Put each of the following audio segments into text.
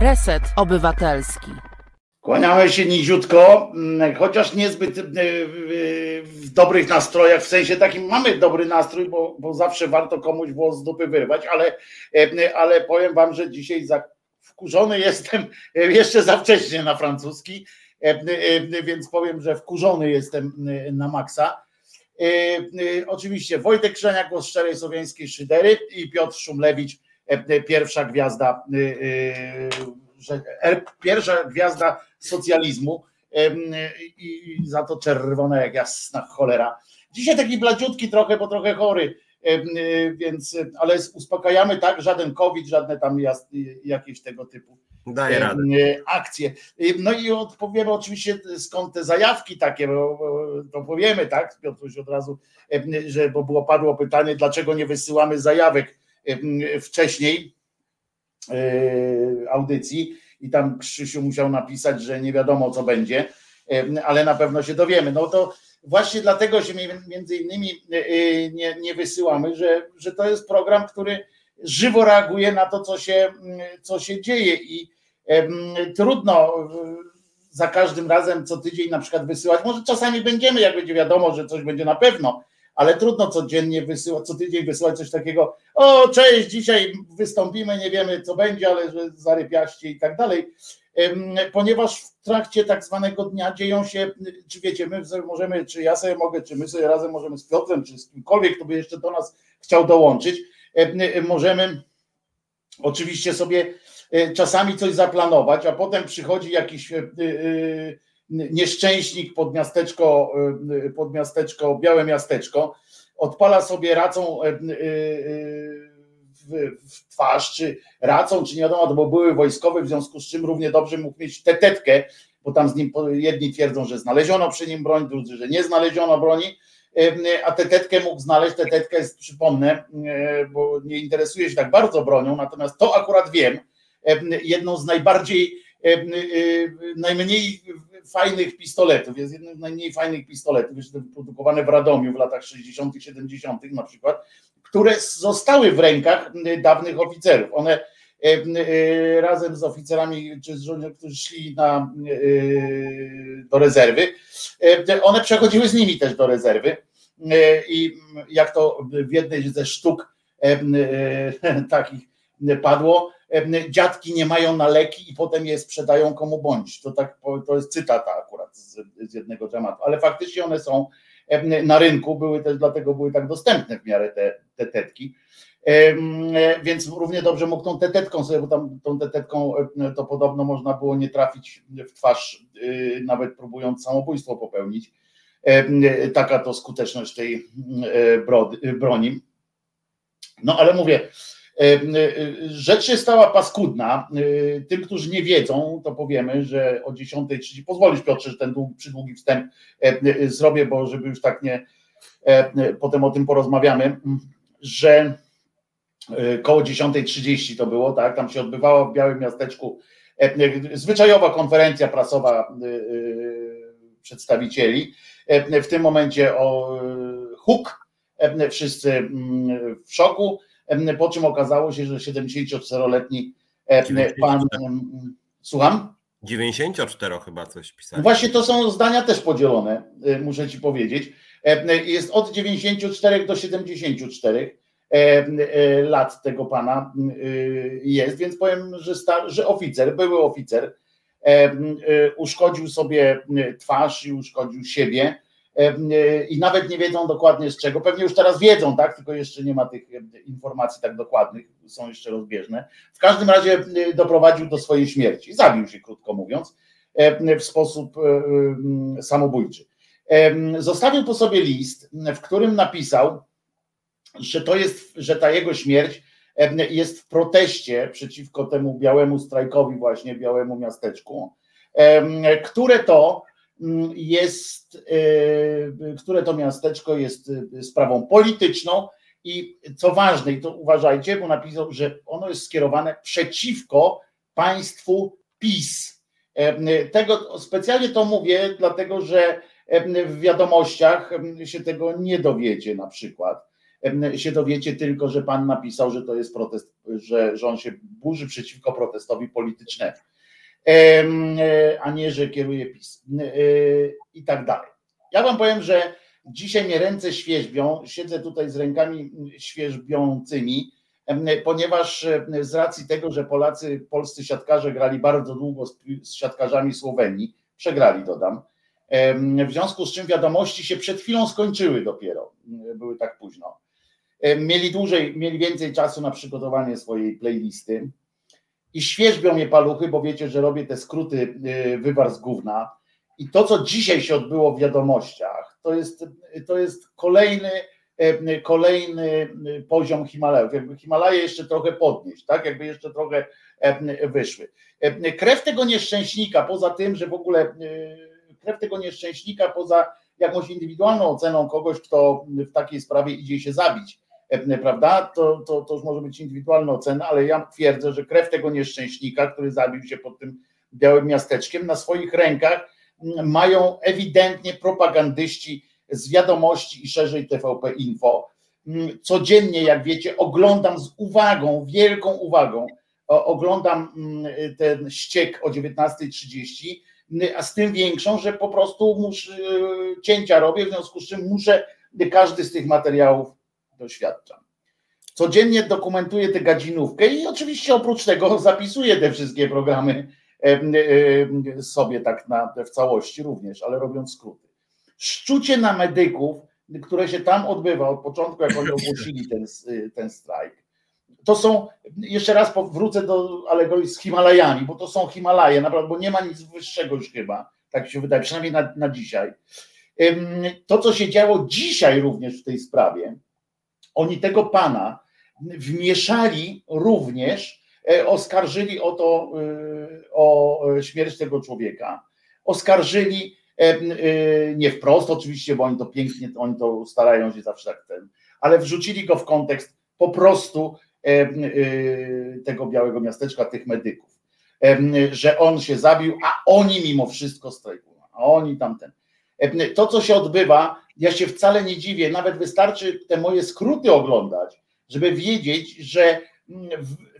Reset Obywatelski. Kłaniamy się niziutko, mm, chociaż niezbyt y, w dobrych nastrojach, w sensie takim mamy dobry nastrój, bo, bo zawsze warto komuś włos z dupy wyrwać, ale, e, ale powiem wam, że dzisiaj za, wkurzony jestem e, jeszcze za wcześnie na francuski, e, więc powiem, że wkurzony jestem na maksa. Oczywiście Wojtek Krzeniak, głos szczerej słowiańskiej szydery i Piotr Szumlewicz, pierwsza gwiazda że pierwsza gwiazda socjalizmu i za to czerwona jak jasna cholera. Dzisiaj taki bladziutki trochę, bo trochę chory, więc, ale uspokajamy tak, żaden COVID, żadne tam jakieś tego typu Daję radę. akcje. No i odpowiemy oczywiście skąd te zajawki takie, bo to powiemy, tak, Piotruś od razu, że bo było padło pytanie, dlaczego nie wysyłamy zajawek wcześniej, E, audycji i tam Krzysiu musiał napisać, że nie wiadomo co będzie, e, ale na pewno się dowiemy. No to właśnie dlatego się między innymi e, nie, nie wysyłamy, że, że to jest program, który żywo reaguje na to, co się, co się dzieje i trudno za każdym razem co tydzień na przykład wysyłać. Może czasami będziemy, jak będzie wiadomo, że coś będzie na pewno, ale trudno codziennie wysyłać, co tydzień wysyłać coś takiego, o cześć, dzisiaj wystąpimy, nie wiemy co będzie, ale że zarypiaście i tak dalej, ponieważ w trakcie tak zwanego dnia dzieją się, czy wiecie, my możemy, czy ja sobie mogę, czy my sobie razem możemy z Piotrem, czy z kimkolwiek, kto by jeszcze do nas chciał dołączyć, możemy oczywiście sobie e, czasami coś zaplanować, a potem przychodzi jakiś e, e, nieszczęśnik pod miasteczko, y, pod miasteczko, białe miasteczko, odpala sobie racą y, y, w twarz, czy racą, czy nie wiadomo, bo były wojskowe, w związku z czym równie dobrze mógł mieć tetetkę, bo tam z nim jedni twierdzą, że znaleziono przy nim broń, drudzy, że nie znaleziono broni, a tetetkę mógł znaleźć. Tetetka jest, przypomnę, bo nie interesuje się tak bardzo bronią, natomiast to akurat wiem, jedną z najbardziej najmniej fajnych pistoletów, jest jednym z najmniej fajnych pistoletów, jeszcze wyprodukowane w Radomiu w latach 60., 70. na przykład, które zostały w rękach dawnych oficerów. One razem z oficerami, czy z żołnierzami, którzy szli na, do rezerwy, one przechodziły z nimi też do rezerwy. I jak to w jednej ze sztuk takich padło, dziadki nie mają na leki i potem je sprzedają komu bądź. To, tak, to jest cytat akurat z, z jednego dramatu, ale faktycznie one są na rynku, były też dlatego były tak dostępne w miarę te, te tetki. Więc równie dobrze mógł tą tetetką sobie, bo tam tą tetetką to podobno można było nie trafić w twarz, y, nawet próbując samobójstwo popełnić. Taka to skuteczność tej e, broni. No ale mówię, E, e, rzecz się stała paskudna. E, tym, którzy nie wiedzą, to powiemy, że o 10.30, pozwolisz Piotrze, że ten długi, przydługi wstęp zrobię, bo żeby już tak nie, potem o tym porozmawiamy, że koło 10.30 to było, tak, tam się odbywała w Białym Miasteczku zwyczajowa konferencja prasowa przedstawicieli. W tym momencie o huk, wszyscy w szoku po czym okazało się, że 74-letni pan. Słucham? 94 chyba coś pisałem. Właśnie to są zdania też podzielone, y, muszę ci powiedzieć. Jest od 94 do 74 y, lat tego pana y, jest, więc powiem, że, star, że oficer, były oficer, uszkodził sobie twarz i uszkodził siebie i nawet nie wiedzą dokładnie z czego. Pewnie już teraz wiedzą, tak? Tylko jeszcze nie ma tych informacji tak dokładnych, są jeszcze rozbieżne. W każdym razie doprowadził do swojej śmierci. Zabił się, krótko mówiąc, w sposób samobójczy. Zostawił po sobie list, w którym napisał, że to jest, że ta jego śmierć jest w proteście przeciwko temu białemu strajkowi, właśnie białemu miasteczku, które to jest, e, które to miasteczko jest e, sprawą polityczną i co ważne, i to uważajcie, bo napisał, że ono jest skierowane przeciwko państwu PiS. E, tego specjalnie to mówię, dlatego że w wiadomościach się tego nie dowiecie na przykład. się dowiecie tylko, że pan napisał, że to jest protest, że, że on się burzy przeciwko protestowi politycznemu, a nie, że kieruje PiS i tak dalej. Ja wam powiem, że dzisiaj mnie ręce świeżbią, siedzę tutaj z rękami świeżbiącymi, ponieważ z racji tego, że Polacy, polscy siatkarze grali bardzo długo z, z siatkarzami Słowenii, przegrali dodam, w związku z czym wiadomości się przed chwilą skończyły dopiero, były tak późno. Mieli dłużej, mieli więcej czasu na przygotowanie swojej playlisty i świeżbią mnie paluchy, bo wiecie, że robię te skróty y, wywar z gówna i to, co dzisiaj się odbyło w wiadomościach, to jest, to jest kolejny, kolejny poziom Himalajów. Jakby Himalaje jeszcze trochę podnieść, tak? Jakby jeszcze trochę wyszły. Krew tego nieszczęśnika, poza tym, że w ogóle y, krew tego nieszczęśnika, poza jakąś indywidualną oceną kogoś, kto w takiej sprawie idzie się zabić, prawda? To, to, to już może być indywidualna ocena, ale ja twierdzę, że krew tego nieszczęśnika, który zabił się pod tym białym miasteczkiem, na swoich rękach mają ewidentnie propagandyści z wiadomości i szerzej TVP Info. Codziennie, jak wiecie, oglądam z uwagą, wielką uwagą, oglądam ten ściek o 19.30, a z tym większą, że po prostu muszę, cięcia robię, w związku z czym muszę każdy z tych materiałów doświadczam. Codziennie dokumentuję tę gadzinówkę i oczywiście oprócz tego zapisuję te wszystkie programy sobie tak na, w całości również, ale robiąc skróty. Szczucie na medyków, które się tam odbywa od początku, jak oni ogłosili ten, ten strajk, to są, jeszcze raz wrócę do alegorii z Himalajami, bo to są Himalaje, naprawdę, bo nie ma nic wyższego już chyba, tak się wydaje, przynajmniej na, na dzisiaj. To, co się działo dzisiaj również w tej sprawie, oni tego pana wmieszali również, e, oskarżyli o to, e, o śmierć tego człowieka. Oskarżyli e, nie wprost, oczywiście, bo oni to pięknie, oni to starają się zawsze tak ten, ale wrzucili go w kontekst po prostu tego białego miasteczka, tych medyków, że on się zabił, a oni mimo wszystko strajkują, a oni tamten. To, co się odbywa, ja się wcale nie dziwię, nawet wystarczy te moje skróty oglądać, żeby wiedzieć, że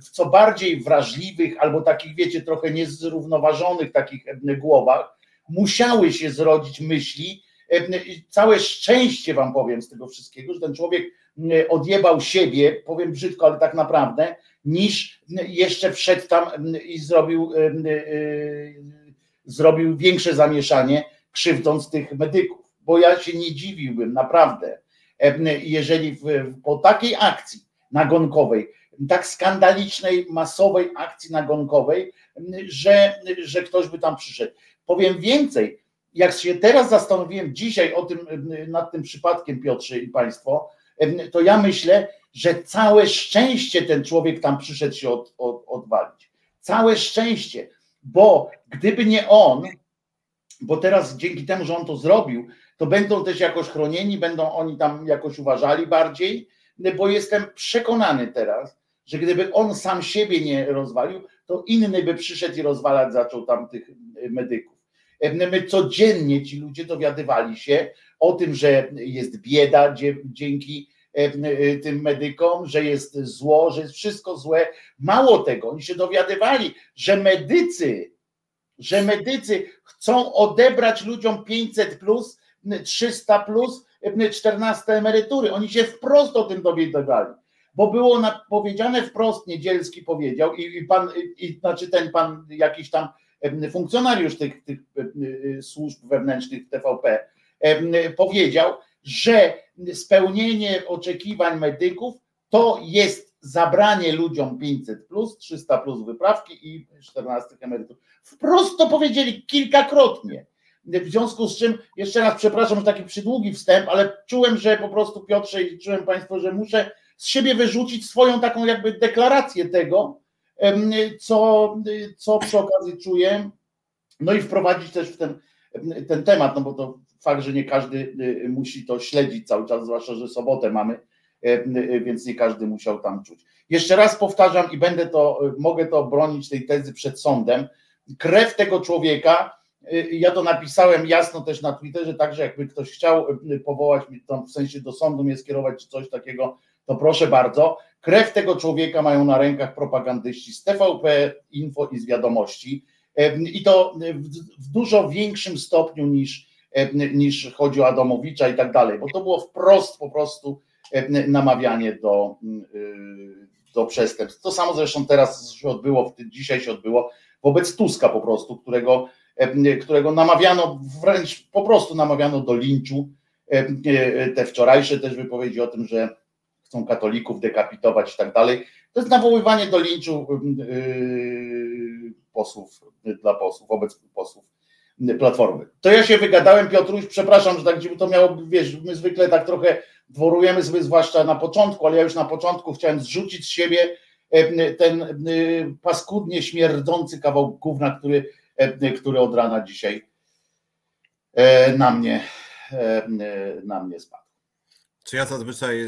w co bardziej wrażliwych albo takich, wiecie, trochę niezrównoważonych takich głowach musiały się zrodzić myśli, całe szczęście wam powiem z tego wszystkiego, że ten człowiek odjebał siebie, powiem brzydko, ale tak naprawdę, niż jeszcze wszedł tam i zrobił, zrobił większe zamieszanie, krzywdząc tych medyków bo ja się nie dziwiłbym, naprawdę, jeżeli w, po takiej akcji nagonkowej, tak skandalicznej, masowej akcji nagonkowej, że, że ktoś by tam przyszedł. Powiem więcej, jak się teraz zastanowiłem dzisiaj o tym, nad tym przypadkiem, Piotrze i Państwo, to ja myślę, że całe szczęście ten człowiek tam przyszedł się od, od, odwalić. Całe szczęście, bo gdyby nie on, bo teraz dzięki temu, że on to zrobił, to będą też jakoś chronieni, będą oni tam jakoś uważali bardziej, bo jestem przekonany teraz, że gdyby on sam siebie nie rozwalił, to inny by przyszedł i rozwalać zaczął tam tych medyków. My codziennie ci ludzie dowiadywali się o tym, że jest bieda dzięki tym medykom, że jest zło, że jest wszystko złe. Mało tego, oni się dowiadywali, że medycy, że medycy chcą odebrać ludziom 500 plus 300 plus 14 emerytury. Oni się wprost o tym dowiadywali, bo było powiedziane wprost, Niedzielski powiedział i, i pan, i, znaczy ten pan jakiś tam funkcjonariusz tych, tych służb wewnętrznych TVP powiedział, że spełnienie oczekiwań medyków to jest zabranie ludziom 500 plus, 300 plus wyprawki i 14 emerytur. Wprost to powiedzieli kilkakrotnie. W związku z czym, jeszcze raz przepraszam, że taki przydługi wstęp, ale czułem, że po prostu Piotrze i czułem Państwo, że muszę z siebie wyrzucić swoją taką jakby deklarację tego, co, co przy okazji czuję, no i wprowadzić też w ten, ten temat, no bo to fakt, że nie każdy y, musi to śledzić cały czas, zwłaszcza, że sobotę mamy, więc nie każdy musiał tam czuć. Jeszcze raz powtarzam i będę to, mogę to bronić tej tezy przed sądem. Krew tego człowieka ja to napisałem jasno też na Twitterze, także jakby ktoś chciał powołać mnie tam w sensie do sądu mnie skierować czy coś takiego, to proszę bardzo. Krew tego człowieka mają na rękach propagandyści z TVP, Info i z wiadomości. I to w dużo większym stopniu niż, niż chodzi o Adamowicza i tak dalej, bo to było wprost po prostu namawianie do, do przestępstw. To samo zresztą teraz się odbyło, dzisiaj się odbyło wobec Tuska po prostu, którego, którego namawiano, wręcz po prostu namawiano do linczu. Te wczorajsze też wypowiedzi o tym, że chcą katolików dekapitować i tak dalej. To jest nawoływanie do linczu posłów, dla posłów, wobec posłów Platformy. To ja się wygadałem, Piotruś, przepraszam, że tak to miało, wiesz, my zwykle tak trochę dworujemy sobie, zwłaszcza na początku, ale ja już na początku chciałem zrzucić z siebie ten paskudnie śmierdzący kawał gówna, który, który od rana dzisiaj na mnie, na mnie spadł. Czy ja zazwyczaj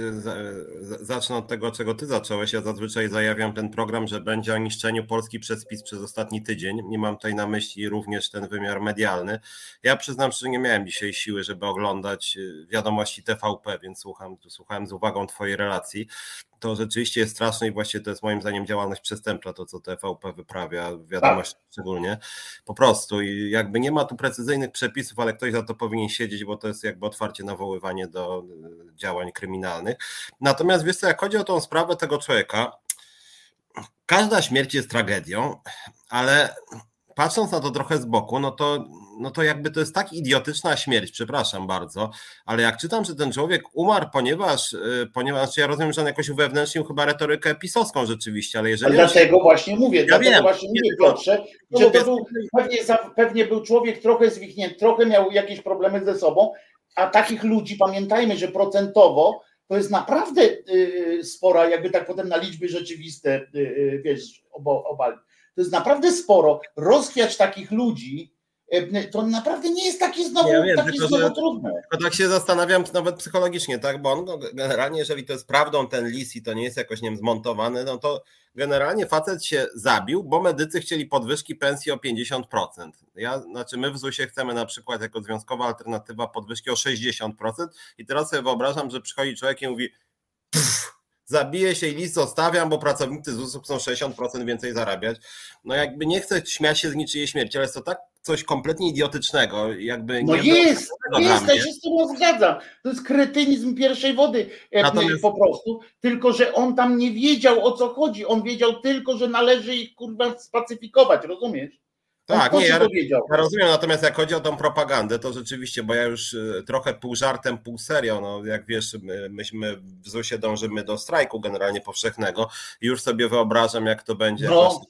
zacznę od tego, czego ty zacząłeś? Ja zazwyczaj zajawiam ten program, że będzie o niszczeniu Polski przez PiS przez ostatni tydzień. Nie mam tutaj na myśli również ten wymiar medialny. Ja przyznam, że nie miałem dzisiaj siły, żeby oglądać y, wiadomości TVP, więc słucham, słuchałem z uwagą twojej relacji to rzeczywiście jest straszne i właśnie to jest moim zdaniem działalność przestępcza, to co TVP wyprawia, wiadomość tak. szczególnie. Po prostu i jakby nie ma tu precyzyjnych przepisów, ale ktoś za to powinien siedzieć, bo to jest jakby otwarcie nawoływanie do e, działań kryminalnych. Natomiast wiesz co, jak chodzi o tą sprawę tego człowieka, każda śmierć jest tragedią, ale patrząc na to trochę z boku, no to, no to jakby to jest tak idiotyczna śmierć, przepraszam bardzo, ale jak czytam, że ten człowiek umarł, ponieważ, y, ponieważ ja rozumiem, że on jakoś uwewnętrznił chyba retorykę pisowską rzeczywiście, ale jeżeli... Ale dlatego się... właśnie mówię, ja dlatego wiem, właśnie mówię Piotrze, no że to był, pewnie, pewnie był człowiek trochę zwichnięty, trochę miał jakieś problemy ze sobą, a takich ludzi, pamiętajmy, że procentowo to jest naprawdę y, spora, jakby tak potem na liczby rzeczywiste, y, wiesz, obalić to jest naprawdę sporo. Rozkwiać takich ludzi, e, to naprawdę nie jest takie znowu, ja wiem, takie tylko, znowu trudne. Tylko tak się zastanawiam nawet psychologicznie, tak, bo on generalnie, jeżeli to jest prawdą ten lis i to nie jest jakoś nie wiem, zmontowany, no to generalnie facet się zabił, bo medycy chcieli podwyżki pensji o 50%. Ja, znaczy my w ZUS-ie chcemy na przykład jako związkowa alternatywa podwyżki o 60% i teraz sobie wyobrażam, że przychodzi człowiek i mówi zabiję się i list zostawiam, bo pracownicy ZUS-u chcą 60% więcej zarabiać. No jakby nie chcę śmiać się z niczyjej śmierci, ale jest to tak coś kompletnie idiotycznego. Jakby no jest, jest, ja się z tym zgadzam. To jest kretynizm pierwszej wody e, Natomiast... po prostu, tylko że on tam nie wiedział o co chodzi. On wiedział tylko, że należy ich kurwa spacyfikować, rozumiesz? Tak, nie, ja, ja, rozumiem, natomiast jak chodzi o tą propagandę, to rzeczywiście, bo ja już y, trochę pół żartem, pół serio, no jak wiesz, my, myśmy w ZUS-ie dążymy do strajku generalnie powszechnego i już sobie wyobrażam, jak to będzie no.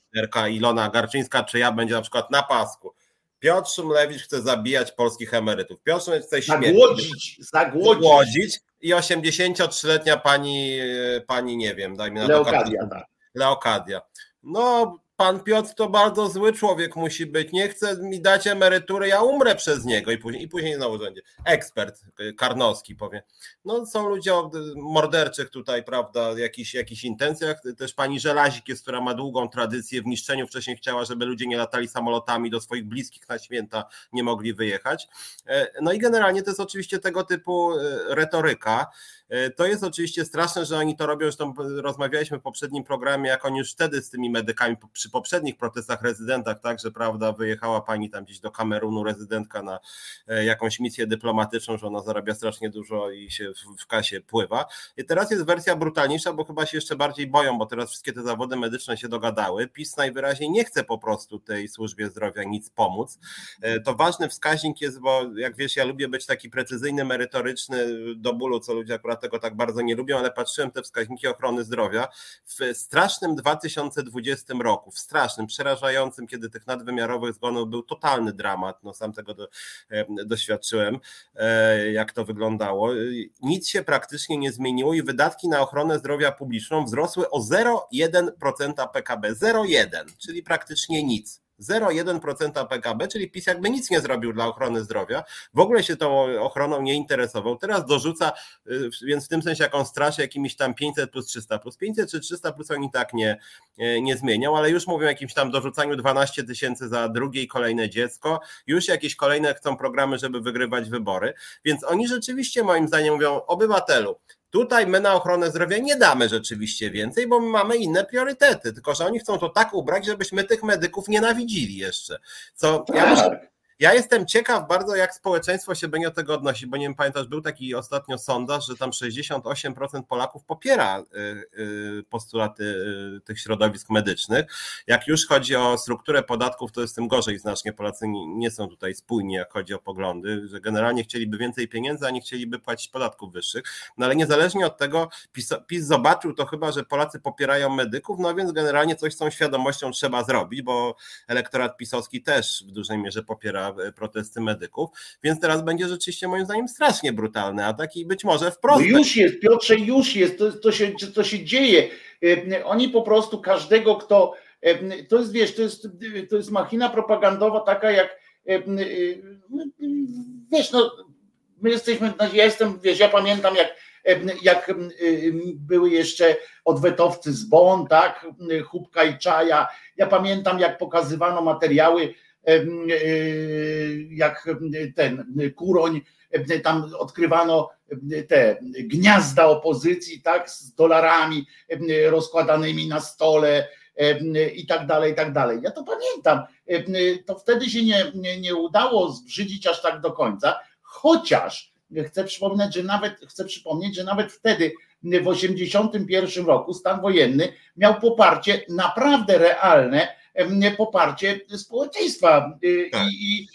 Ilona Garczyńska, czy ja będzie na przykład na pasku. Piotr Szumlewicz chce zabijać polskich emerytów. Piotr Szumlewicz chce zagłodzić, zagłodzić. zagłodzić i 83-letnia pani, y, pani, nie wiem, dajmy na Leokadia, tak. Leokadia. No, pan Piotr to bardzo zły człowiek musi być, nie chce mi dać emerytury, ja umrę przez niego. I później, i później znowu będzie. Ekspert Karnowski powie, no są ludzie o morderczych tutaj, prawda, jakichś, jakichś intencjach, też pani Żelazik jest, która ma długą tradycję w niszczeniu, wcześniej chciała, żeby ludzie nie latali samolotami do swoich bliskich na święta, nie mogli wyjechać. E, no i generalnie to jest oczywiście tego typu e, retoryka, to jest oczywiście straszne, że oni to robią, zresztą rozmawialiśmy w poprzednim programie, jak oni już wtedy z tymi medykami przy poprzednich protestach rezydentach, tak, że prawda, wyjechała pani tam gdzieś do Kamerunu, rezydentka na e, jakąś misję dyplomatyczną, że ona zarabia strasznie dużo i się w, kasie pływa. I teraz jest wersja brutalniejsza, bo chyba się jeszcze bardziej boją, bo teraz wszystkie te zawody medyczne się dogadały. PiS najwyraźniej nie chce po prostu tej służbie zdrowia nic pomóc. E, to ważny wskaźnik jest, bo jak wiesz, ja lubię być taki precyzyjny, merytoryczny do bólu, co ludzie akurat tego tak bardzo nie lubią, ale patrzyłem te wskaźniki ochrony zdrowia w strasznym 2020 roku, w strasznym, przerażającym, kiedy tych nadwymiarowych zgonów był totalny dramat, no sam tego do, e, doświadczyłem, e, jak to wyglądało. Nic się praktycznie nie zmieniło i wydatki na ochronę zdrowia publiczną wzrosły o 0,1% PKB, 0,1, czyli praktycznie nic 0,1% PKB, czyli PiS jakby nic nie zrobił dla ochrony zdrowia, w ogóle się tą ochroną nie interesował. Teraz dorzuca, y, więc w tym sensie jak on straszy jakimiś tam 500 plus 300 plus 500 czy 300 plus oni tak nie, y, nie zmienią, ale już mówią o jakimś tam dorzucaniu 12 tysięcy za drugie i kolejne dziecko, już jakieś kolejne chcą programy, żeby wygrywać wybory, więc oni rzeczywiście moim zdaniem mówią obywatelu, Tutaj my na ochronę zdrowia nie damy rzeczywiście więcej, bo my mamy inne priorytety, tylko że oni chcą to tak ubrać, żebyśmy tych medyków nienawidzili jeszcze. Co ja Tak. myślę, ja jestem ciekaw bardzo, jak społeczeństwo się będzie do tego odnosi, bo nie wiem, pamiętasz, był taki ostatnio sondaż, że tam 68% Polaków popiera y, y, postulaty y, tych środowisk medycznych. Jak już chodzi o strukturę podatków, to jest tym gorzej znacznie. Polacy nie są tutaj spójni, jak chodzi o poglądy, że generalnie chcieliby więcej pieniędzy, a nie chcieliby płacić podatków wyższych. No ale niezależnie od tego, PiS zobaczył to chyba, że Polacy popierają medyków, no więc generalnie coś z tą świadomością trzeba zrobić, bo elektorat pisowski też w dużej mierze popiera protesty medyków, więc teraz będzie rzeczywiście moim zdaniem strasznie brutalny atak i być może wprost. No już jest, Piotrze, już jest, to, to, się, to się dzieje. E, Oni po prostu każdego, kto. e, To jest, wiesz, to jest, to jest machina propagandowa taka jak. e, Wiesz, no, my jesteśmy, no, ja jestem, wiesz, ja pamiętam jak, jak były jeszcze odwetowcy z Bonn, tak, Chubka i Czaja. Ja pamiętam, jak pokazywano materiały, jak ten Kuroń, e, tam odkrywano te gniazda opozycji, tak, z dolarami e, rozkładanymi na stole e, i tak dalej, i tak dalej. Ja to pamiętam. E, To wtedy się nie, nie, nie udało zbrzydzić aż tak do końca, chociaż chcę przypomnieć, że nawet chcę przypomnieć, że nawet wtedy w 81 roku stan wojenny miał poparcie naprawdę realne, poparcie społeczeństwa Y, Tak. i,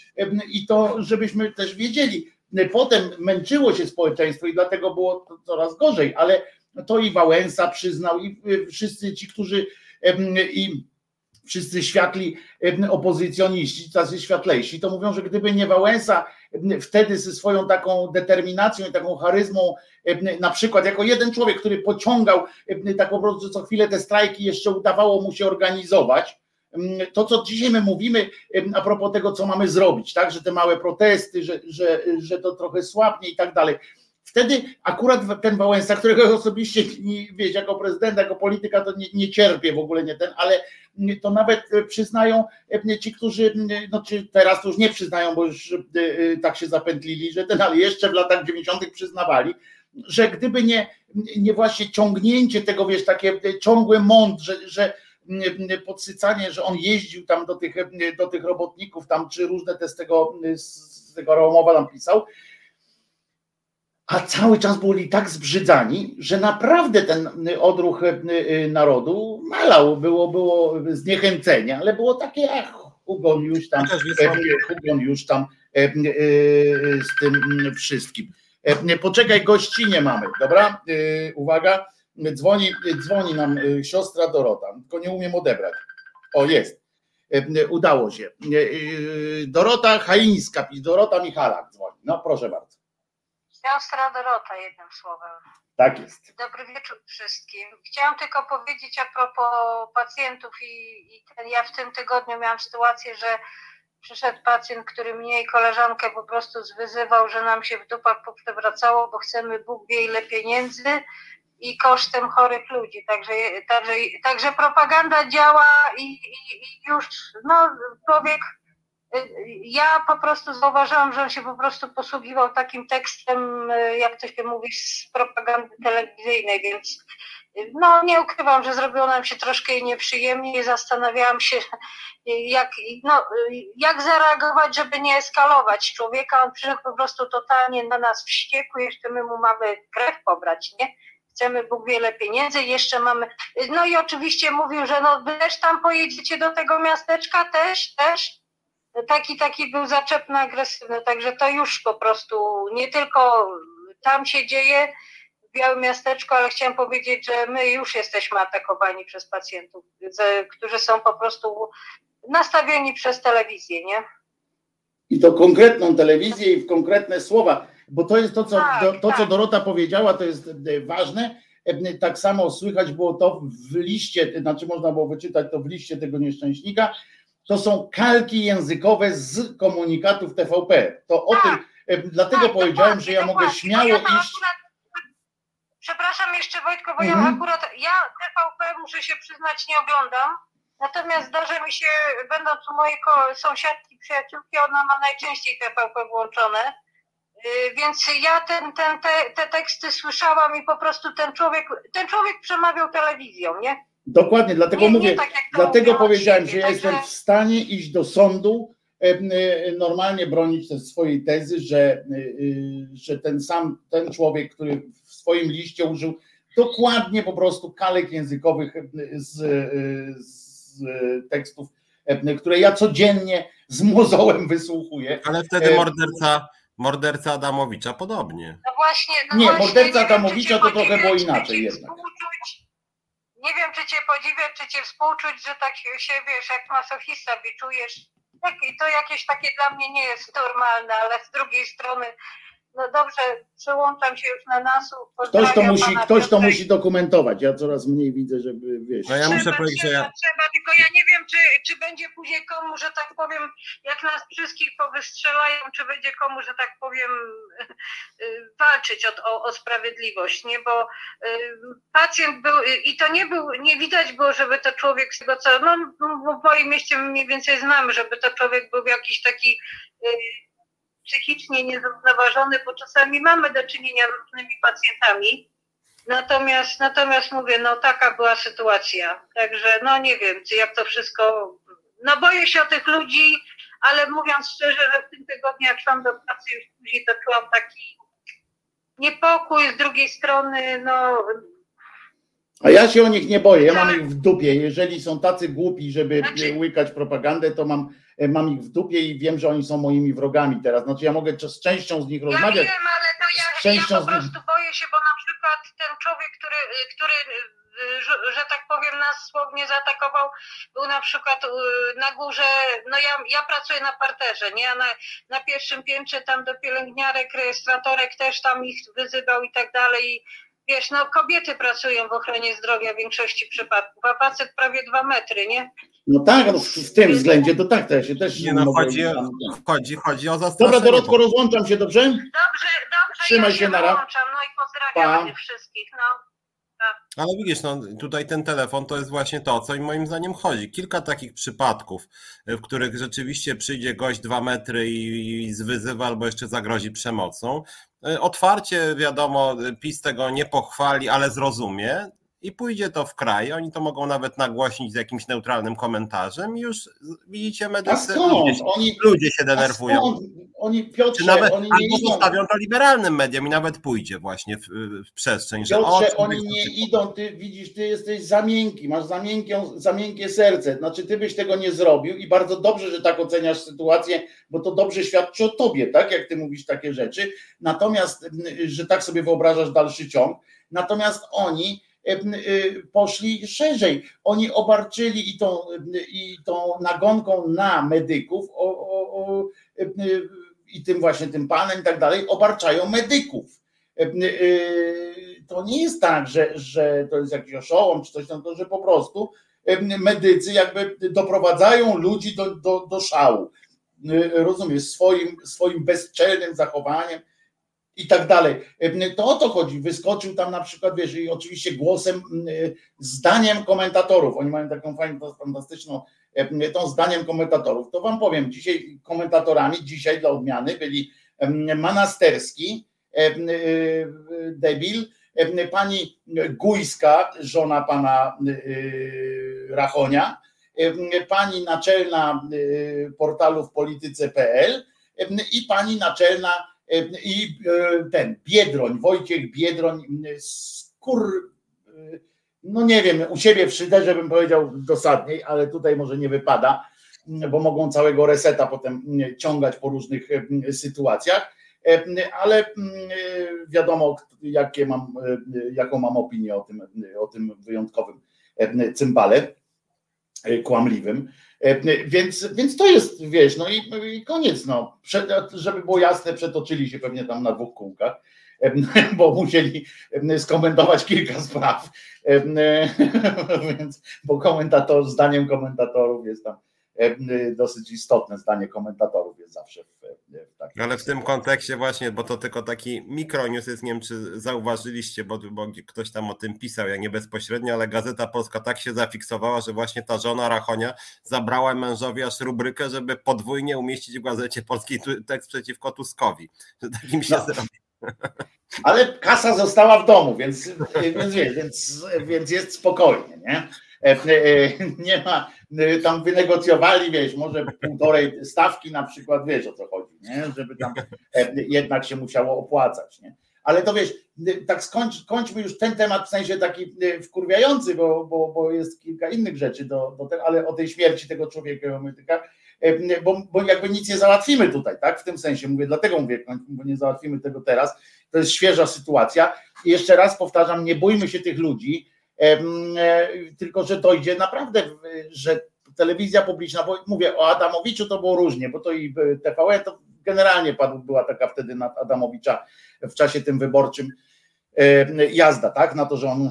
i, to, żebyśmy też wiedzieli. Potem męczyło się społeczeństwo i dlatego było to coraz gorzej, ale to i Wałęsa przyznał i y, wszyscy ci, którzy i wszyscy światli opozycjoniści, tacy światlejsi, to mówią, że gdyby nie Wałęsa wtedy ze swoją taką determinacją i taką charyzmą, na przykład jako jeden człowiek, który pociągał tak po prostu co chwilę te strajki jeszcze udawało mu się organizować, to co dzisiaj my mówimy a propos tego, co mamy zrobić, tak, że te małe protesty, że, że, że to trochę słabnie i tak dalej. Wtedy akurat ten Wałęsa, którego osobiście wiesz, jako prezydent, jako polityka, to nie, nie cierpię w ogóle nie ten, ale to nawet przyznają ci, którzy, no czy teraz już nie przyznają, bo już e, e, tak się zapętlili, że ten, ale jeszcze w latach 90. przyznawali, że gdyby nie, nie właśnie ciągnięcie tego, wiesz, takie ciągły mąd, że, że podsycanie, że on jeździł tam do tych, do tych robotników, tam czy różne te z tego, z tego Romowa tam pisał, a cały czas byli tak zbrzydzani, że naprawdę ten odruch e, e, narodu malał, było, było zniechęcenie, ale było takie, ach, Hugon już tam, Hugon już tam e, z tym wszystkim. Poczekaj, gościnie mamy, dobra? Uwaga, dzwoni, dzwoni nam e, siostra Dorota, tylko nie umiem odebrać. O, jest. E, Udało się. Dorota Chaińska, Dorota Michalak dzwoni. No proszę bardzo. Siostra Dorota, jednym słowem. Tak jest. Dobry wieczór wszystkim. Chciałam tylko powiedzieć a propos pacjentów i, i ten, ja w tym tygodniu miałam sytuację, że przyszedł pacjent, który mnie i koleżankę po prostu zwyzywał, że nam się w dupach poprzewracało, bo chcemy Bóg wie ile pieniędzy i kosztem chorych ludzi. Także, także, także propaganda działa i, i, i już no, człowiek ja po prostu zauważyłam, że on się po prostu posługiwał takim tekstem, jak to się mówi, z propagandy telewizyjnej, więc no nie ukrywam, że zrobiło nam się troszkę nieprzyjemnie i zastanawiałam się, jak, no, jak zareagować, żeby nie eskalować człowieka. On przyszedł po prostu totalnie na nas wściekły, jeszcze my mu mamy krew pobrać, nie? Chcemy Bóg wiele pieniędzy, jeszcze mamy. No i oczywiście mówił, że no wy też tam pojedziecie do tego miasteczka, też, też taki taki był zaczepny, agresywny, także to już po prostu nie tylko tam się dzieje w Białym Miasteczku, ale chciałam powiedzieć, że my już jesteśmy atakowani przez pacjentów, którzy są po prostu nastawieni przez telewizję, nie? I to konkretną telewizję i w konkretne słowa, bo to jest to, co, Tak, to, to, co tak. Dorota powiedziała, to jest e, ważne. E, Tak samo słychać było to w liście, znaczy można było wyczytać to w liście tego nieszczęśnika, to są kalki językowe z komunikatów TVP. To o Tak. tym, e, dlatego Tak, powiedziałem, że ja mogę śmiało Bo ja iść. Akurat, przepraszam jeszcze Wojtko, bo Mhm. ja akurat, ja TVP muszę się przyznać nie oglądam, natomiast zdarza mi się, będąc u mojej sąsiadki, przyjaciółki, ona ma najczęściej TVP włączone, więc ja ten, ten, te, te teksty słyszałam i po prostu ten człowiek, ten człowiek przemawiał telewizją, nie? Dokładnie, dlatego nie, mówię, nie tak dlatego powiedziałem, siebie, że ja jestem w stanie iść do sądu, e, normalnie bronić te swojej tezy, że, e, że ten sam, ten człowiek, który w swoim liście użył dokładnie po prostu kalek językowych z, z tekstów, które ja codziennie z mozołem wysłuchuję. Ale wtedy E, morderca, morderca Adamowicza podobnie. No właśnie, no Nie, właśnie, morderca wiem, czy Adamowicza cię to trochę podziwiać, było czy inaczej cię jednak. współczuć. Nie wiem, czy cię podziwiać, czy cię współczuć, że tak się, się wiesz, jak masochista biczujesz. Tak, I to jakieś takie dla mnie nie jest normalne, ale z drugiej strony, no dobrze, przełączam się już na nasu. Ktoś to musi, pana ktoś to musi dokumentować. Ja coraz mniej widzę, żeby wiesz. No ja Trzeba, muszę powiedzieć, że trzeba, ja, trzeba, tylko ja nie wiem, czy, czy będzie później komu, że tak powiem, jak nas wszystkich powystrzelają, czy będzie komu, że tak powiem, y, walczyć o, o, o sprawiedliwość, nie? Bo y, pacjent był, y, i to nie był, nie widać było, żeby to człowiek z tego co, no no, w moim mieście mniej więcej znamy, żeby to człowiek był jakiś taki y, psychicznie niezrównoważony, bo czasami mamy do czynienia z różnymi pacjentami. Natomiast, natomiast mówię, no taka była sytuacja. Także no nie wiem, czy jak to wszystko. No boję się o tych ludzi, ale mówiąc szczerze, że w tym tygodniu, jak szłam do pracy już później, to czułam taki niepokój z drugiej strony, no A ja się o nich nie boję, ja mam ich w dupie. Jeżeli są tacy głupi, żeby Znaczy- łykać propagandę, to mam, mam ich w dupie i wiem, że oni są moimi wrogami teraz. Znaczy ja mogę z częścią z nich Ja rozmawiać. wiem, ale to z ja, ja częścią po z nich- prostu boję się, bo na przykład ten człowiek, który, który y, że, że tak powiem, nas słownie zaatakował, był na przykład y, na górze, no ja, ja pracuję na parterze, nie? Na, na pierwszym piętrze tam do pielęgniarek, rejestratorek też tam ich wyzywał i tak dalej. I wiesz, no kobiety pracują w ochronie zdrowia w większości przypadków, a facet prawie dwa metry, nie? No tak, no w, w tym względzie to tak, to ja się też Nie, no, chodzi o- chodzi, chodzi o zastraszenie. Dobra, Dorotko, rozłączam się, dobrze? Dobrze, dobrze, Trzymaj ja się, się nara. wyłączam, no i pozdrawiam Pa. wszystkich, no. Ale widzisz, no, tutaj ten telefon to jest właśnie to, co im moim zdaniem chodzi. Kilka takich przypadków, w których rzeczywiście przyjdzie gość dwa metry i, i wyzywa albo jeszcze zagrozi przemocą. E, Otwarcie, wiadomo, PiS tego nie pochwali, ale zrozumie i pójdzie to w kraj. Oni to mogą nawet nagłośnić z jakimś neutralnym komentarzem. I już widzicie, medycy, ludzie, Oni, ludzie się denerwują. Oni, Czy Piotrze, nawet, oni nie idą. zostawią to liberalnym mediom i nawet pójdzie właśnie w, w przestrzeń, że o, Piotrze, człowiek oni nie idą, ty widzisz, ty jesteś za miękki, masz za, miękkie, za miękkie serce, znaczy ty byś tego nie zrobił i bardzo dobrze, że tak oceniasz sytuację, bo to dobrze świadczy o tobie, tak, jak ty mówisz takie rzeczy, natomiast, m, że tak sobie wyobrażasz dalszy ciąg, natomiast oni poszli szerzej, oni obarczyli i tą, i tą nagonką na medyków o, o, o, y, i tym właśnie tym panem i tak dalej, obarczają medyków. To nie jest tak, że, że to jest jakiś oszołom czy coś tam, to że po prostu medycy jakby doprowadzają ludzi do, do, do szału. Rozumiesz, swoim, swoim bezczelnym zachowaniem i tak dalej. To o to chodzi. Wyskoczył tam na przykład, wiesz, i oczywiście głosem, zdaniem komentatorów. Oni mają taką fajną, fantastyczną, tą zdaniem komentatorów. To wam powiem, dzisiaj komentatorami, dzisiaj dla odmiany byli Manasterski, debil, pani Gujska, żona pana Rachonia, pani naczelna portalu w polityce.pl i pani naczelna i ten Biedroń, Wojciech Biedroń, skur, no nie wiem, u siebie w szyderze bym powiedział dosadniej, ale tutaj może nie wypada, bo mogą całego reseta potem ciągać po różnych sytuacjach ale wiadomo, jakie mam, jaką mam opinię o tym, o tym wyjątkowym cymbale kłamliwym. Więc, więc to jest, wiesz, no i, i koniec, no. żeby było jasne, przetoczyli się pewnie tam na dwóch kółkach, bo musieli skomentować kilka spraw, więc, bo komentator, zdaniem komentatorów jest tam dosyć istotne zdanie komentatorów jest zawsze w, takim. Ale w tym kontekście właśnie, bo to tylko taki mikronews jest, nie wiem czy zauważyliście, bo, bo ktoś tam o tym pisał, ja nie bezpośrednio, ale Gazeta Polska tak się zafiksowała, że właśnie ta żona Rachonia zabrała mężowi aż rubrykę, żeby podwójnie umieścić w Gazecie Polskiej tekst przeciwko Tuskowi. Że takim się no. zrobi. Ale kasa została w domu, więc, więc, więc, więc jest spokojnie, nie? E, e, nie ma, e, tam wynegocjowali, wiesz, może półtorej stawki na przykład, wiesz o co chodzi, nie? Żeby tam jednak się musiało opłacać, nie? Ale to wiesz, tak skończ, już ten temat w sensie taki wkurwiający, bo, bo, bo jest kilka innych rzeczy, do, do ale o tej śmierci tego człowieka, bo, bo jakby nic nie załatwimy tutaj, tak? W tym sensie mówię, dlatego mówię, bo nie załatwimy tego teraz. To jest świeża sytuacja. I jeszcze raz powtarzam, nie bójmy się tych ludzi, tylko że dojdzie naprawdę, że telewizja publiczna, bo mówię o Adamowiczu to było różnie, bo to i TVN to generalnie była taka wtedy nad Adamowicza w czasie tym wyborczym jazda, tak, na to, że on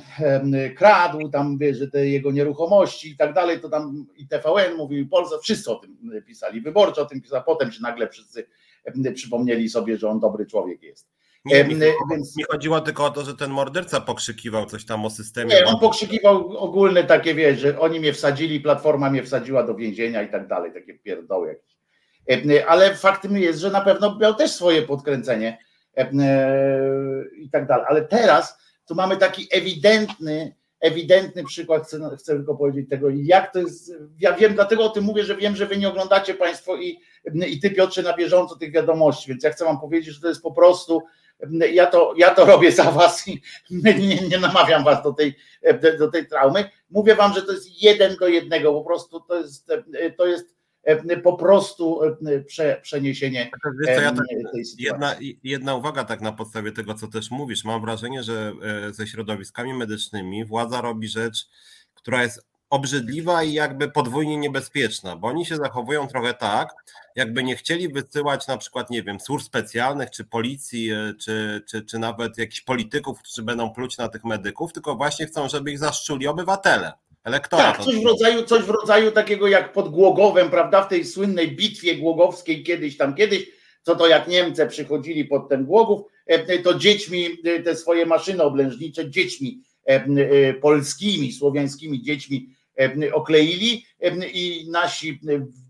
kradł, tam wie, że te jego nieruchomości i tak dalej, to tam i TVN mówił, i Polska, wszyscy o tym pisali, wyborczy o tym pisali, potem się nagle wszyscy przypomnieli sobie, że on dobry człowiek jest. Nie, mi, Więc... mi chodziło tylko o to, że ten morderca pokrzykiwał coś tam o systemie. Nie, on pokrzykiwał ogólne takie, wiesz, że oni mnie wsadzili, Platforma mnie wsadziła do więzienia i tak dalej, takie pierdoły jakieś. Ale faktem jest, że na pewno miał też swoje podkręcenie i tak dalej. Ale teraz tu mamy taki ewidentny, ewidentny przykład, chcę, chcę tylko powiedzieć tego, jak to jest. Ja wiem, dlatego o tym mówię, że wiem, że wy nie oglądacie Państwo i, i ty, Piotrze, na bieżąco tych wiadomości, więc ja chcę Wam powiedzieć, że to jest po prostu. Ja to, ja to robię za was i nie, nie namawiam was do tej, do tej traumy. Mówię wam, że to jest jeden do jednego, po prostu to jest, to jest po prostu e, prze, przeniesienie Wiesz co, ja tak, tej sytuacji. Jedna, jedna uwaga tak na podstawie tego, co też mówisz. Mam wrażenie, że e, ze środowiskami medycznymi władza robi rzecz, która jest obrzydliwa i jakby podwójnie niebezpieczna, bo oni się zachowują trochę tak, jakby nie chcieli wysyłać na przykład, nie wiem, służb specjalnych, czy policji, czy, czy, czy nawet jakichś polityków, którzy będą pluć na tych medyków, tylko właśnie chcą, żeby ich zaszczuli obywatele. Elektorat. Tak, coś w, rodzaju, coś w rodzaju takiego jak pod Głogowem, prawda, w tej słynnej bitwie głogowskiej kiedyś tam kiedyś, co to jak Niemcy przychodzili pod ten Głogów, e, to dziećmi, e, te swoje maszyny oblężnicze, dziećmi e, polskimi, słowiańskimi dziećmi okleili i nasi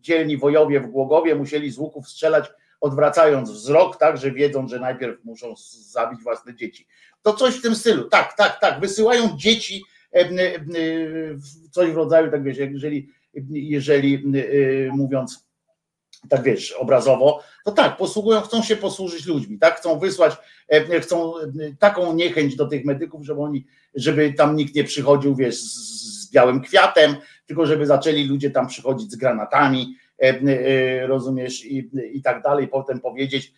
dzielni wojowie w Głogowie musieli z łuków strzelać odwracając wzrok, tak, że wiedzą, że najpierw muszą zabić własne dzieci. To coś w tym stylu. Tak, tak, tak. Wysyłają dzieci coś w rodzaju, tak wiesz, jeżeli, jeżeli mówiąc tak wiesz, obrazowo, to tak, posługują, chcą się posłużyć ludźmi, tak, chcą wysłać, chcą taką niechęć do tych medyków, żeby oni, żeby tam nikt nie przychodził, wiesz, z białym kwiatem, tylko żeby zaczęli ludzie tam przychodzić z granatami, rozumiesz, i, i tak dalej, potem powiedzieć,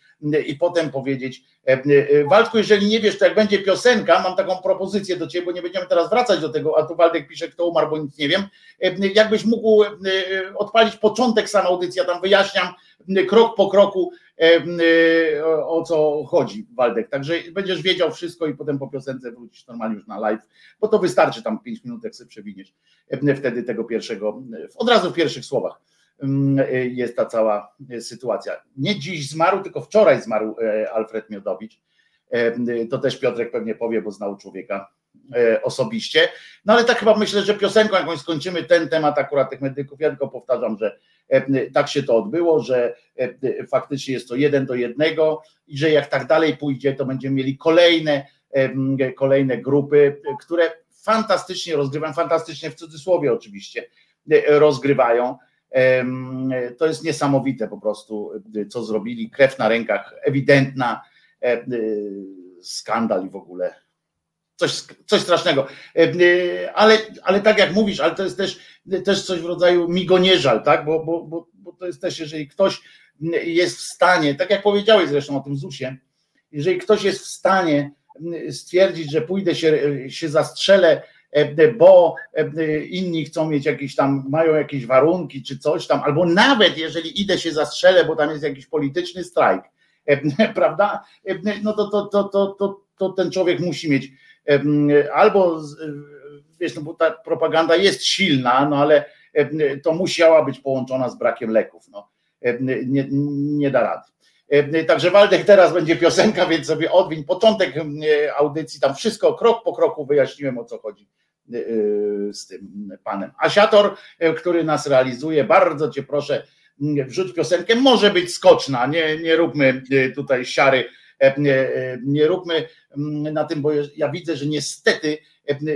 i potem powiedzieć, e, e, Waldku, jeżeli nie wiesz, to jak będzie piosenka, mam taką propozycję do ciebie, bo nie będziemy teraz wracać do tego, a tu Waldek pisze, kto umarł, bo nic nie wiem, e, jakbyś mógł odpalić początek sam audycji, ja tam wyjaśniam krok po kroku, o co chodzi, Waldek. Także będziesz wiedział wszystko i potem po piosence wrócisz normalnie już na live, bo to wystarczy tam 5 minut, jak sobie przewiniesz wtedy tego pierwszego, od razu w pierwszych słowach. Mm, jest ta cała sytuacja. Nie dziś zmarł, tylko wczoraj zmarł e, Alfred Miodowicz. E, to też Piotrek pewnie powie, bo znał człowieka e, osobiście. No ale tak chyba myślę, że piosenką jakąś skończymy ten temat akurat tych medyków. Ja tylko powtarzam, że tak się to odbyło, że faktycznie jest to jeden do jednego i że jak tak dalej pójdzie, to będziemy mieli kolejne, kolejne grupy, które fantastycznie rozgrywają, fantastycznie w cudzysłowie oczywiście, rozgrywają to jest niesamowite po prostu, co zrobili. Krew na rękach, ewidentna, e, skandal i w ogóle coś, coś strasznego. Ale, ale tak jak mówisz, ale to jest też, też coś w rodzaju migonieżal, tak? Bo, bo, bo, bo to jest też, jeżeli ktoś jest w stanie, tak jak powiedziałeś zresztą o tym ZUS-ie, jeżeli ktoś jest w stanie stwierdzić, że pójdę się, się zastrzelę E, bo e, inni chcą mieć jakieś tam, mają jakieś warunki czy coś tam, albo nawet jeżeli idę się zastrzelę, bo tam jest jakiś polityczny strajk, e, prawda? No to, to, to, to, to, to ten człowiek musi mieć albo wiesz, no bo ta propaganda jest silna, no ale to musiała być połączona z brakiem leków. No, nie, nie da rady. Także Waldek teraz będzie piosenka, więc sobie odwiń początek audycji, tam wszystko krok po kroku wyjaśniłem o co chodzi z tym panem. Asiator, który nas realizuje, bardzo cię proszę, wrzuć piosenkę, może być skoczna, nie, nie róbmy tutaj siary E, e, nie róbmy mm, na tym, bo ja widzę, że niestety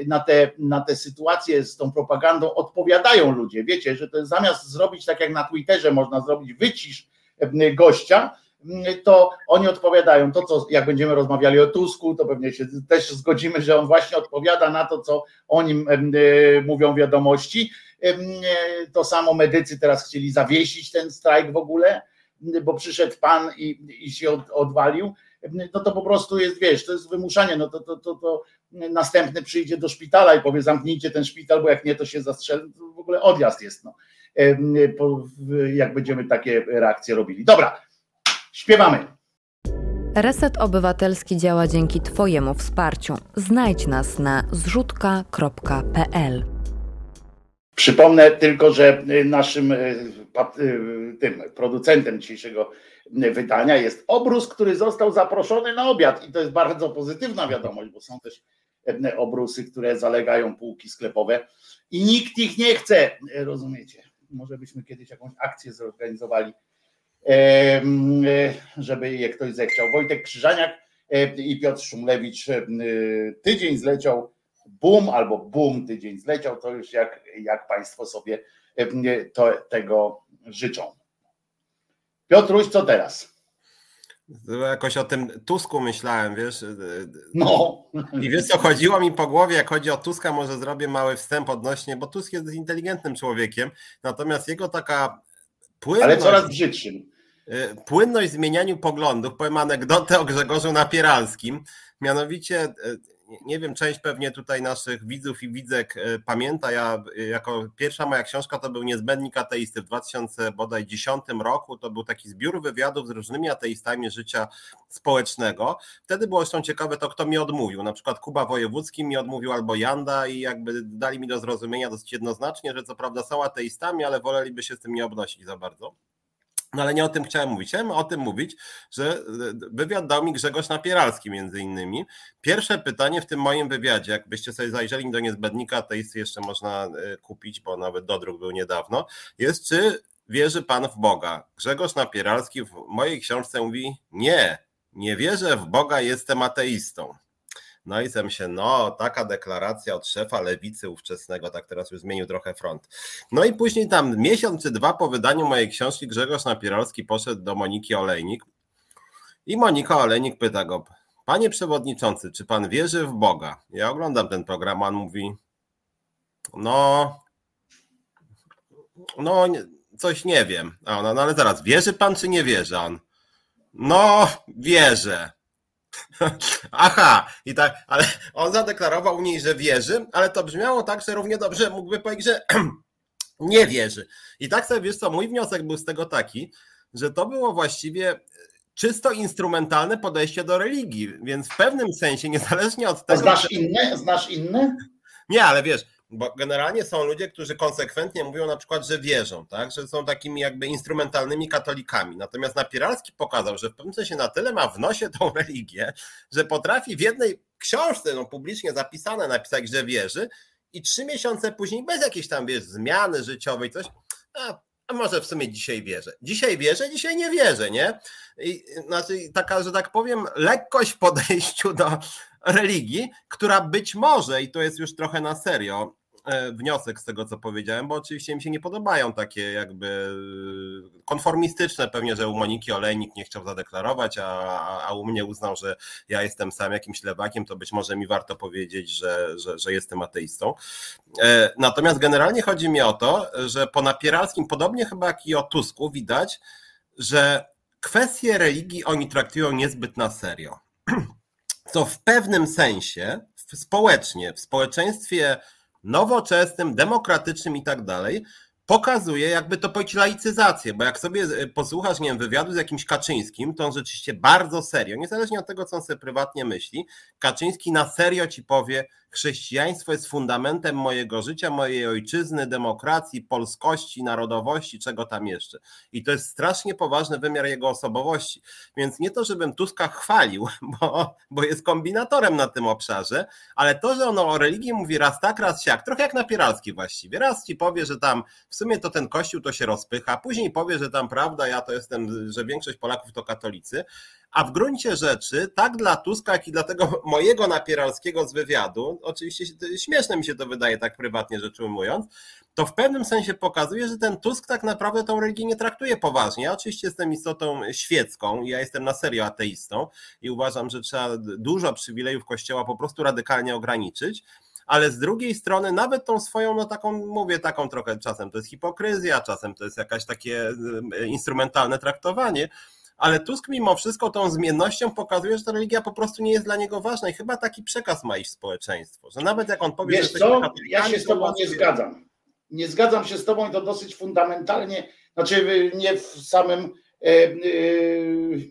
na te, na te sytuacje z tą propagandą odpowiadają ludzie. Wiecie, że to zamiast zrobić tak jak na Twitterze można zrobić wycisz gościa, to oni odpowiadają. To, co jak będziemy rozmawiali o Tusku, to pewnie się też zgodzimy, że on właśnie odpowiada na to, co o nim mówią wiadomości. To samo medycy teraz chcieli zawiesić ten strajk w ogóle, bo przyszedł pan i, i się odwalił no to po prostu jest, wiesz, to jest wymuszanie, no to, to, to, to następny przyjdzie do szpitala i powie zamknijcie ten szpital, bo jak nie, to się zastrzeli, w ogóle odjazd jest, no, jak będziemy takie reakcje robili. Dobra, śpiewamy. Reset Obywatelski działa dzięki Twojemu wsparciu. Znajdź nas na zrzutka.pl. Przypomnę tylko, że naszym y, y, tym producentem dzisiejszego wydania jest obrus, który został zaproszony na obiad i to jest bardzo pozytywna wiadomość, bo są też obrusy, które zalegają półki sklepowe i nikt ich nie chce, rozumiecie? Może byśmy kiedyś jakąś akcję zorganizowali, żeby je ktoś zechciał. Wojtek Krzyżaniak i Piotr Szumlewicz tydzień zleciał, boom albo boom tydzień zleciał, to już jak, jak Państwo sobie to, tego życzą. Piotruś, co teraz? Jakoś o tym Tusku myślałem, wiesz. No. I wiesz co, chodziło mi po głowie, jak chodzi o Tuska, może zrobię mały wstęp odnośnie, bo Tusk jest inteligentnym człowiekiem, natomiast jego taka płynność... Ale coraz brzydszym. Y, płynność w zmienianiu poglądów, powiem anegdotę o Grzegorzu Napieralskim, mianowicie y, nie wiem, część pewnie tutaj naszych widzów i widzek e, pamięta. Ja jako pierwsza moja książka to był Niezbędnik ateisty w 2010 roku. To był taki zbiór wywiadów z różnymi ateistami życia społecznego. Wtedy było zresztą ciekawe to, kto mi odmówił. Na przykład Kuba Wojewódzki mi odmówił albo Janda i jakby dali mi do zrozumienia dosyć jednoznacznie, że co prawda są ateistami, ale woleliby się z tym nie obnosić za bardzo. No ale nie o tym chciałem mówić. Chciałem o tym mówić, że e, wywiad dał mi Grzegorz Napieralski między innymi. Pierwsze pytanie w tym moim wywiadzie, jakbyście sobie zajrzeli do niezbędnika, jest jeszcze można e, kupić, bo nawet dodruk był niedawno, jest czy wierzy pan w Boga? Grzegorz Napieralski w mojej książce mówi nie, nie wierzę w Boga, jestem ateistą. No i sem się, no, taka deklaracja od szefa lewicy ówczesnego, tak teraz już zmienił trochę front. No i później tam miesiąc czy dwa po wydaniu mojej książki Grzegorz Napieralski poszedł do Moniki Olejnik i Monika Olejnik pyta go, panie przewodniczący, czy pan wierzy w Boga? Ja oglądam ten program, on mówi, no, no, coś nie wiem. A ona, no ale zaraz, wierzy pan czy nie wierzy? on, no, wierzę. Aha, i tak, ale on zadeklarował niej, że wierzy, ale to brzmiało tak, że równie dobrze mógłby powiedzieć, że nie wierzy. I tak sobie wiesz co, mój wniosek był z tego taki, że to było właściwie czysto instrumentalne podejście do religii, więc w pewnym sensie, niezależnie od tego. A znasz inne? Znasz inne? Nie, ale wiesz, bo generalnie są ludzie, którzy konsekwentnie mówią na przykład, że wierzą, tak? że są takimi jakby instrumentalnymi katolikami. Natomiast Napieralski pokazał, że w pewnym sensie na tyle ma w nosie tą religię, że potrafi w jednej książce no, publicznie zapisane napisać, że wierzy i trzy miesiące później bez jakiejś tam wiesz, zmiany życiowej, coś, a, a może w sumie dzisiaj wierzę. Dzisiaj wierzę, dzisiaj nie wierzę, nie? I, znaczy taka, że tak powiem, lekkość w podejściu do religii, która być może, i to jest już trochę na serio, wniosek z tego, co powiedziałem, bo oczywiście mi się nie podobają takie jakby e, konformistyczne, pewnie, że u Moniki Olejnik nie chciał zadeklarować, a, a u mnie uznał, że ja jestem sam jakimś lewakiem, to być może mi warto powiedzieć, że, że, że jestem ateistą. E, natomiast generalnie chodzi mi o to, że po Napieralskim, podobnie chyba jak i o Tusku, widać, że kwestie religii oni traktują niezbyt na serio. Co w pewnym sensie społecznie, w społeczeństwie nowoczesnym, demokratycznym i tak dalej, pokazuje jakby to powiedzieć laicyzację, bo jak sobie e, posłuchasz, nie wiem, wywiadu z jakimś Kaczyńskim, to on rzeczywiście bardzo serio, niezależnie od tego, co on sobie prywatnie myśli, Kaczyński na serio ci powie, chrześcijaństwo jest fundamentem mojego życia, mojej ojczyzny, demokracji, polskości, narodowości, czego tam jeszcze. I to jest strasznie poważny wymiar jego osobowości. Więc nie to, żebym Tuska chwalił, bo, bo jest kombinatorem na tym obszarze, ale to, że on o religii mówi raz tak, raz siak, trochę jak napieralski właściwie. Raz ci powie, że tam w sumie to ten kościół to się rozpycha, później powie, że tam prawda, ja to jestem, że większość Polaków to katolicy, a w gruncie rzeczy, tak dla Tuska, jak i dla tego mojego napieralskiego z wywiadu, oczywiście śmieszne mi się to wydaje, tak prywatnie rzecz ujmując, to w pewnym sensie pokazuje, że ten Tusk tak naprawdę tą religię nie traktuje poważnie. Ja oczywiście jestem istotą świecką, ja jestem na serio ateistą i uważam, że trzeba dużo przywilejów Kościoła po prostu radykalnie ograniczyć ale z drugiej strony nawet tą swoją, no taką, mówię taką trochę, czasem to jest hipokryzja, czasem to jest jakaś takie instrumentalne traktowanie, ale Tusk mimo wszystko tą zmiennością pokazuje, że ta religia po prostu nie jest dla niego ważna i chyba taki przekaz ma iść w społeczeństwo, że nawet jak on powie, Wiesz że co, ja się z tobą nie zgadzam. Nie zgadzam się z tobą i to dosyć fundamentalnie, znaczy nie w samym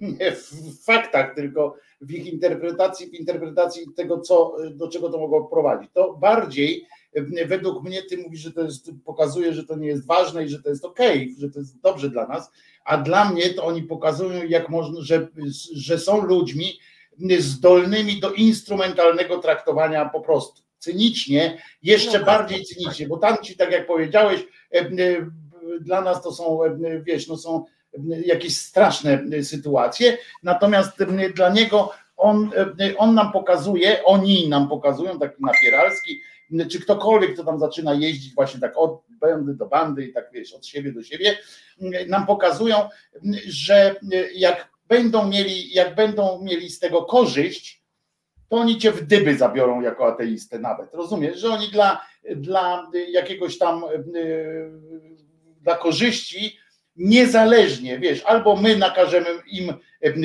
nie w faktach, tylko w ich interpretacji, w interpretacji tego, co, do czego to mogło prowadzić. To bardziej e, według mnie ty mówisz, że to jest, pokazuje, że to nie jest ważne i że to jest okej, okay, że to jest dobrze dla nas, a dla mnie to oni pokazują, jak można, że, że są ludźmi zdolnymi do instrumentalnego traktowania po prostu. Cynicznie, jeszcze no, bardziej tak. cynicznie, bo tam ci, tak jak powiedziałeś, e, e, dla nas to są, e, wiesz, no są jakieś straszne sytuacje, natomiast dla niego on, on nam pokazuje, oni nam pokazują, taki napieralski, czy ktokolwiek, kto tam zaczyna jeździć właśnie tak od bandy do bandy i tak wiesz, od siebie do siebie, nam pokazują, że jak będą mieli, jak będą mieli z tego korzyść, to oni cię w dyby zabiorą jako ateistę nawet. Rozumiesz, że oni dla, dla jakiegoś tam dla korzyści niezależnie, wiesz, albo my nakażemy im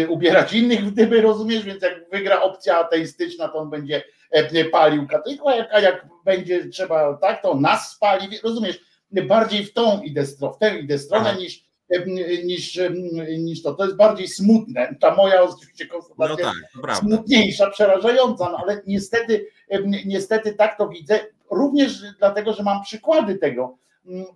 ubierać innych w dyby, rozumiesz, więc jak wygra opcja ateistyczna, to on będzie palił katolików, a jak będzie trzeba tak, to nas spali, rozumiesz, bardziej w tą idę, w tę idę stronę niż, niż, niż to. To jest bardziej smutne. Ta moja oczywiście konstatacja no tak, smutniejsza, przerażająca, no ale niestety, niestety tak to widzę, również dlatego, że mam przykłady tego,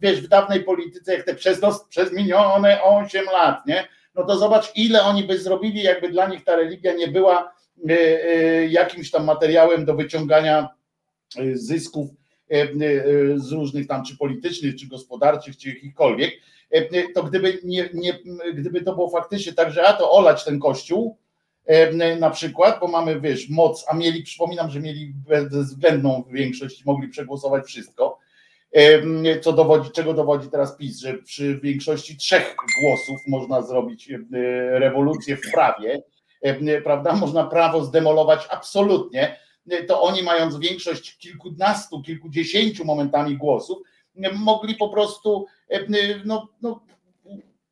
wiesz, w dawnej polityce, jak te przez, przez minione 8 lat, nie? No to zobacz, ile oni by zrobili, jakby dla nich ta religia nie była e, e, jakimś tam materiałem do wyciągania e, zysków z różnych tam, czy politycznych, czy gospodarczych, czy jakichkolwiek, to gdyby, nie, nie, gdyby to było faktycznie tak, że a to olać ten kościół, na przykład, bo mamy, wiesz, moc, a mieli, przypominam, że mieli bezwzględną większość, mogli przegłosować wszystko, co dowodzi, czego dowodzi teraz PiS, że przy większości trzech głosów można zrobić rewolucję w prawie, prawda? Można prawo zdemolować absolutnie. To oni, mając większość kilkunastu, kilkudziesięciu momentami głosów, mogli po prostu no, no,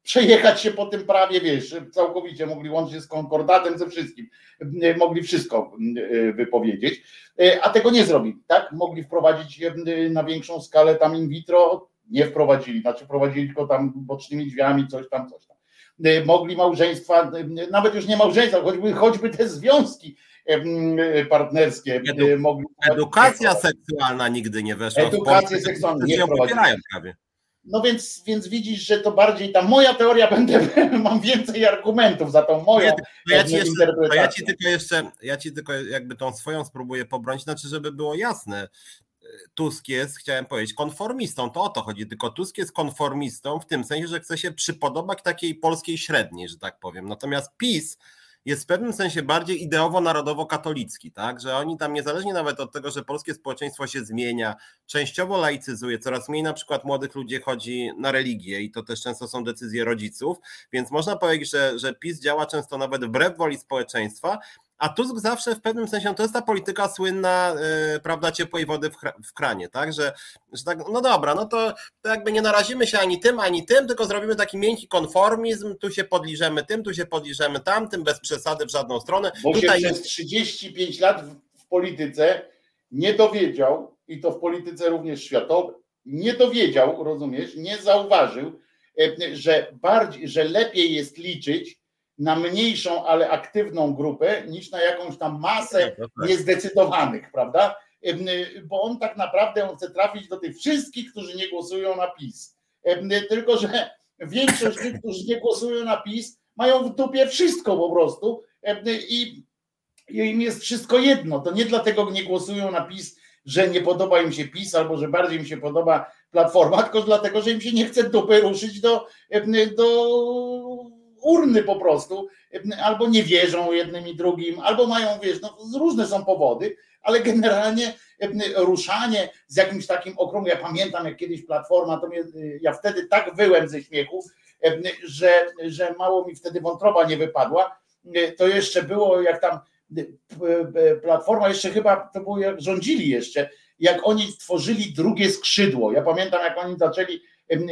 przejechać się po tym prawie, wiesz, całkowicie mogli łącznie z konkordatem, ze wszystkim, mogli wszystko wypowiedzieć, a tego nie zrobili, tak? Mogli wprowadzić na większą skalę tam in vitro, nie wprowadzili, znaczy wprowadzili tylko tam bocznymi drzwiami, coś tam, coś tam. Mogli małżeństwa, nawet już nie małżeństwa, choćby, choćby te związki partnerskie Edu, mogli. Edukacja seksualna nigdy nie weszła. Edukacja seksualna nie wprowadzili. prawie. No więc, więc widzisz, że to bardziej ta moja teoria, będę, mam więcej argumentów za tą moją to ja, ci jeszcze, to ja ci tylko jeszcze, ja ci tylko jakby tą swoją spróbuję pobronić, znaczy żeby było jasne, Tusk jest, chciałem powiedzieć, konformistą, to o to chodzi, tylko Tusk jest konformistą w tym sensie, że chce się przypodobać takiej polskiej średniej, że tak powiem, natomiast PiS jest w pewnym sensie bardziej ideowo-narodowo-katolicki, tak? Że oni tam niezależnie nawet od tego, że polskie społeczeństwo się zmienia, częściowo laicyzuje, coraz mniej na przykład młodych ludzi chodzi na religię i to też często są decyzje rodziców, więc można powiedzieć, że, że PiS działa często nawet wbrew woli społeczeństwa, a Tusk zawsze w pewnym sensie, to jest ta polityka słynna, yy, prawda, ciepłej wody w, w, kranie, tak? Że, że tak, no dobra, no to, to jakby nie narazimy się ani tym, ani tym, tylko zrobimy taki miękki konformizm, tu się podliżemy tym, tu się podliżemy tamtym, bez przesady w żadną stronę. Bo Tutaj... się przez 35 lat w, w polityce nie dowiedział, i to w polityce również światowej, nie dowiedział, rozumiesz, nie zauważył, że bardziej, że lepiej jest liczyć na mniejszą, ale aktywną grupę, niż na jakąś tam masę tak. niezdecydowanych, prawda? Bo on tak naprawdę on chce trafić do tych wszystkich, którzy nie głosują na PiS. Tylko, że większość tych, którzy nie głosują na PiS, mają w dupie wszystko po prostu i, i im jest wszystko jedno. To nie dlatego nie głosują na PiS, że nie podoba im się PiS albo że bardziej im się podoba Platforma, tylko dlatego, że im się nie chce dupy ruszyć do, do urny po prostu, albo nie wierzą jednym i drugim, albo mają, wiesz, no, różne są powody, ale generalnie ruszanie z jakimś takim okrągłym, ja pamiętam jak kiedyś Platforma, to mnie, ja wtedy tak wyłem ze śmiechu, że, że mało mi wtedy wątroba nie wypadła, to jeszcze było jak tam Platforma jeszcze chyba, to było jak rządzili jeszcze, jak oni stworzyli drugie skrzydło. Ja pamiętam, jak oni zaczęli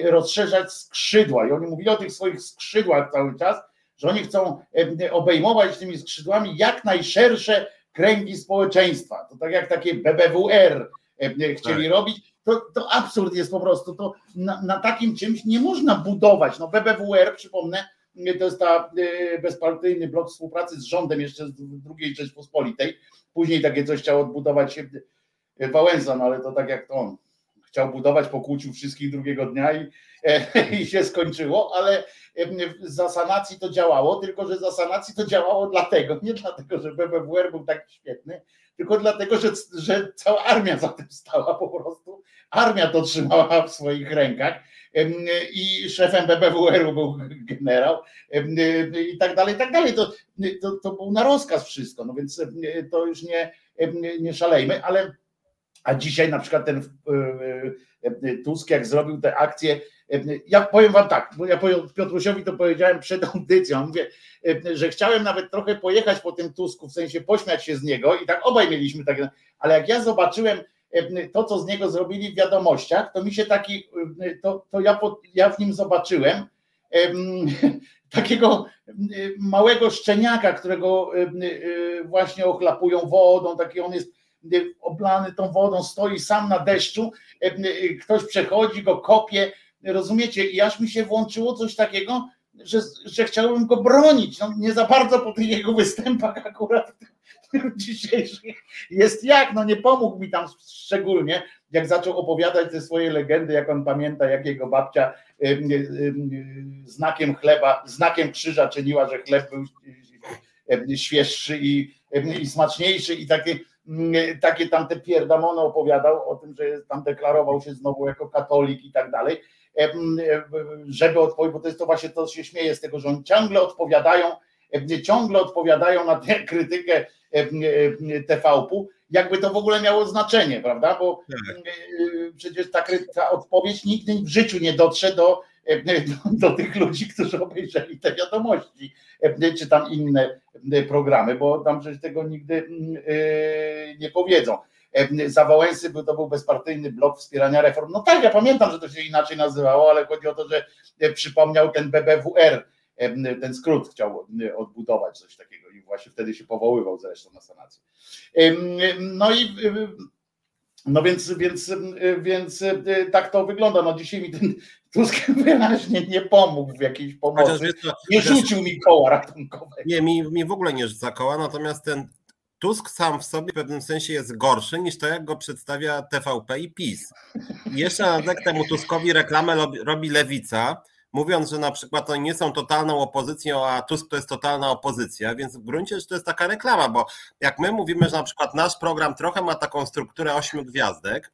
rozszerzać skrzydła i oni mówili o tych swoich skrzydłach cały czas, że oni chcą obejmować tymi skrzydłami jak najszersze kręgi społeczeństwa. To tak jak takie BBWR chcieli tak. robić. To, to absurd jest po prostu. To na, na takim czymś nie można budować. No BBWR, przypomnę, to jest ta bezpartyjny blok współpracy z rządem jeszcze z drugiej Rzeczpospolitej. Później takie coś chciał odbudować Wałęsa, no ale to tak jak to on chciał budować, pokłócił wszystkich drugiego dnia i, i się skończyło, ale za sanacji to działało, tylko że za sanacji to działało dlatego, nie dlatego, że BBWR był tak świetny, tylko dlatego, że, że cała armia za tym stała po prostu. Armia to trzymała w swoich rękach i szefem BBWR-u był generał i tak dalej, i tak dalej. To, to, to był na rozkaz wszystko, no więc to już nie, nie szalejmy, ale a dzisiaj na przykład ten Tusk, jak zrobił te akcje, ja powiem wam tak, bo ja Piotrusiowi to powiedziałem przed audycją, mówię, że chciałem nawet trochę pojechać po tym Tusku, w sensie pośmiać się z niego i tak obaj mieliśmy takie, ale jak ja zobaczyłem to, co z niego zrobili w wiadomościach, to mi się taki, to, to ja, ja w nim zobaczyłem takiego małego szczeniaka, którego właśnie ochlapują wodą, taki on jest oblany tą wodą, stoi sam na deszczu, ktoś przechodzi, go kopie, rozumiecie, i aż mi się włączyło coś takiego, że, że chciałbym go bronić, no nie za bardzo po tych jego występach akurat dzisiejszych jest jak, no nie pomógł mi tam szczególnie, jak zaczął opowiadać te swoje legendy, jak on pamięta, jak jego babcia znakiem chleba, znakiem krzyża czyniła, że chleb był świeższy i, i smaczniejszy i takie takie tam te pierdamono opowiadał o tym, że tam deklarował się znowu jako katolik i tak dalej, żeby odpowiedzieć, bo to jest to właśnie to się śmieje z tego, że oni ciągle odpowiadają, ciągle odpowiadają na tę krytykę TVP, jakby to w ogóle miało znaczenie, prawda? Bo tak. przecież ta, ta odpowiedź nigdy w życiu nie dotrze do, do, do tych ludzi, którzy obejrzeli te wiadomości, czy tam inne programy, bo tam przecież tego nigdy nie powiedzą. Za Wałęsy to był bezpartyjny blok wspierania reform. No tak, ja pamiętam, że to się inaczej nazywało, ale chodzi o to, że przypomniał ten BBWR, ten skrót chciał odbudować coś takiego i właśnie wtedy się powoływał zresztą na sanację. No i no więc, więc, więc tak to wygląda. No dzisiaj mi ten Tusk wyraźnie nie pomógł w jakiejś pomocy. nie rzucił mi koła ratunkowego. Nie, mi, mi w ogóle nie rzuca koła, natomiast ten Tusk sam w sobie w pewnym sensie jest gorszy niż to, jak go przedstawia TVP i PiS. I jeszcze na temu Tuskowi reklamę robi lewica, mówiąc, że na przykład oni nie są totalną opozycją, a Tusk to jest totalna opozycja, więc w gruncie rzeczy to jest taka reklama, bo jak my mówimy, że na przykład nasz program trochę ma taką strukturę ośmiu gwiazdek,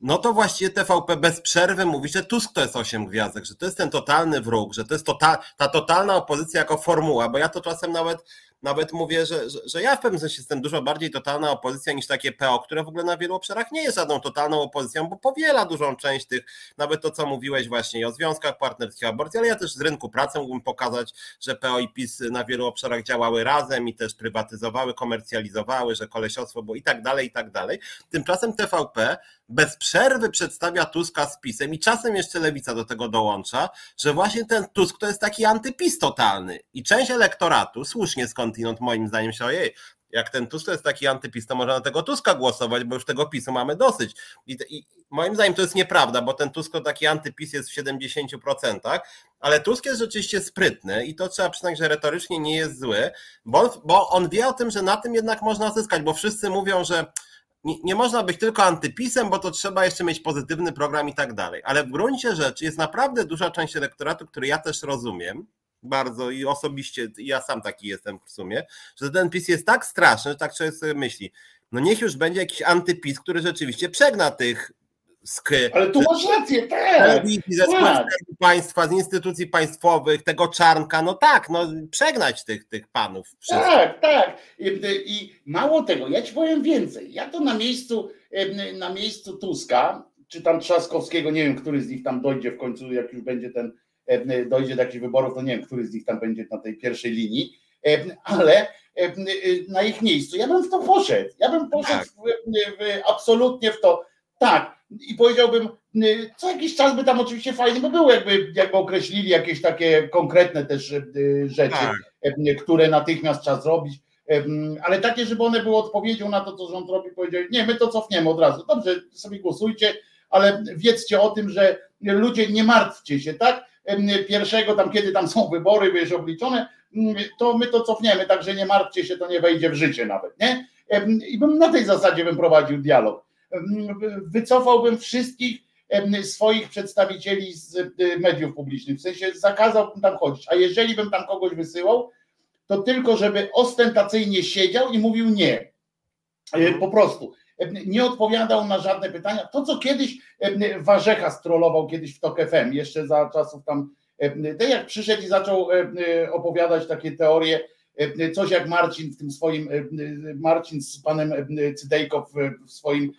no to właściwie TVP bez przerwy mówi, że Tusk to jest osiem gwiazdek, że to jest ten totalny wróg, że to jest total, ta totalna opozycja jako formuła, bo ja to czasem nawet nawet mówię, że, że, że, ja w pewnym sensie jestem dużo bardziej totalna opozycja niż takie PO, które w ogóle na wielu obszarach nie jest żadną totalną opozycją, bo powiela dużą część tych, nawet to, co mówiłeś właśnie o związkach partnerskich, aborcji, ale ja też z rynku pracy mógłbym pokazać, że PO i PiS na wielu obszarach działały razem i też prywatyzowały, komercjalizowały, że kolesiostwo było i tak dalej, i tak dalej. Tymczasem TVP bez przerwy przedstawia Tuska z PiSem i czasem jeszcze Lewica do tego dołącza, że właśnie ten Tusk to jest taki antypis totalny i część elektoratu, słusznie skądinąd moim zdaniem się, ojej, jak ten Tusk to jest taki antypis, to można na tego Tuska głosować, bo już tego PiSu mamy dosyć. I, I, moim zdaniem to jest nieprawda, bo ten Tusk to taki antypis jest w 70%, ale Tusk jest rzeczywiście sprytny i to trzeba przyznać, że retorycznie nie jest zły, bo bo on wie o tym, że na tym jednak można zyskać, bo wszyscy mówią, że nie, nie, można być tylko antypisem, bo to trzeba jeszcze mieć pozytywny program i tak dalej. Ale w gruncie rzeczy jest naprawdę duża część elektoratu, który ja też rozumiem, bardzo i osobiście, ja sam taki jestem w sumie, że ten PiS jest tak straszny, że tak człowiek sobie myśli, no niech już będzie jakiś antypis, który rzeczywiście przegna tych sk. Ale tu masz rację, tak. Ze tak. państwa, z instytucji państwowych, tego czarnka, no tak, no przegnać tych, tych panów. Wszystkich. Tak, tak. I, I, mało tego, ja ci powiem więcej. Ja to na miejscu, na miejscu Tuska, czy tam Trzaskowskiego, nie wiem, który z nich tam dojdzie w końcu, jak już będzie ten, dojdzie do jakichś wyborów, to nie wiem, który z nich tam będzie na tej pierwszej linii, ale na ich miejscu ja bym w to poszedł. Ja bym poszedł tak. w, w, absolutnie w to. Tak, i powiedziałbym, y, co jakiś czas by tam oczywiście fajnie by było, jakby, jakby określili jakieś takie konkretne też y, rzeczy, tak. Y, które natychmiast trzeba zrobić, ale takie, żeby one były odpowiedzią na to, co rząd robi, powiedzieli, nie, my to cofniemy od razu. Dobrze, sobie głosujcie, ale wiedzcie o tym, że ludzie nie martwcie się, tak? Pierwszego tam, kiedy tam są wybory, wiesz, obliczone, to my to cofniemy, także nie martwcie się, to nie wejdzie w życie nawet, nie? I bym na tej zasadzie bym prowadził dialog wycofałbym wszystkich swoich przedstawicieli z y, mediów publicznych, w sensie zakazałbym tam chodzić, a jeżeli bym tam kogoś wysyłał, to tylko żeby ostentacyjnie siedział i mówił nie. E, mhm. Po prostu. Nie odpowiadał na żadne pytania. To, co kiedyś Warzecha strolował kiedyś w TOK FM, jeszcze za czasów tam, ten jak przyszedł i zaczął opowiadać takie teorie, coś jak Marcin w tym swoim, Marcin z panem Cydejko w swoim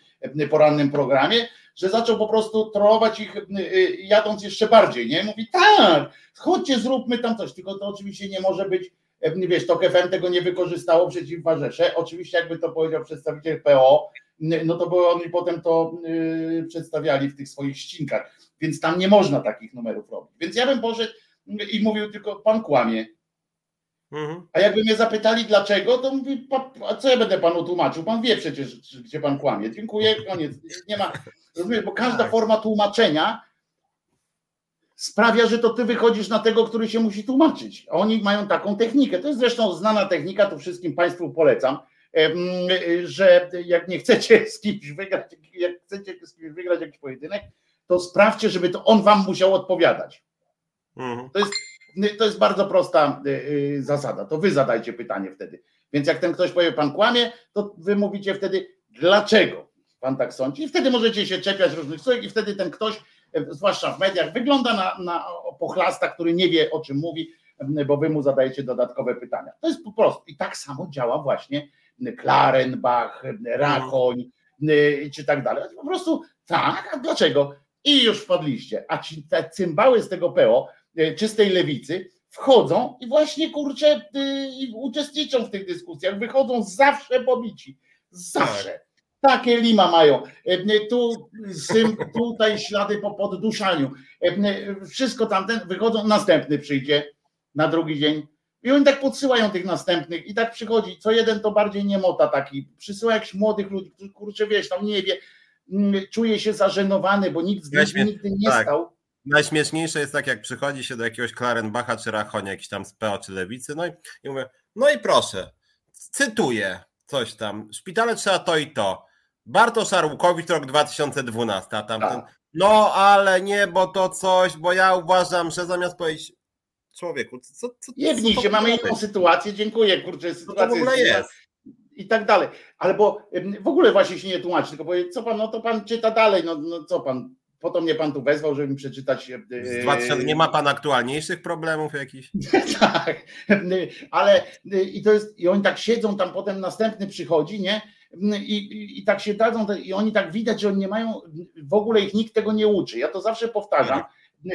porannym programie, że zaczął po prostu trollować ich jadąc jeszcze bardziej, nie? Mówi tak, chodźcie, zróbmy tam coś, tylko to oczywiście nie może być, wiesz, to FM tego nie wykorzystało przeciw Warzesze, oczywiście jakby to powiedział przedstawiciel PO, no to by oni potem to przedstawiali w tych swoich ścinkach, więc tam nie można takich numerów robić, więc ja bym poszedł i mówił tylko, pan kłamie, Mhm. A jakby mnie zapytali dlaczego, to mówi, a co ja będę panu tłumaczył? Pan wie przecież, gdzie pan kłamie. Dziękuję, koniec. Nie ma, rozumiesz, bo każda tak. forma tłumaczenia sprawia, że to ty wychodzisz na tego, który się musi tłumaczyć. Oni mają taką technikę. To jest zresztą znana technika, to wszystkim Państwu polecam, że jak nie chcecie z kimś wygrać, jak chcecie z kimś wygrać jakiś pojedynek, to sprawdźcie, żeby to on wam musiał odpowiadać. Mhm. To jest to jest bardzo prosta y, y, zasada. To wy zadajcie pytanie wtedy. Więc jak ten ktoś powie, pan kłamie, to wy mówicie wtedy, dlaczego pan tak sądzi? I wtedy możecie się czepiać różnych słów i wtedy ten ktoś, e, zwłaszcza w mediach, wygląda na, na pochlasta, który nie wie, o czym mówi, bo wy mu zadajecie dodatkowe pytania. To jest po prostu. I tak samo działa właśnie Klarenbach, Rachoń, czy tak dalej. Po prostu tak, a dlaczego? I już wpadliście. A ci te cymbały z tego PO, E, czystej lewicy wchodzą i właśnie kurczę y, uczestniczą w tych dyskusjach, wychodzą zawsze pobici. Zawsze. Tak. Takie lima mają. E, tu, tutaj ślady po podduszaniu. E, wszystko tamten, wychodzą, następny przyjdzie na drugi dzień. I oni tak podsyłają tych następnych i tak przychodzi. Co jeden to bardziej niemota taki. Przysyła jakichś młodych ludzi, którzy kurczę wiesz, tam nie wie, mm, czuje się zażenowany, bo nikt z nich nigdy nie tak. stał Najśmieszniejsze jest tak, jak przychodzi się do jakiegoś Klarenbacha czy Rachonia, jakiś tam z PO czy Lewicy, no i, i mówię, no i proszę, cytuję coś tam, szpitale trzeba to i to. Bartosz Arłukowicz, rok 2012, a tamten, tak. no ale nie, bo to coś, bo ja uważam, że zamiast powiedzieć, człowieku, co, co, Jednij się, mamy inną sytuację, dziękuję, kurczę, sytuacja to w ogóle jest. jest. I tak dalej. Ale bo w ogóle właśnie się nie tłumaczy, tylko powie, co pan, no to pan czyta dalej, no, no co pan, po to mnie pan tu wezwał, żeby mi przeczytać. E, Z 2000, nie ma pan aktualniejszych problemów jakichś? tak, ale i to jest, i oni tak siedzą, tam potem następny przychodzi, nie? I, i, i tak się dadzą, i oni tak widać, że oni nie mają, w ogóle ich nikt tego nie uczy. Ja to zawsze powtarzam,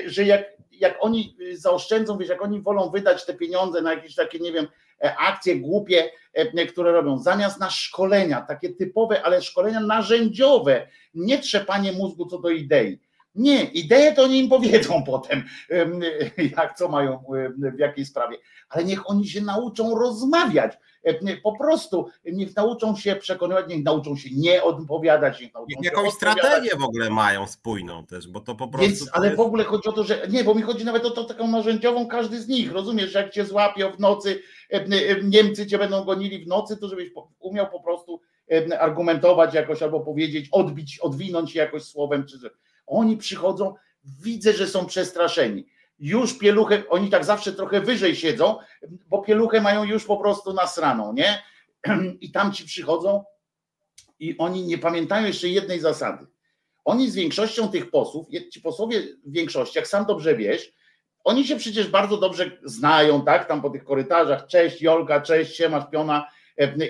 że jak, jak oni zaoszczędzą, wiesz, jak oni wolą wydać te pieniądze na jakieś takie, nie wiem, e, akcje głupie, e, które robią, zamiast na szkolenia, takie typowe, ale szkolenia narzędziowe, nie trzepanie mózgu co do idei, Nie, ideę to oni im powiedzą potem, jak co mają, w jakiej sprawie, ale niech oni się nauczą rozmawiać. Po prostu niech nauczą się przekonywać, niech nauczą się nie odpowiadać. Niech nauczą niech jakąś strategię w ogóle mają spójną też, bo to po prostu. Więc, ale jest... w ogóle chodzi o to, że nie, bo mi chodzi nawet o to taką narzędziową każdy z nich. Rozumiesz, że jak cię złapią w nocy, Niemcy cię będą gonili w nocy, to żebyś umiał po prostu argumentować jakoś albo powiedzieć, odbić, odwinąć się jakoś słowem, czy że oni przychodzą, widzę, że są przestraszeni. Już pieluchę, oni tak zawsze trochę wyżej siedzą, bo pieluchę mają już po prostu nasraną, nie? I tam ci przychodzą i oni nie pamiętają jeszcze jednej zasady. Oni z większością tych posłów, ci posłowie w większości, jak sam dobrze wiesz, oni się przecież bardzo dobrze znają, tak? Tam po tych korytarzach, cześć Jolka, cześć, siema, piona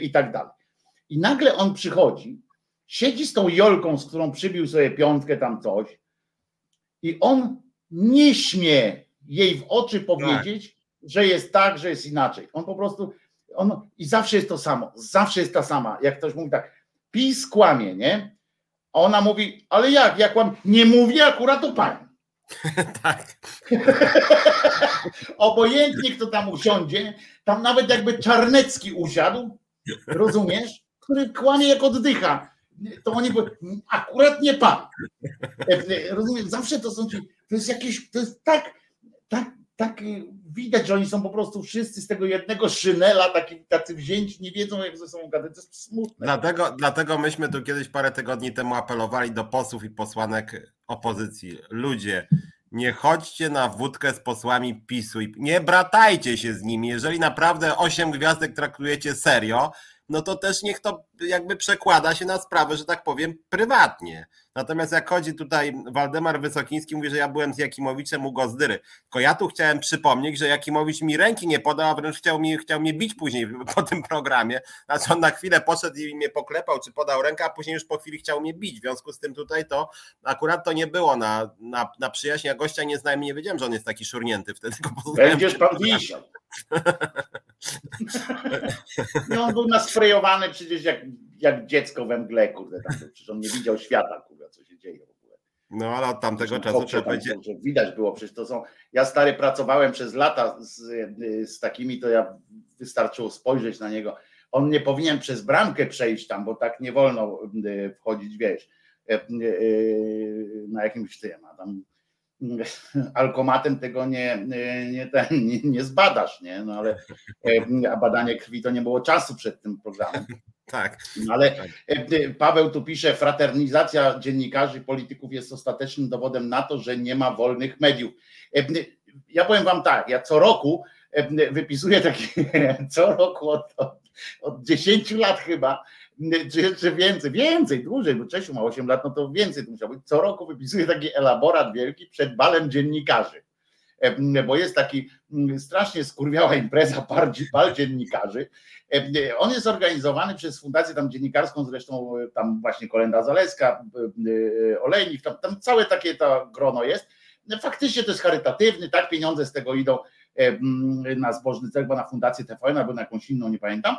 i tak dalej. I nagle on przychodzi, siedzi z tą Jolką, z którą przybił sobie piątkę tam coś i on nie śmie jej w oczy powiedzieć, tak. że jest tak, że jest inaczej. On po prostu, on, i zawsze jest to samo, zawsze jest ta sama. Jak ktoś mówi tak, PiS kłamie, nie? A ona mówi, ale jak, jak kłamie? Nie mówi akurat o pani. tak. Obojętnie kto tam usiądzie, tam nawet jakby Czarnecki usiadł, rozumiesz? Który kłamie jak oddycha to oni powiedzą, akurat nie pan. Rozumiem, zawsze to są ci, to jest jakieś, to jest tak, tak, tak widać, że oni są po prostu wszyscy z tego jednego szynela, taki, tacy wzięci, nie wiedzą jak ze sobą gadać, to jest smutne. Dlatego, dlatego myśmy tu kiedyś parę tygodni temu apelowali do posłów i posłanek opozycji. Ludzie, nie chodźcie na wódkę z posłami PiSu i nie bratajcie się z nimi. Jeżeli naprawdę osiem gwiazdek traktujecie serio, no to też niech to jakby przekłada się na sprawę, że tak powiem, prywatnie. Natomiast jak chodzi tutaj Waldemar Wysokiński, mówi, że ja byłem z Jakimowiczem u Gozdyry. Tylko ja tu chciałem przypomnieć, że Jakimowicz mi ręki nie podał, a wręcz chciał, mi, chciał mnie bić później po tym programie. Znaczy on na chwilę poszedł i mnie poklepał, czy podał rękę, a później już po chwili chciał mnie bić. W związku z tym tutaj to akurat to nie było na, na, na przyjaźń. Ja gościa nie znałem i nie wiedziałem, że on jest taki szurnięty wtedy. Będziesz pan wisiał. No on był nasprejowany przecież jak, jak dziecko we mgle, kurde, tam, przecież on nie widział świata, kurde, co się dzieje w ogóle. No ale od tamtego czasu trzeba będzie... Widać było, przecież to są, ja stary pracowałem przez lata z, z takimi, to ja wystarczyło spojrzeć na niego, on nie powinien przez bramkę przejść tam, bo tak nie wolno y, wchodzić, wiesz, y, y, na jakimś tym, a tam alkomatem tego nie, nie, nie, nie zbadasz, nie? No ale a badanie krwi to nie było czasu przed tym programem. Tak. No ale tak. Paweł tu pisze, fraternizacja dziennikarzy i polityków jest ostatecznym dowodem na to, że nie ma wolnych mediów. Ja powiem wam tak, ja co roku wypisuję takie, co roku od, od, od 10 lat chyba, czy jeszcze więcej, więcej, dłużej, bo Czesiu ma 8 lat, no to więcej to musiał być. Co roku wypisuje taki elaborat wielki przed balem dziennikarzy. Bo jest taki strasznie skurwiała impreza bal dziennikarzy. On jest organizowany przez fundację tam dziennikarską, zresztą tam właśnie Kolenda Zaleska, Olejnik, tam, tam całe takie to grono jest. Faktycznie to jest charytatywny, tak, pieniądze z tego idą na zbożny cel, bo na fundację TVN albo na jakąś inną, nie pamiętam.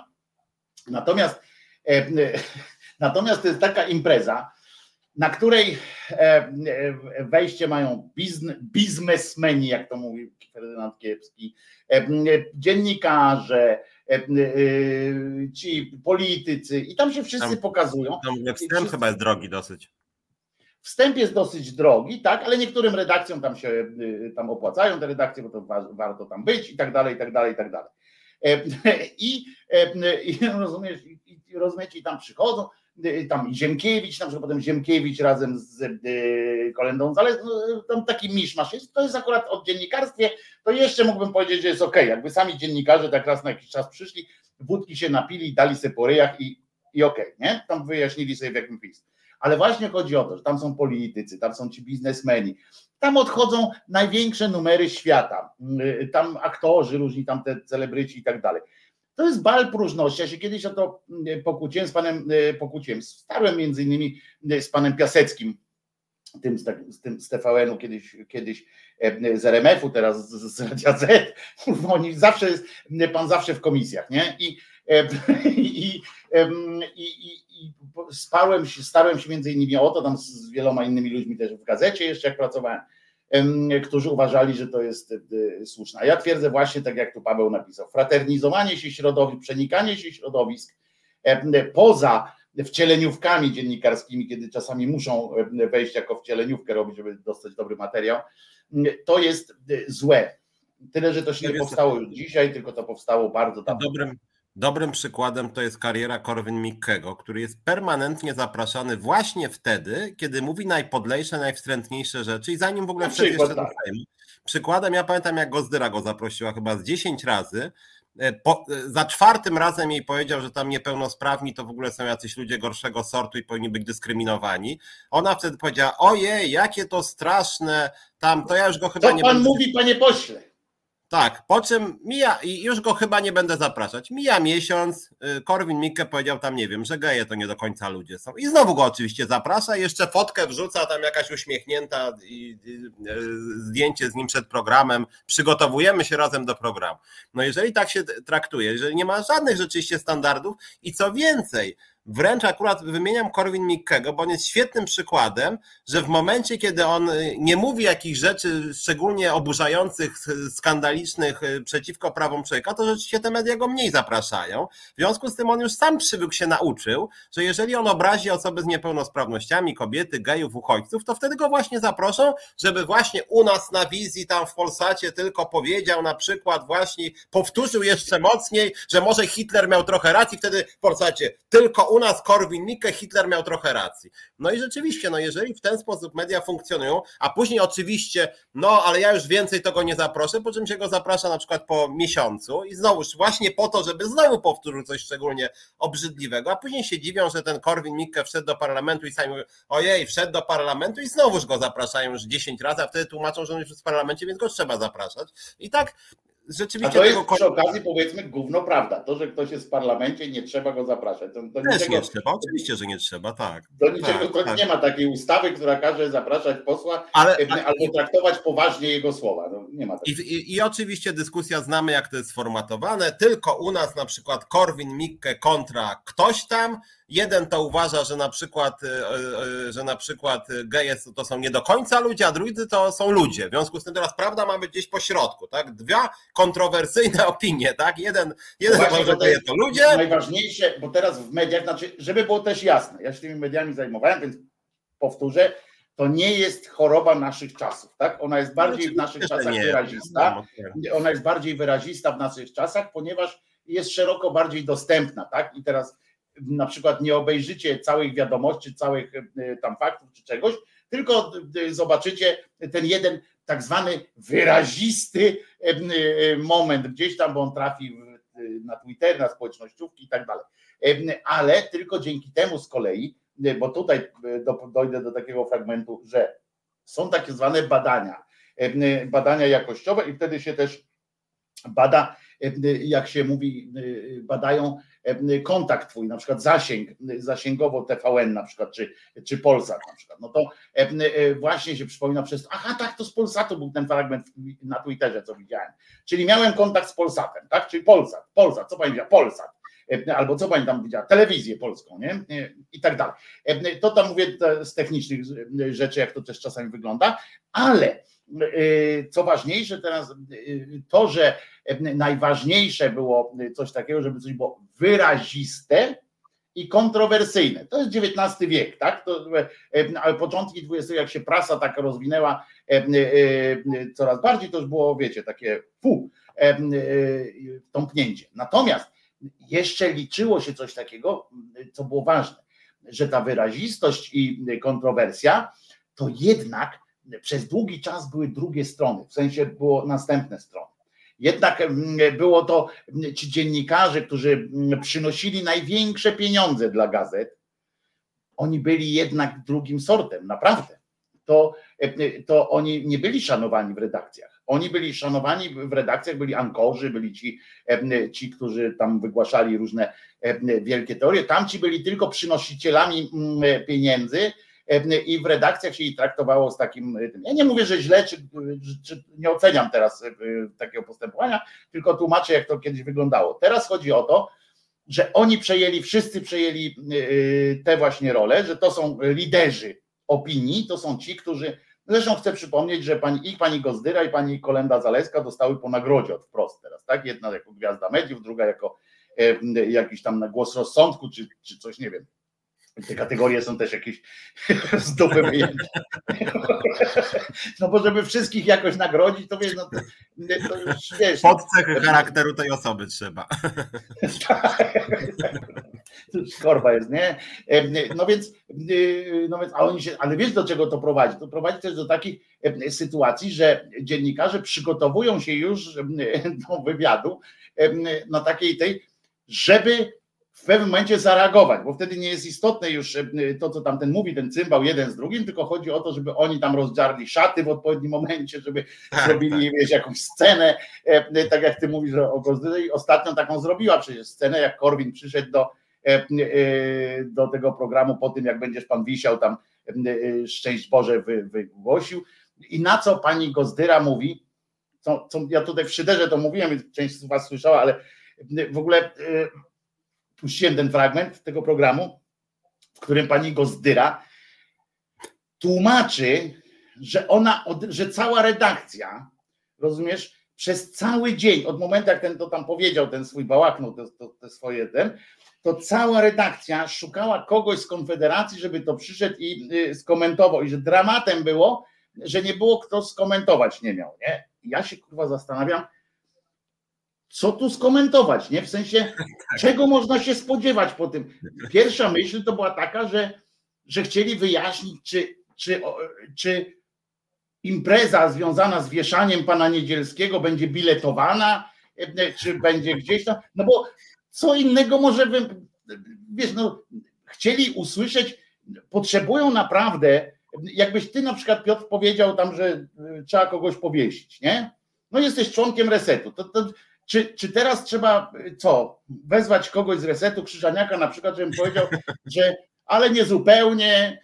Natomiast E, natomiast to jest taka impreza, na której e, wejście mają biznesmeni, jak to mówi Ferdynand Kiepski, e, dziennikarze, ci politycy i tam się wszyscy tam, pokazują. Tam wstęp wszyscy... chyba jest drogi dosyć. Wstęp jest dosyć drogi, tak, ale niektórym redakcjom tam się tam opłacają te redakcje, bo to warto tam być i tak dalej, i tak dalej, i tak dalej. I, i rozumiesz, rozumiecie, i tam przychodzą, y, tam Ziemkiewicz, na przykład potem Ziemkiewicz razem z y, Kolendą Zales, no, tam taki miszmasz jest, to jest akurat o dziennikarstwie, to jeszcze mógłbym powiedzieć, że jest ok, jakby sami dziennikarze tak raz na jakiś czas przyszli, wódki się napili, dali sobie po ryjach i, i okej, okay, nie? Tam wyjaśnili sobie w jakim pis. Ale właśnie chodzi o to, że tam są politycy, tam są ci biznesmeni, tam odchodzą największe numery świata, y, tam aktorzy różni, tam te celebryci i tak dalej. To jest bal próżności. Ja się kiedyś o to mm, pokłóciłem z panem, e, pokłóciłem, starłem między innymi e, z panem Piaseckim, tym, z tym z TVN-u kiedyś, kiedyś e, z RMF-u, teraz z, z Radia Z. Oni zawsze jest, pan zawsze w komisjach, nie? I, I, i, i, i starłem, się, starłem się między innymi o to, tam z wieloma innymi ludźmi też w gazecie jeszcze jak pracowałem, którzy uważali, że to jest słuszne. A ja twierdzę właśnie, tak jak tu Paweł napisał, fraternizowanie się środowisk, przenikanie się środowisk poza wcieleniówkami dziennikarskimi, kiedy czasami muszą wejść jako wcieleniówkę robić, żeby dostać dobry materiał, to jest złe. Tyle, że to się nie powstało już dzisiaj, tylko to powstało bardzo dawno. Dobrym, dobrym przykładem to jest kariera Korwin Mikkego, który jest permanentnie zapraszany właśnie wtedy, kiedy mówi najpodlejsze, najwstrętniejsze rzeczy i zanim w ogóle wszedł jeszcze tak. do Sejmu. Przykładem, ja pamiętam jak Gozdyra go zaprosiła chyba z 10 razy, E, po, e, za czwartym razem jej powiedział, że tam niepełnosprawni to w ogóle są jacyś ludzie gorszego sortu i powinni być dyskryminowani. Ona wtedy powiedziała: Ojej, jakie to straszne, tam to ja już go chyba Co nie pan będę... mówi, panie pośle? Tak, po czym mija, i już go chyba nie będę zapraszać. Mija miesiąc, y, Korwin Mikke powiedział tam, nie wiem, że geje to nie do końca ludzie są. I znowu go oczywiście zaprasza, jeszcze fotkę wrzuca, tam jakaś uśmiechnięta i, i, i, zdjęcie z nim przed programem. Przygotowujemy się razem do programu. No jeżeli tak się traktuje, jeżeli nie ma żadnych rzeczywiście standardów i co więcej, Wręcz akurat wymieniam Korwin Mikkego, bo on jest świetnym przykładem, że w momencie, kiedy on y, nie mówi jakichś rzeczy szczególnie oburzających, skandalicznych y, przeciwko prawom człowieka, to rzeczywiście te media go mniej zapraszają. W związku z tym on już sam przywykł się nauczył, że jeżeli on obrazi osoby z niepełnosprawnościami, kobiety, gejów, uchodźców, to wtedy go właśnie zaproszą, żeby właśnie u nas na wizji tam w Polsacie tylko powiedział na przykład właśnie, powtórzył jeszcze mocniej, że może Hitler miał trochę racji, wtedy w Polsacie tylko u u nas Korwin-Mikke, Hitler miał trochę racji. No i rzeczywiście, no jeżeli w ten sposób media funkcjonują, a później oczywiście, no ale ja już więcej tego nie zaproszę, po czym się go zaprasza na przykład po miesiącu i znowuż właśnie po to, żeby znowu powtórzył coś szczególnie obrzydliwego, a później się dziwią, że ten Korwin-Mikke wszedł do parlamentu i sami mówią, ojej, wszedł do parlamentu i znowuż go zapraszają już 10 razy, a wtedy tłumaczą, że on już jest w parlamencie, więc go trzeba zapraszać. I tak rzeczywiście. A to jest przy okazji powiedzmy gówno prawda. To, że ktoś jest w parlamencie, nie trzeba go zapraszać. To, to niczego, nie trzeba, oczywiście, że nie trzeba, tak. Do niczego tak, to tak. nie ma takiej ustawy, która każe zapraszać posła Ale, albo traktować poważnie jego słowa. No, nie ma I, i, I oczywiście dyskusja znamy, jak to jest sformatowane. Tylko u nas na przykład Korwin Mikke kontra ktoś tam, Jeden to uważa, że na przykład, e, e, że na przykład geje to są nie do końca ludzie, a drudzy to są ludzie. W związku z tym teraz prawda ma być gdzieś po środku, tak? Dwie kontrowersyjne opinie, tak? Jeden, jeden uważa, że geje to ludzie. Najważniejsze, bo teraz w mediach, znaczy, żeby było też jasne, ja się tymi mediami zajmowałem, więc powtórzę, to nie jest choroba naszych czasów, tak? Ona jest bardziej w naszych czasach wyrazista. Ona jest bardziej wyrazista w naszych czasach, ponieważ jest szeroko bardziej dostępna, tak? I teraz na przykład nie obejrzycie całych wiadomości, całych e, tam faktów czy czegoś, tylko e, zobaczycie ten jeden tak zwany wyrazisty e, moment gdzieś tam, bo on trafi na Twitter, na społecznościówki i tak dalej. Ale tylko dzięki temu z kolei, bo tutaj dojdę do takiego fragmentu, że są takie zwane badania, badania jakościowe i wtedy się też bada, jak się mówi, badają E, kontakt twój, na przykład zasięg, zasięgowo TVN na przykład, czy, czy Polsat na przykład, no to e, e, właśnie się przypomina przez, aha tak, to z Polsatu był ten fragment na Twitterze, co widziałem, czyli miałem kontakt z Polsatem, tak, czyli Polsat, Polsat, co pani widziała, Polsat, albo co pani tam widziała, telewizję polską, nie? I tak dalej. To tam mówię z technicznych rzeczy, jak to też czasami wygląda, ale co ważniejsze teraz, y, to, że najważniejsze było coś takiego, żeby coś było wyraziste i kontrowersyjne. To jest XIX wiek, tak? To, ale początki XX, jak się prasa tak rozwinęła y, coraz bardziej, to już było, wiecie, takie fu, tąpnięcie. Natomiast jeszcze liczyło się coś takiego, co było ważne, że ta wyrazistość i kontrowersja to jednak przez długi czas były drugie strony, w sensie było następne strony. Jednak mm, było to mm, ci dziennikarze, którzy mm, przynosili największe pieniądze dla gazet, oni byli jednak drugim sortem, naprawdę. To, e, to oni nie byli szanowani w redakcjach. Oni byli szanowani w redakcjach, byli ankorzy, byli ci, e, ci, którzy tam wygłaszali różne e, wielkie teorie. Tamci byli tylko przynosicielami pieniędzy, i w redakcjach się jej traktowało z takim. Ja nie mówię, że źle, czy, czy nie oceniam teraz takiego postępowania, tylko tłumaczę, jak to kiedyś wyglądało. Teraz chodzi o to, że oni przejęli, wszyscy przejęli te właśnie role, że to są liderzy opinii, to są ci, którzy Zresztą chcę przypomnieć, że pani, i pani Gozdyra, i pani Kolenda Zaleska dostały po nagrodzie od wprost teraz, tak? Jedna jako gwiazda mediów, druga jako e, jakiś tam głos rozsądku, czy, czy coś, nie wiem. Te kategorie są też jakieś z dupy wyjęte. No bo żeby wszystkich jakoś nagrodzić, to wiesz, no to, to już wiesz. Pod cechy charakteru tej osoby trzeba. Korba jest, nie? No więc, no więc, a oni się, ale wiesz do czego to prowadzi? To prowadzi też do takich sytuacji, że dziennikarze przygotowują się już do wywiadu na takiej tej, żeby w pewnym momencie zareagować, bo wtedy nie jest istotne już e, to, co tamten mówi, ten cymbał jeden z drugim, tylko chodzi o to, żeby oni tam rozdziarli szaty w odpowiednim momencie, żeby tak, zrobili tak. Wiesz, jakąś scenę, e, tak jak ty mówisz o Gozdydze ostatnią taką zrobiła przecież scenę, jak Korwin przyszedł do, e, do tego programu po tym, jak będziesz pan wisiał tam szczęść Boże wy, wygłosił i na co pani Gozdyra mówi, co, co ja tutaj w Szyderze to mówiłem, część z was słyszała, ale w ogóle puściłem ten fragment tego programu, w którym pani Gozdyra tłumaczy, że ona, że cała redakcja, rozumiesz, przez cały dzień, od momentu jak ten to tam powiedział, ten swój bałaknął, te, to, te swoje ten, to cała redakcja szukała kogoś z Konfederacji, żeby to przyszedł i y, skomentował. I że dramatem było, że nie było kto skomentować nie miał. Nie? ja się kurwa zastanawiam, co tu skomentować, nie? W sensie, tak. czego można się spodziewać po tym. Pierwsza myśl to była taka, że, że chcieli wyjaśnić, czy, czy, czy impreza związana z wieszaniem pana Niedzielskiego będzie biletowana, czy będzie gdzieś tam, no bo co innego może, wiesz, no, chcieli usłyszeć, potrzebują naprawdę, jakbyś ty na przykład Piotr powiedział tam, że trzeba kogoś powiesić, nie? No jesteś członkiem resetu, to, to czy, czy teraz trzeba co? Wezwać kogoś z resetu Krzyżaniaka na przykład, żebym powiedział, że ale nie zupełnie,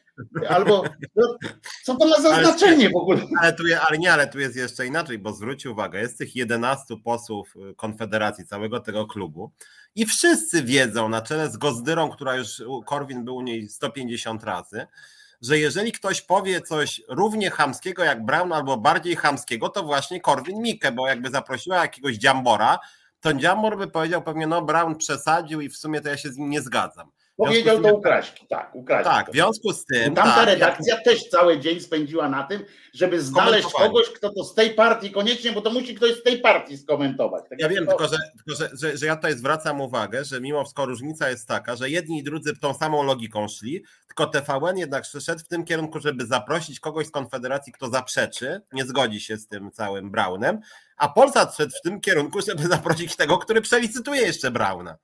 albo no, co to ma za znaczenie w ogóle? Ale, tu, ale nie, ale tu jest jeszcze inaczej, bo zwróć uwagę, jest tych 11 posłów y, Konfederacji, całego tego klubu i wszyscy wiedzą, na czele z Gozdyrą, która już Korwin był u niej 150 razy, że jeżeli ktoś powie coś równie chamskiego jak Brown albo bardziej chamskiego, to właśnie Korwin Mikke, bo jakby zaprosiła jakiegoś dziambora, to dziambor by powiedział pewnie, no Brown przesadził i w sumie to ja się z nim nie zgadzam. Powiedział to Ukraśki, tak, Ukraśki. Tak, w związku z tym. Tamta tak, redakcja ja... też cały dzień spędziła na tym, żeby znaleźć kogoś, kto to z tej partii koniecznie, bo to musi ktoś z tej partii skomentować. Tak ja wiem, to... tylko, że, tylko że, że, że, ja tutaj zwracam uwagę, że mimo wszystko różnica jest taka, że jedni i drudzy tą samą logiką szli, tylko TVN jednak szedł w tym kierunku, żeby zaprosić kogoś z Konfederacji, kto zaprzeczy, nie zgodzi się z tym całym Brownem, a Polsat szedł w tym kierunku, żeby zaprosić tego, który przelicytuje jeszcze Brauna.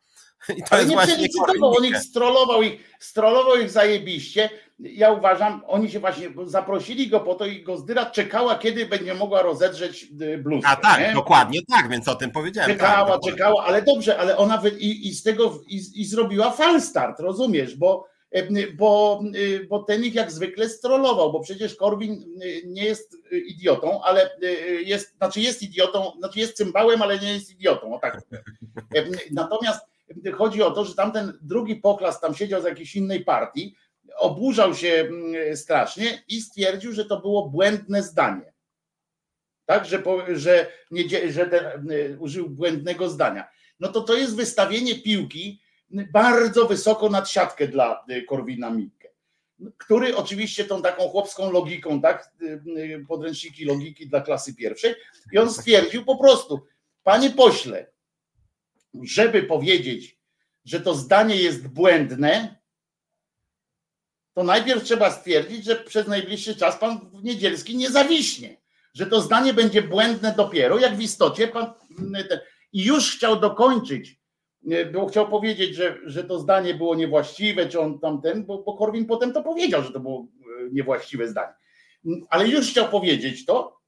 I to Ale jest nie przelicytował, on ich strollował ich, strollował ich zajebiście. Ja uważam, oni się właśnie zaprosili go po to i Gozdyra czekała, kiedy będzie mogła rozedrzeć y, bluzkę. A tak, nie? dokładnie tak, więc o tym powiedziałem. Czekała, tak, czekała, ale dobrze, ale ona wy, i, i z tego i, i zrobiła falstart, rozumiesz, bo y, bo, y, bo ten ich jak zwykle strollował, bo przecież Korwin nie jest idiotą, ale jest, znaczy jest idiotą, znaczy jest cymbałem, ale nie jest idiotą, o tak. Natomiast chodzi o to, że tamten drugi poklas tam siedział z jakiejś innej partii, oburzał się mm, strasznie i stwierdził, że to było błędne zdanie. Tak, że, że, nie, że ten, y, użył błędnego zdania. No to to jest wystawienie piłki bardzo wysoko nad siatkę dla y, Korwina Mikke, który oczywiście tą taką chłopską logiką, tak, podręczniki logiki dla klasy pierwszej i on stwierdził po prostu, panie pośle, żeby powiedzieć, że to zdanie jest błędne, to najpierw trzeba stwierdzić, że przez najbliższy czas pan Niedzielski nie zawiśnie, że to zdanie będzie błędne dopiero, jak w istocie pan i już chciał dokończyć, bo chciał powiedzieć, że, że to zdanie było niewłaściwe, czy on tamten, bo, bo Korwin potem to powiedział, że to było e, niewłaściwe zdanie. Ale już chciał powiedzieć to,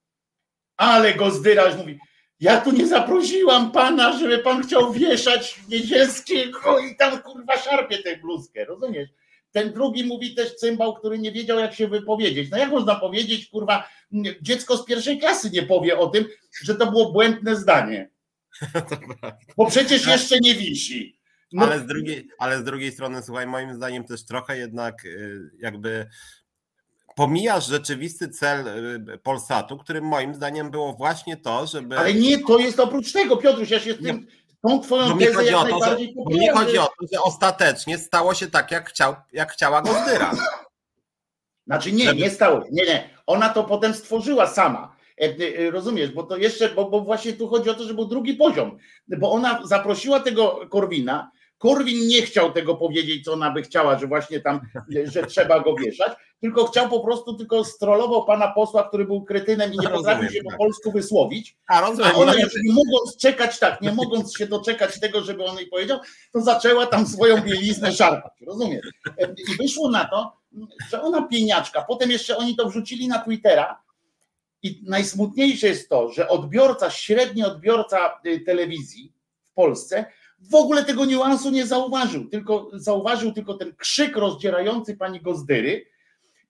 ale Gozdyra mówi, ja tu nie zaprosiłam pana, żeby pan chciał wieszać Niedzielskiego i tam kurwa szarpie tę bluzkę, rozumiesz? Ten drugi mówi też cymbał, który nie wiedział, jak się wypowiedzieć. No jak można powiedzieć, kurwa, dziecko z pierwszej klasy nie powie o tym, że to było błędne zdanie. Bo przecież jeszcze nie wisi. No, Ale z, drugiej, ale z drugiej strony, słuchaj, moim zdaniem też trochę jednak y, jakby pomijasz rzeczywisty cel y, Polsatu, którym moim zdaniem było właśnie to, żeby... ale nie, to jest oprócz tego, Piotruś, ja się z tym, tą twoją Bo mi tezę chodzi o to, że, bo mi chodzi o to, że ostatecznie stało się tak, jak, chciał, jak chciała Gozdyra. Znaczy nie, Żeby- nie stało. się. Nie, nie. Ona to potem stworzyła sama. E, e, Rozumiesz, bo to jeszcze, bo, bo właśnie tu chodzi o to, że był drugi poziom. Bo ona zaprosiła tego Korwina. Korwin nie chciał tego powiedzieć, co ona by chciała, że właśnie tam, że trzeba go wieszać, tylko chciał po prostu, tylko strollował pana posła, który był kretynem i nie No, potrafił się po tak. polsku wysłowić. A rozumiem, A ona już nie mogąc czekać tak, nie mogąc się doczekać tego, żeby on jej powiedział, to zaczęła tam swoją bieliznę szarpać, rozumiesz? I wyszło na to, że ona pieniaczka, potem jeszcze oni to wrzucili na Twittera i najsmutniejsze jest to, że odbiorca, średni odbiorca y, telewizji w Polsce w ogóle tego niuansu nie zauważył, tylko zauważył tylko ten krzyk rozdzierający pani Gozdyry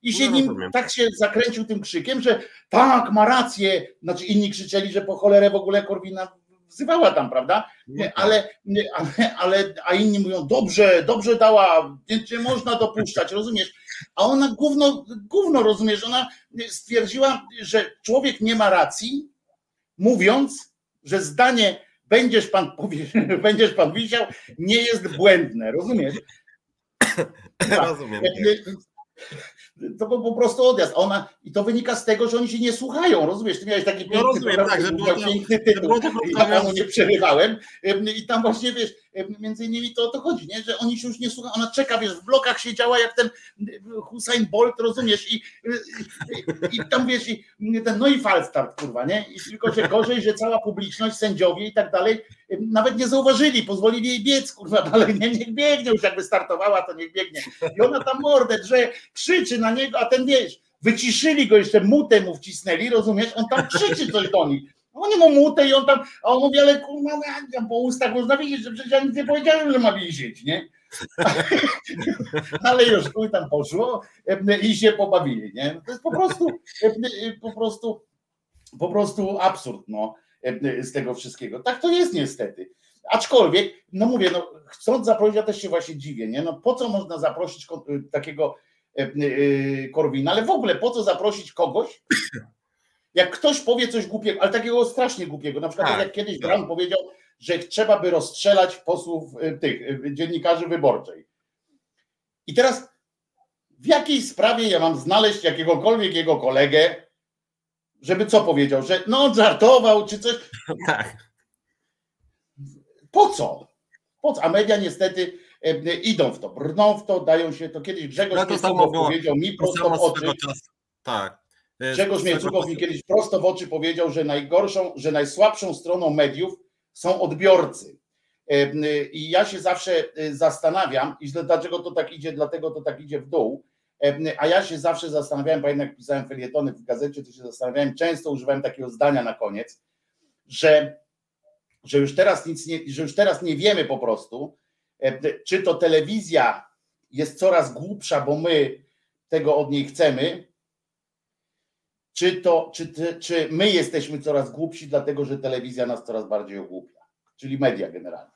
i się No, nim rozumiem. tak się zakręcił tym krzykiem, że tak, ma rację, znaczy inni krzyczeli, że po cholerę w ogóle Korwina wzywała tam, prawda? Nie, ale, nie, ale, ale, a inni mówią, dobrze, dobrze dała, nie można dopuszczać, rozumiesz? A ona gówno, gówno, rozumiesz, ona stwierdziła, że człowiek nie ma racji, mówiąc, że zdanie będziesz pan, powie, będziesz pan wisiał, nie jest błędne, rozumiesz? rozumiem. To był po prostu odjazd. Ona, I to wynika z tego, że oni się nie słuchają, rozumiesz? Ty miałeś taki piękny No rozumiem, program, tak, że było to- piękny tytuł. było to ja panu nie przerywałem. I tam właśnie wiesz, między innymi to o to chodzi, nie? że oni się już nie słuchają. Ona czeka, wiesz, w blokach siedziała jak ten y, Hussein Bolt, rozumiesz? I, y, i, i tam wiesz, i ten, no i falstart, kurwa, nie? I tylko, że gorzej, że cała publiczność, sędziowie i tak dalej, nawet nie zauważyli, pozwolili jej biec, kurwa, dalej, nie, niech biegnie, już jakby startowała, to niech biegnie. I ona tam mordę drze, krzyczy na niego, a ten wiesz, wyciszyli go jeszcze, mutę mu wcisnęli, rozumiesz? On tam krzyczy coś do nich. Oni mu mutę i on tam, a on mówi, ale kurwa, ja tam po ustach można widzieć, że przecież ja nic nie powiedziałem, że ma wisieć, nie? Ale już chuj tam poszło e, i się pobawili, nie? To jest po prostu, e, po prostu, po prostu absurd, no, e, z tego wszystkiego. Tak to jest niestety. Aczkolwiek, no mówię, no chcąc zaprosić, ja też się właśnie dziwię, nie? No po co można zaprosić takiego e, e, Korwina, ale w ogóle po co zaprosić kogoś, jak ktoś powie coś głupiego, ale takiego strasznie głupiego, na przykład Tak, jak kiedyś tak. Brown powiedział, że trzeba by rozstrzelać posłów e, tych e, dziennikarzy wyborczej. I teraz w jakiej sprawie ja mam znaleźć jakiegokolwiek jego kolegę, żeby co powiedział, że no żartował czy coś. Tak. Po co? Po co? A media niestety e, idą w to, brną w to, dają się to. Kiedyś Grzegorz No to samo było. powiedział mi To prosto w oczy, czasu. Tak. Y, Grzegorz Miecugow mi kiedyś prosto w oczy powiedział, że najgorszą, że najsłabszą stroną mediów są odbiorcy. E, I ja się zawsze e, zastanawiam, i dlaczego to tak idzie, dlatego to tak idzie w dół. E, A ja się zawsze zastanawiałem, pamiętam jak pisałem felietony w gazecie, to się zastanawiałem, często używałem takiego zdania na koniec, że, że już teraz nic nie, że już teraz nie wiemy po prostu, e, czy to telewizja jest coraz głupsza, bo my tego od niej chcemy, czy to, czy, czy my jesteśmy coraz głupsi, dlatego że telewizja nas coraz bardziej ogłupia, czyli media generalnie.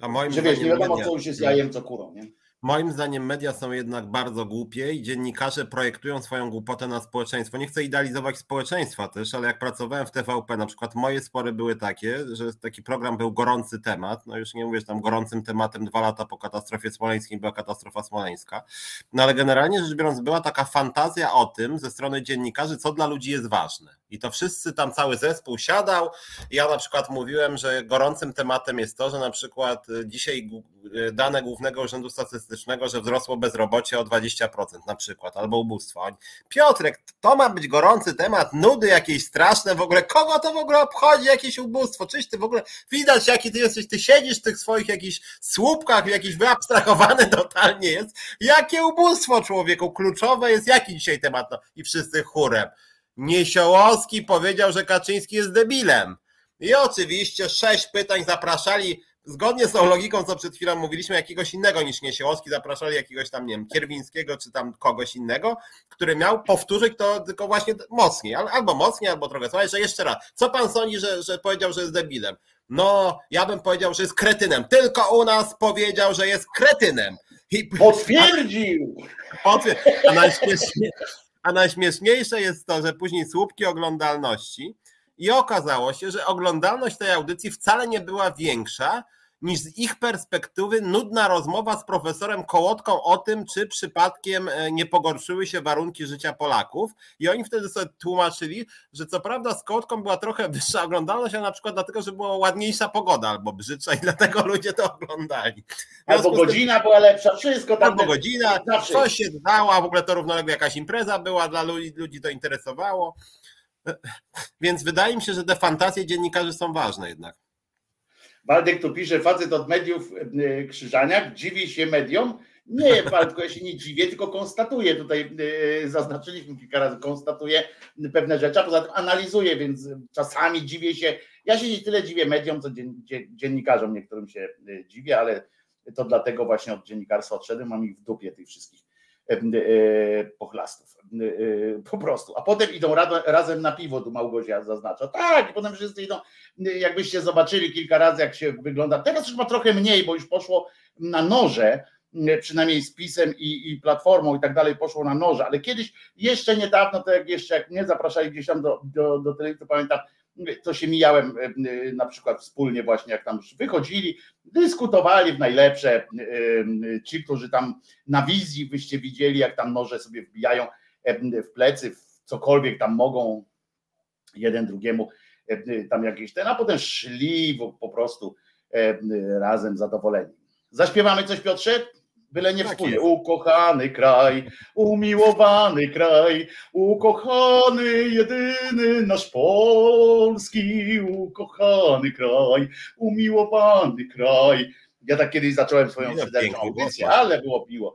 A moim Że wiesz, nie wiadomo, media- co już jest jajem, co kurą, nie? Moim zdaniem media są jednak bardzo głupie i dziennikarze projektują swoją głupotę na społeczeństwo. Nie chcę idealizować społeczeństwa też, ale jak pracowałem w TVP, na przykład moje spory były takie, że taki program był gorący temat. No już nie mówię, że tam gorącym tematem dwa lata po katastrofie smoleńskiej była katastrofa smoleńska. No ale generalnie rzecz biorąc, była taka fantazja o tym ze strony dziennikarzy, co dla ludzi jest ważne. I to wszyscy tam cały zespół siadał. Ja na przykład mówiłem, że gorącym tematem jest to, że na przykład y, dzisiaj dane Głównego Urzędu Statystycznego, że wzrosło bezrobocie o 20% na przykład, albo ubóstwo. Piotrek, to ma być gorący temat, nudy jakieś straszne w ogóle, kogo to w ogóle obchodzi jakieś ubóstwo? Czyś ty w ogóle, widać jaki ty jesteś, ty siedzisz w tych swoich jakichś słupkach, jakiś wyabstrahowany totalnie jest. Jakie ubóstwo człowieku, kluczowe jest jaki dzisiaj temat? No, I wszyscy chórem. Niesiołowski powiedział, że Kaczyński jest debilem. I oczywiście sześć pytań zapraszali zgodnie z tą logiką, co przed chwilą mówiliśmy, jakiegoś innego niż Niesiełowski, zapraszali jakiegoś tam, nie wiem, Kierwińskiego, czy tam kogoś innego, który miał powtórzyć to tylko właśnie mocniej, albo mocniej, albo trochę słabiej, że jeszcze raz, co pan sądzi, że, że powiedział, że jest debilem? No, ja bym powiedział, że jest kretynem. Tylko u nas powiedział, że jest kretynem. I... Potwierdził! A, najśmieszniej, a najśmieszniejsze jest to, że później słupki oglądalności i okazało się, że oglądalność tej audycji wcale nie była większa niż z ich perspektywy nudna rozmowa z profesorem Kołotką o tym, czy przypadkiem e, nie pogorszyły się warunki życia Polaków. I oni wtedy sobie tłumaczyli, że co prawda z Kołotką była trochę wyższa oglądalność, ale na przykład dlatego, że była ładniejsza pogoda albo brzydsza i dlatego ludzie to oglądali. Albo godzina była lepsza, wszystko tam. Albo godzina, coś się dała, w ogóle to równolegle jakaś impreza była, dla ludzi, ludzi to interesowało. Więc wydaje mi się, że te fantazje dziennikarzy są ważne jednak. Waldek tu pisze, facet od mediów e, Krzyżaniak, dziwi się mediom. Nie, Waldko, ja się nie dziwię, tylko konstatuję, tutaj e, zaznaczyliśmy kilka razy, konstatuję pewne rzeczy, a poza tym analizuję, więc czasami dziwię się, ja się nie tyle dziwię mediom, co dziennikarzom niektórym się e, dziwię, ale to dlatego właśnie od dziennikarstwa odszedłem, mam ich w dupie tych wszystkich pochlastów. Po prostu. A potem idą razem na piwo, tu Małgosia zaznacza. Tak, i potem wszyscy idą, jakbyście zobaczyli kilka razy, jak się wygląda. Teraz już ma trochę mniej, bo już poszło na noże, przynajmniej z PiSem i, i Platformą i tak dalej poszło na noże, ale kiedyś, jeszcze niedawno, to jak jeszcze jak mnie zapraszali gdzieś tam do, do, do telewizji, pamiętam, to się mijałem e, na przykład wspólnie właśnie, jak tam wychodzili, dyskutowali w najlepsze, e, ci, którzy tam na wizji byście widzieli, jak tam noże sobie wbijają w plecy, w cokolwiek tam mogą jeden drugiemu tam jakieś ten, a potem szli po prostu razem zadowoleni. Zaśpiewamy coś Piotrze? Byle nie tak wspólnie. Ukochany kraj, umiłowany kraj, ukochany jedyny nasz polski, ukochany kraj, umiłowany kraj. Ja tak kiedyś zacząłem swoją serdeczną audycję, ale było piło.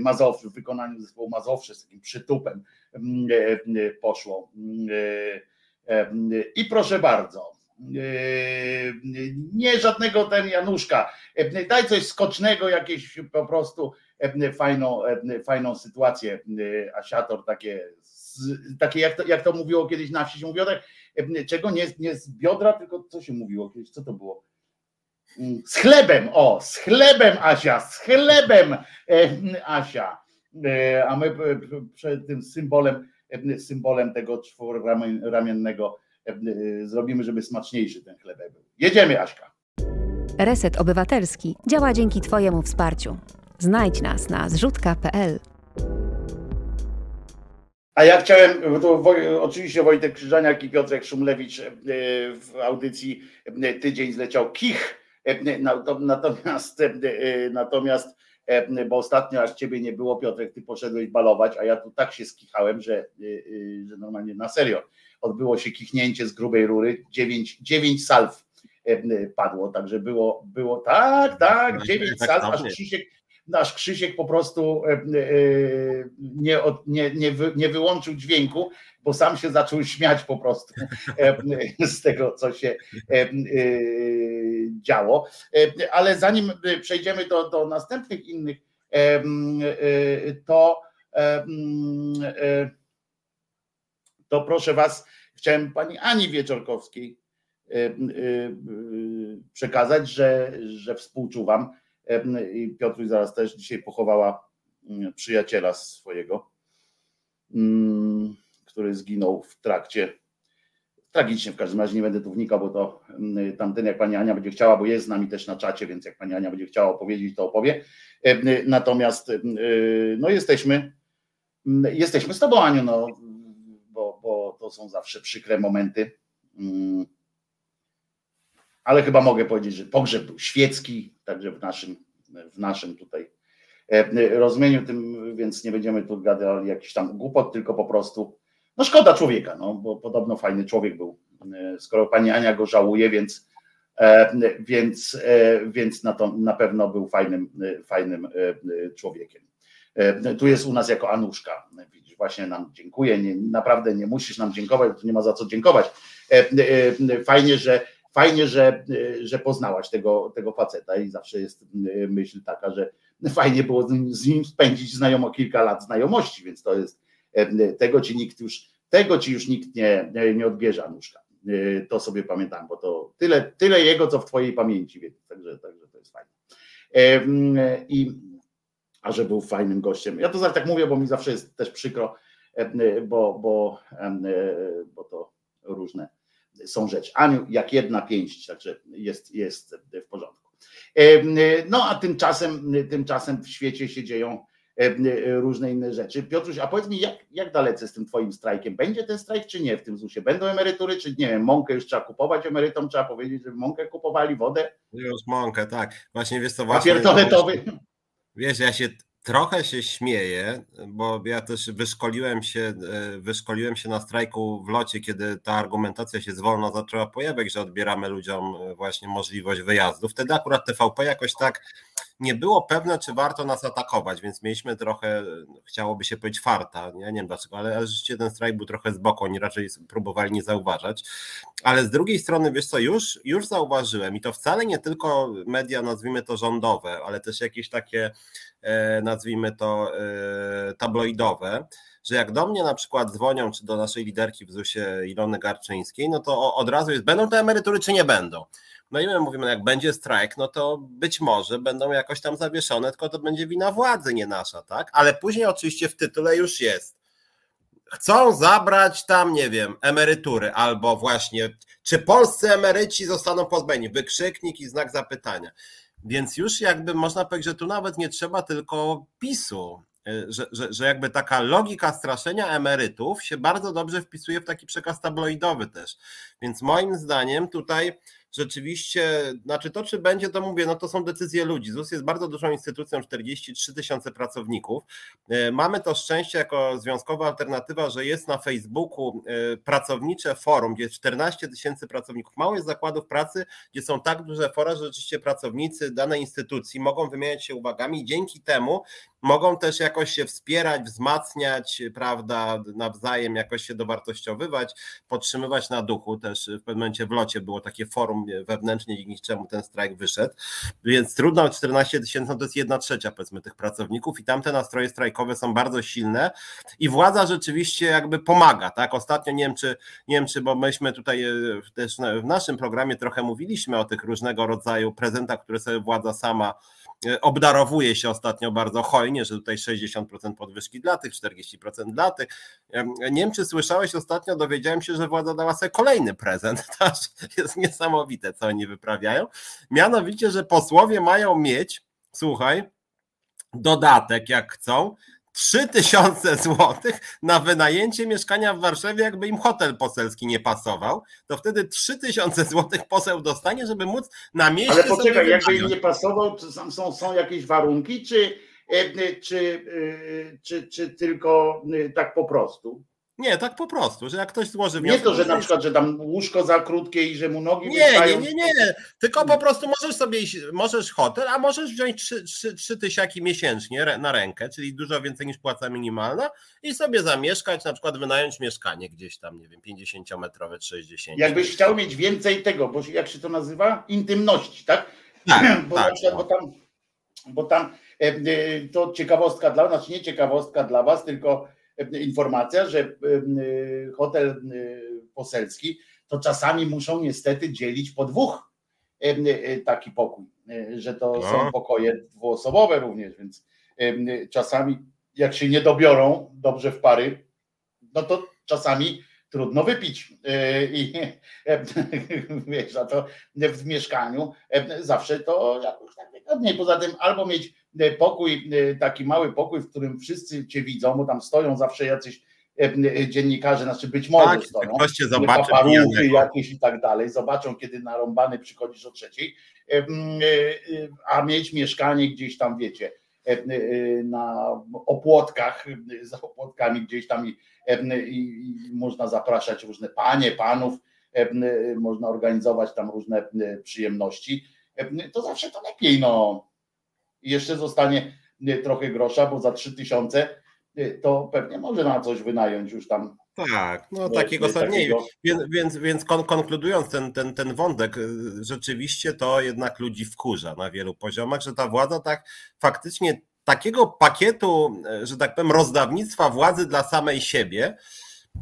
Mazowszy, w wykonaniu zespołu Mazowszy z takim przytupem poszło. I proszę bardzo, nie żadnego ten Januszka. Daj coś skocznego, jakieś po prostu fajną, fajną sytuację. Asiator takie, takie jak, to, jak to mówiło kiedyś na wsi, się mówiło tak, czego nie, nie z biodra, tylko co się mówiło kiedyś, co to było? Z chlebem, o, z chlebem Asia, z chlebem Asia. A my przed tym symbolem, symbolem tego czwororamiennego E, zrobimy, żeby smaczniejszy ten chlebek był. Jedziemy, Aśka. Reset Obywatelski działa dzięki Twojemu wsparciu. Znajdź nas na zrzutka.pl. A ja chciałem, to oczywiście Wojtek Krzyżaniak i Piotrek Szumlewicz e, w audycji e, tydzień zleciał kich, natomiast, natomiast bo ostatnio aż ciebie nie było, Piotrek, ty poszedłeś balować, a ja tu tak się skichałem, że, że normalnie na serio odbyło się kichnięcie z grubej rury, dziewięć, dziewięć salw e, padło, także było, było tak, tak, no dziewięć tak salw, aż Krzysiek, nasz Krzysiek po prostu e, e, nie, nie, nie, wy, nie wyłączył dźwięku, bo sam się zaczął śmiać po prostu z tego, co się działo. Ale zanim przejdziemy do, do następnych innych, to to proszę Was, chciałem pani Ani Wieczorkowskiej e, e, przekazać, że, że współczuwam. E, Piotruś zaraz też dzisiaj pochowała przyjaciela swojego, który zginął w trakcie. Tragicznie w każdym razie nie będę tu wnikał, bo to tamten, jak pani Ania będzie chciała, bo jest z nami też na czacie, więc jak pani Ania będzie chciała opowiedzieć, to opowie. Natomiast no jesteśmy, jesteśmy z tobą, Aniu. No, są zawsze przykre momenty. Mm. Ale chyba mogę powiedzieć, że pogrzeb był świecki, także w naszym, w naszym tutaj e, rozumieniu tym, więc nie będziemy tu gadali jakiś tam głupot, tylko po prostu, no szkoda człowieka, no, bo podobno fajny człowiek był. E, skoro pani Ania go żałuje, więc, e, więc, więc na, to, na pewno był fajnym, fajnym człowiekiem. Tu jest u nas jako Anuszka właśnie nam dziękuję. Nie, naprawdę nie musisz nam dziękować, nie ma za co dziękować. E, e, fajnie, że fajnie, że, że poznałaś tego, tego faceta i zawsze jest myśl taka, że fajnie było z nim spędzić znajomo kilka lat znajomości, więc to jest tego ci nikt już, tego ci już nikt nie, nie odbierze, Anuszka. To sobie pamiętam, bo to tyle, tyle jego, co w twojej pamięci, więc także, także to jest fajne. I a że był fajnym gościem. Ja to zawsze tak mówię, bo mi zawsze jest też przykro, bo, bo, bo to różne są rzeczy. Aniu, jak jedna pięść, także jest, jest w porządku. No a tymczasem, tymczasem w świecie się dzieją różne inne rzeczy. Piotruś, a powiedz mi, jak, jak dalece z tym twoim strajkiem? Będzie ten strajk, czy nie w tym ZUS-ie? Będą emerytury, czy nie wiem, mąkę już trzeba kupować emerytom, trzeba powiedzieć, żeby mąkę kupowali, wodę? Już mąkę, tak. Właśnie wiesz co, właśnie... Papier toaletowy? Wiesz, ja się trochę się śmieję, bo ja też wyszkoliłem się, e, wyszkoliłem się na strajku w locie, kiedy ta argumentacja się zwolna zaczęła pojawiać, że odbieramy ludziom e, właśnie możliwość wyjazdu. Wtedy akurat TVP jakoś tak nie było pewne, czy warto nas atakować, więc mieliśmy trochę, chciałoby się powiedzieć, farta. Nie, nie wiem dlaczego, ale, rzeczywiście ten strajk był trochę z boku, oni raczej próbowali nie zauważać. Ale z drugiej strony, wiesz co, już, już zauważyłem i to wcale nie tylko media, nazwijmy to rządowe, ale też jakieś takie, e, nazwijmy to e, tabloidowe, że jak do mnie na przykład dzwonią, czy do naszej liderki w ZUS-ie Ilony Garczyńskiej, no to od razu jest, będą te emerytury, czy nie będą. No i my mówimy, no jak będzie strajk, no to być może będą jakoś tam zawieszone, tylko to będzie wina władzy, nie nasza, tak? Ale później oczywiście w tytule już jest. Chcą zabrać tam, nie wiem, emerytury, albo właśnie, czy polscy emeryci zostaną pozbawieni? Wykrzyknik i znak zapytania. Więc już jakby można powiedzieć, że tu nawet nie trzeba tylko PiSu, że, że, że jakby taka logika straszenia emerytów się bardzo dobrze wpisuje w taki przekaz tabloidowy też. Więc moim zdaniem tutaj rzeczywiście, znaczy to czy będzie, to mówię, no to są decyzje ludzi. ZUS jest bardzo dużą instytucją, 43 tysiące pracowników. E, mamy to szczęście jako związkowa alternatywa, że jest na Facebooku e, pracownicze forum, gdzie jest 14 tysięcy pracowników. Mało jest zakładów pracy, gdzie są tak duże fora, że rzeczywiście pracownicy danej instytucji mogą wymieniać się uwagami. Dzięki temu mogą też jakoś się wspierać, wzmacniać, prawda, nawzajem jakoś się dowartościowywać, podtrzymywać na duchu. Też w pewnym momencie w locie było takie forum wewnętrznie, dzięki czemu ten strajk wyszedł. Więc trudno 14 tysięcy, no to jest jedna trzecia powiedzmy tych pracowników i tamte nastroje strajkowe są bardzo silne i władza rzeczywiście jakby pomaga, tak? Ostatnio nie wiem, czy, nie wiem, czy bo myśmy tutaj e, też w naszym programie trochę mówiliśmy o tych różnego rodzaju prezentach, które sobie władza sama obdarowuje się ostatnio bardzo hojnie, że tutaj 60% podwyżki dla tych, 40% dla tych. Nie wiem, czy słyszałeś ostatnio, dowiedziałem się, że władza dała sobie kolejny prezent. To jest niesamowite, co oni wyprawiają. Mianowicie, że posłowie mają mieć, słuchaj, dodatek, jak chcą, 3000 zł na wynajęcie mieszkania w Warszawie, jakby im hotel poselski nie pasował, to wtedy 3000 zł poseł dostanie, żeby móc na mieście. Ale poczekaj, jakby im nie pasował, czy są, są jakieś warunki, czy, e, czy, e, czy, czy tylko e, tak po prostu? Nie, tak po prostu, że jak ktoś złoży wniosek... Nie to, że na przykład, że tam łóżko za krótkie i że mu nogi Nie, wystają. nie, nie, nie, tylko po prostu możesz sobie iść, możesz hotel, a możesz wziąć trzy, trzy, trzy tysiaki miesięcznie na rękę, czyli dużo więcej niż płaca minimalna i sobie zamieszkać, na przykład wynająć mieszkanie gdzieś tam, nie wiem, 50-metrowe, 60. Jakbyś chciał mieć więcej tego, bo jak się to nazywa? Intymności, tak? Tak, bo, tak, przykład, bo tam, bo tam e, to ciekawostka dla, znaczy nie ciekawostka dla was, tylko informacja, że hotel poselski to czasami muszą niestety dzielić po dwóch taki pokój, że to no. są pokoje dwuosobowe również, więc czasami jak się nie dobiorą dobrze w pary, no to czasami trudno wypić. I wiesz, a to w mieszkaniu zawsze to jakoś tak wygodniej. Poza tym albo mieć E, pokój, e, taki mały pokój, w którym wszyscy cię widzą, bo tam stoją zawsze jacyś e, dziennikarze, znaczy być może tak, stoją, ktoś cię zobaczy, jakieś i tak dalej, zobaczą, kiedy narąbany przychodzisz o trzeciej, a mieć mieszkanie gdzieś tam, wiecie, na opłotkach, za opłotkami gdzieś tam i, i, można zapraszać różne panie, panów, można organizować tam różne przyjemności, to zawsze to lepiej, no i jeszcze zostanie trochę grosza, bo za 3000 to pewnie może na coś wynająć już tam. Tak, no takiego sobie Więc, więc, więc konkludując ten, ten, ten wątek, rzeczywiście to jednak ludzi wkurza na wielu poziomach, że ta władza tak faktycznie takiego pakietu, że tak powiem, rozdawnictwa władzy dla samej siebie,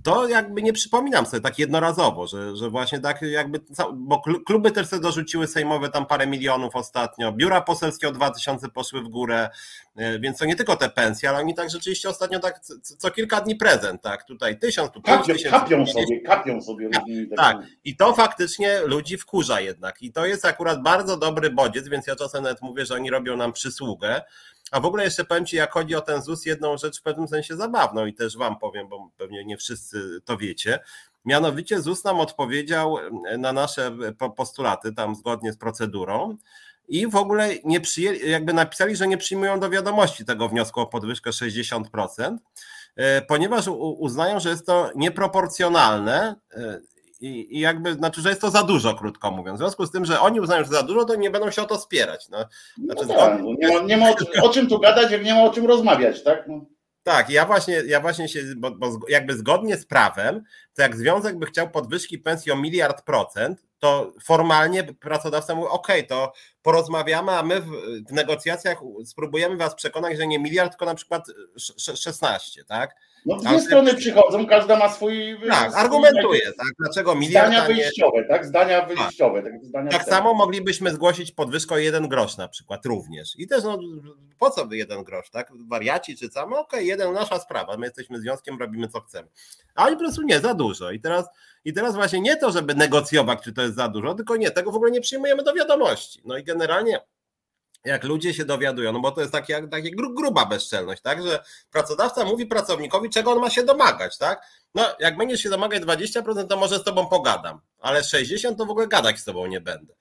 to jakby nie przypominam sobie tak jednorazowo, że, że właśnie tak jakby, bo kluby też sobie dorzuciły sejmowe tam parę milionów ostatnio, biura poselskie o 2000 poszły w górę, e, więc to nie tylko te pensje, ale oni tak rzeczywiście ostatnio tak co kilka dni prezent, tak, tutaj tysiąc, tu tysięcy. Kapią sobie, kapią sobie. Tak, tak, i to faktycznie ludzi wkurza jednak i to jest akurat bardzo dobry bodziec, więc ja czasem nawet mówię, że oni robią nam przysługę, a w ogóle jeszcze powiem Ci, jak chodzi o ten ZUS, jedną rzecz w pewnym sensie zabawną i też Wam powiem, bo pewnie nie wszyscy to wiecie. Mianowicie ZUS nam odpowiedział na nasze postulaty, tam zgodnie z procedurą, i w ogóle nie przyjęli, jakby napisali, że nie przyjmują do wiadomości tego wniosku o podwyżkę 60%, e, ponieważ uznają, że jest to nieproporcjonalne e, i, I, jakby, znaczy, że jest to za dużo, krótko mówiąc. W związku z tym, że oni uznają, że za dużo, to nie będą się o to spierać. No, znaczy, no tak, no nie, ma, nie ma o, o, czym tu gadać, jak nie ma o czym rozmawiać, tak? No. Tak, ja właśnie, ja właśnie się, bo, bo jakby zgodnie z prawem, to jak związek by chciał podwyżki pensji o miliard procent, to formalnie pracodawca mówi, OK, to porozmawiamy, a my w, w, negocjacjach spróbujemy was przekonać, że nie miliard, tylko na przykład 16, tak? No dwie strony przychodzą, każda ma swój... Tak, swój argumentuje, tak, dlaczego miliard... Zdania wyjściowe, tak, zdania tak. wyjściowe. Tak, zdania tak samo moglibyśmy zgłosić podwyżkę o jeden grosz na przykład również. I też, no, po co by jeden grosz, tak? Wariaci czy co? No okej, okay, jeden, nasza sprawa, my jesteśmy związkiem, robimy co chcemy. A oni po prostu nie, za dużo. I teraz i teraz właśnie nie to, żeby negocjować, czy to jest za dużo, tylko nie, tego w ogóle nie przyjmujemy do wiadomości. No i generalnie jak ludzie się dowiadują, no bo to jest takie, takie gruba bezczelność, tak, że pracodawca mówi pracownikowi, czego on ma się domagać, tak? No, jak będziesz się domagać 20%, to może z tobą pogadam, ale 60% to w ogóle gadać z tobą nie będę.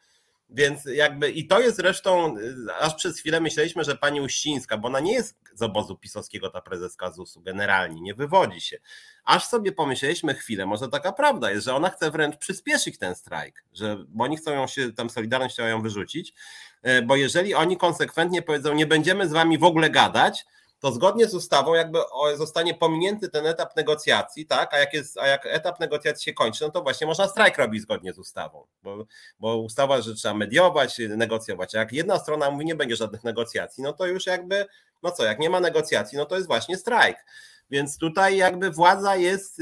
Więc jakby i to jest zresztą, aż przez chwilę myśleliśmy, że pani Uścińska, bo ona nie jest z obozu pisowskiego, ta prezeska ZUS-u, generalnie, nie wywodzi się. Aż sobie pomyśleliśmy chwilę, może taka prawda jest, że ona chce wręcz przyspieszyć ten strajk, że, bo oni chcą ją się, tam Solidarność chciała ją wyrzucić, e, bo jeżeli oni konsekwentnie powiedzą, nie będziemy z wami w ogóle gadać, to zgodnie z ustawą jakby zostanie pominięty ten etap negocjacji, tak? A jak, jest, a jak etap negocjacji się kończy, no to właśnie można strajk robić zgodnie z ustawą, bo, bo ustawa, że trzeba mediować, negocjować. A jak jedna strona mówi, nie będzie żadnych negocjacji, no to już jakby, no co, jak nie ma negocjacji, no to jest właśnie strajk. Więc tutaj jakby władza jest,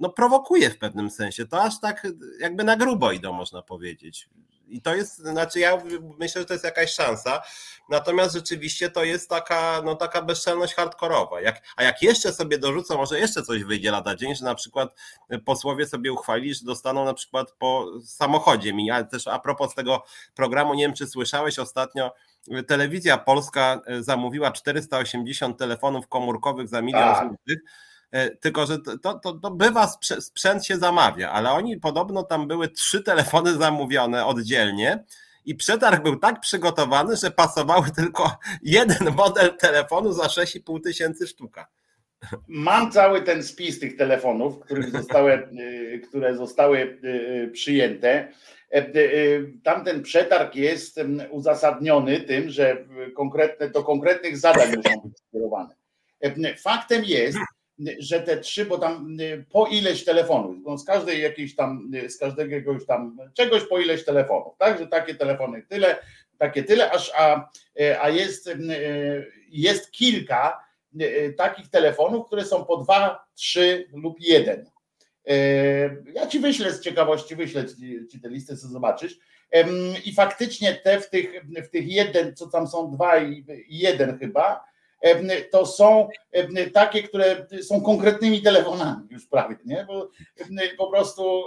no prowokuje w pewnym sensie. To aż tak jakby na grubo idą, można powiedzieć. I to jest, znaczy ja myślę, że to jest jakaś szansa. Natomiast rzeczywiście to jest taka, no taka bezczelność hardkorowa. Jak, a jak jeszcze sobie dorzucą, może jeszcze coś wyjdzie lada dzień, że na przykład posłowie sobie uchwalili, że dostaną na przykład po samochodzie mi, ale też a propos tego programu, nie wiem czy słyszałeś ostatnio, telewizja polska zamówiła 480 telefonów komórkowych za milion złotych E, tylko że to, to, to bywa, sprzęt się zamawia, ale oni podobno tam były trzy telefony zamówione oddzielnie i przetarg był tak przygotowany, że pasowały tylko jeden model telefonu za 6,5 tysięcy sztuka. Mam cały ten spis tych telefonów, zostały, e, które zostały e, przyjęte. Tamten przetarg jest uzasadniony tym, że konkretne, do konkretnych zadań muszą być skierowane. Faktem jest, że te trzy, bo tam y, po ileś telefonów, no z każdej jakiejś tam, y, z każdego jakiegoś tam czegoś po ileś telefonów, tak, że takie telefony tyle, takie tyle, aż a, y, a jest, jest kilka takich telefonów, które są po dwa, trzy lub jeden. Ja ci wyślę z ciekawości, wyślę ci te listy, co zobaczysz. I faktycznie te w tych, w tych jeden, co tam są dwa i jeden chyba, to są takie, które są konkretnymi telefonami już prawie, nie? Bo po prostu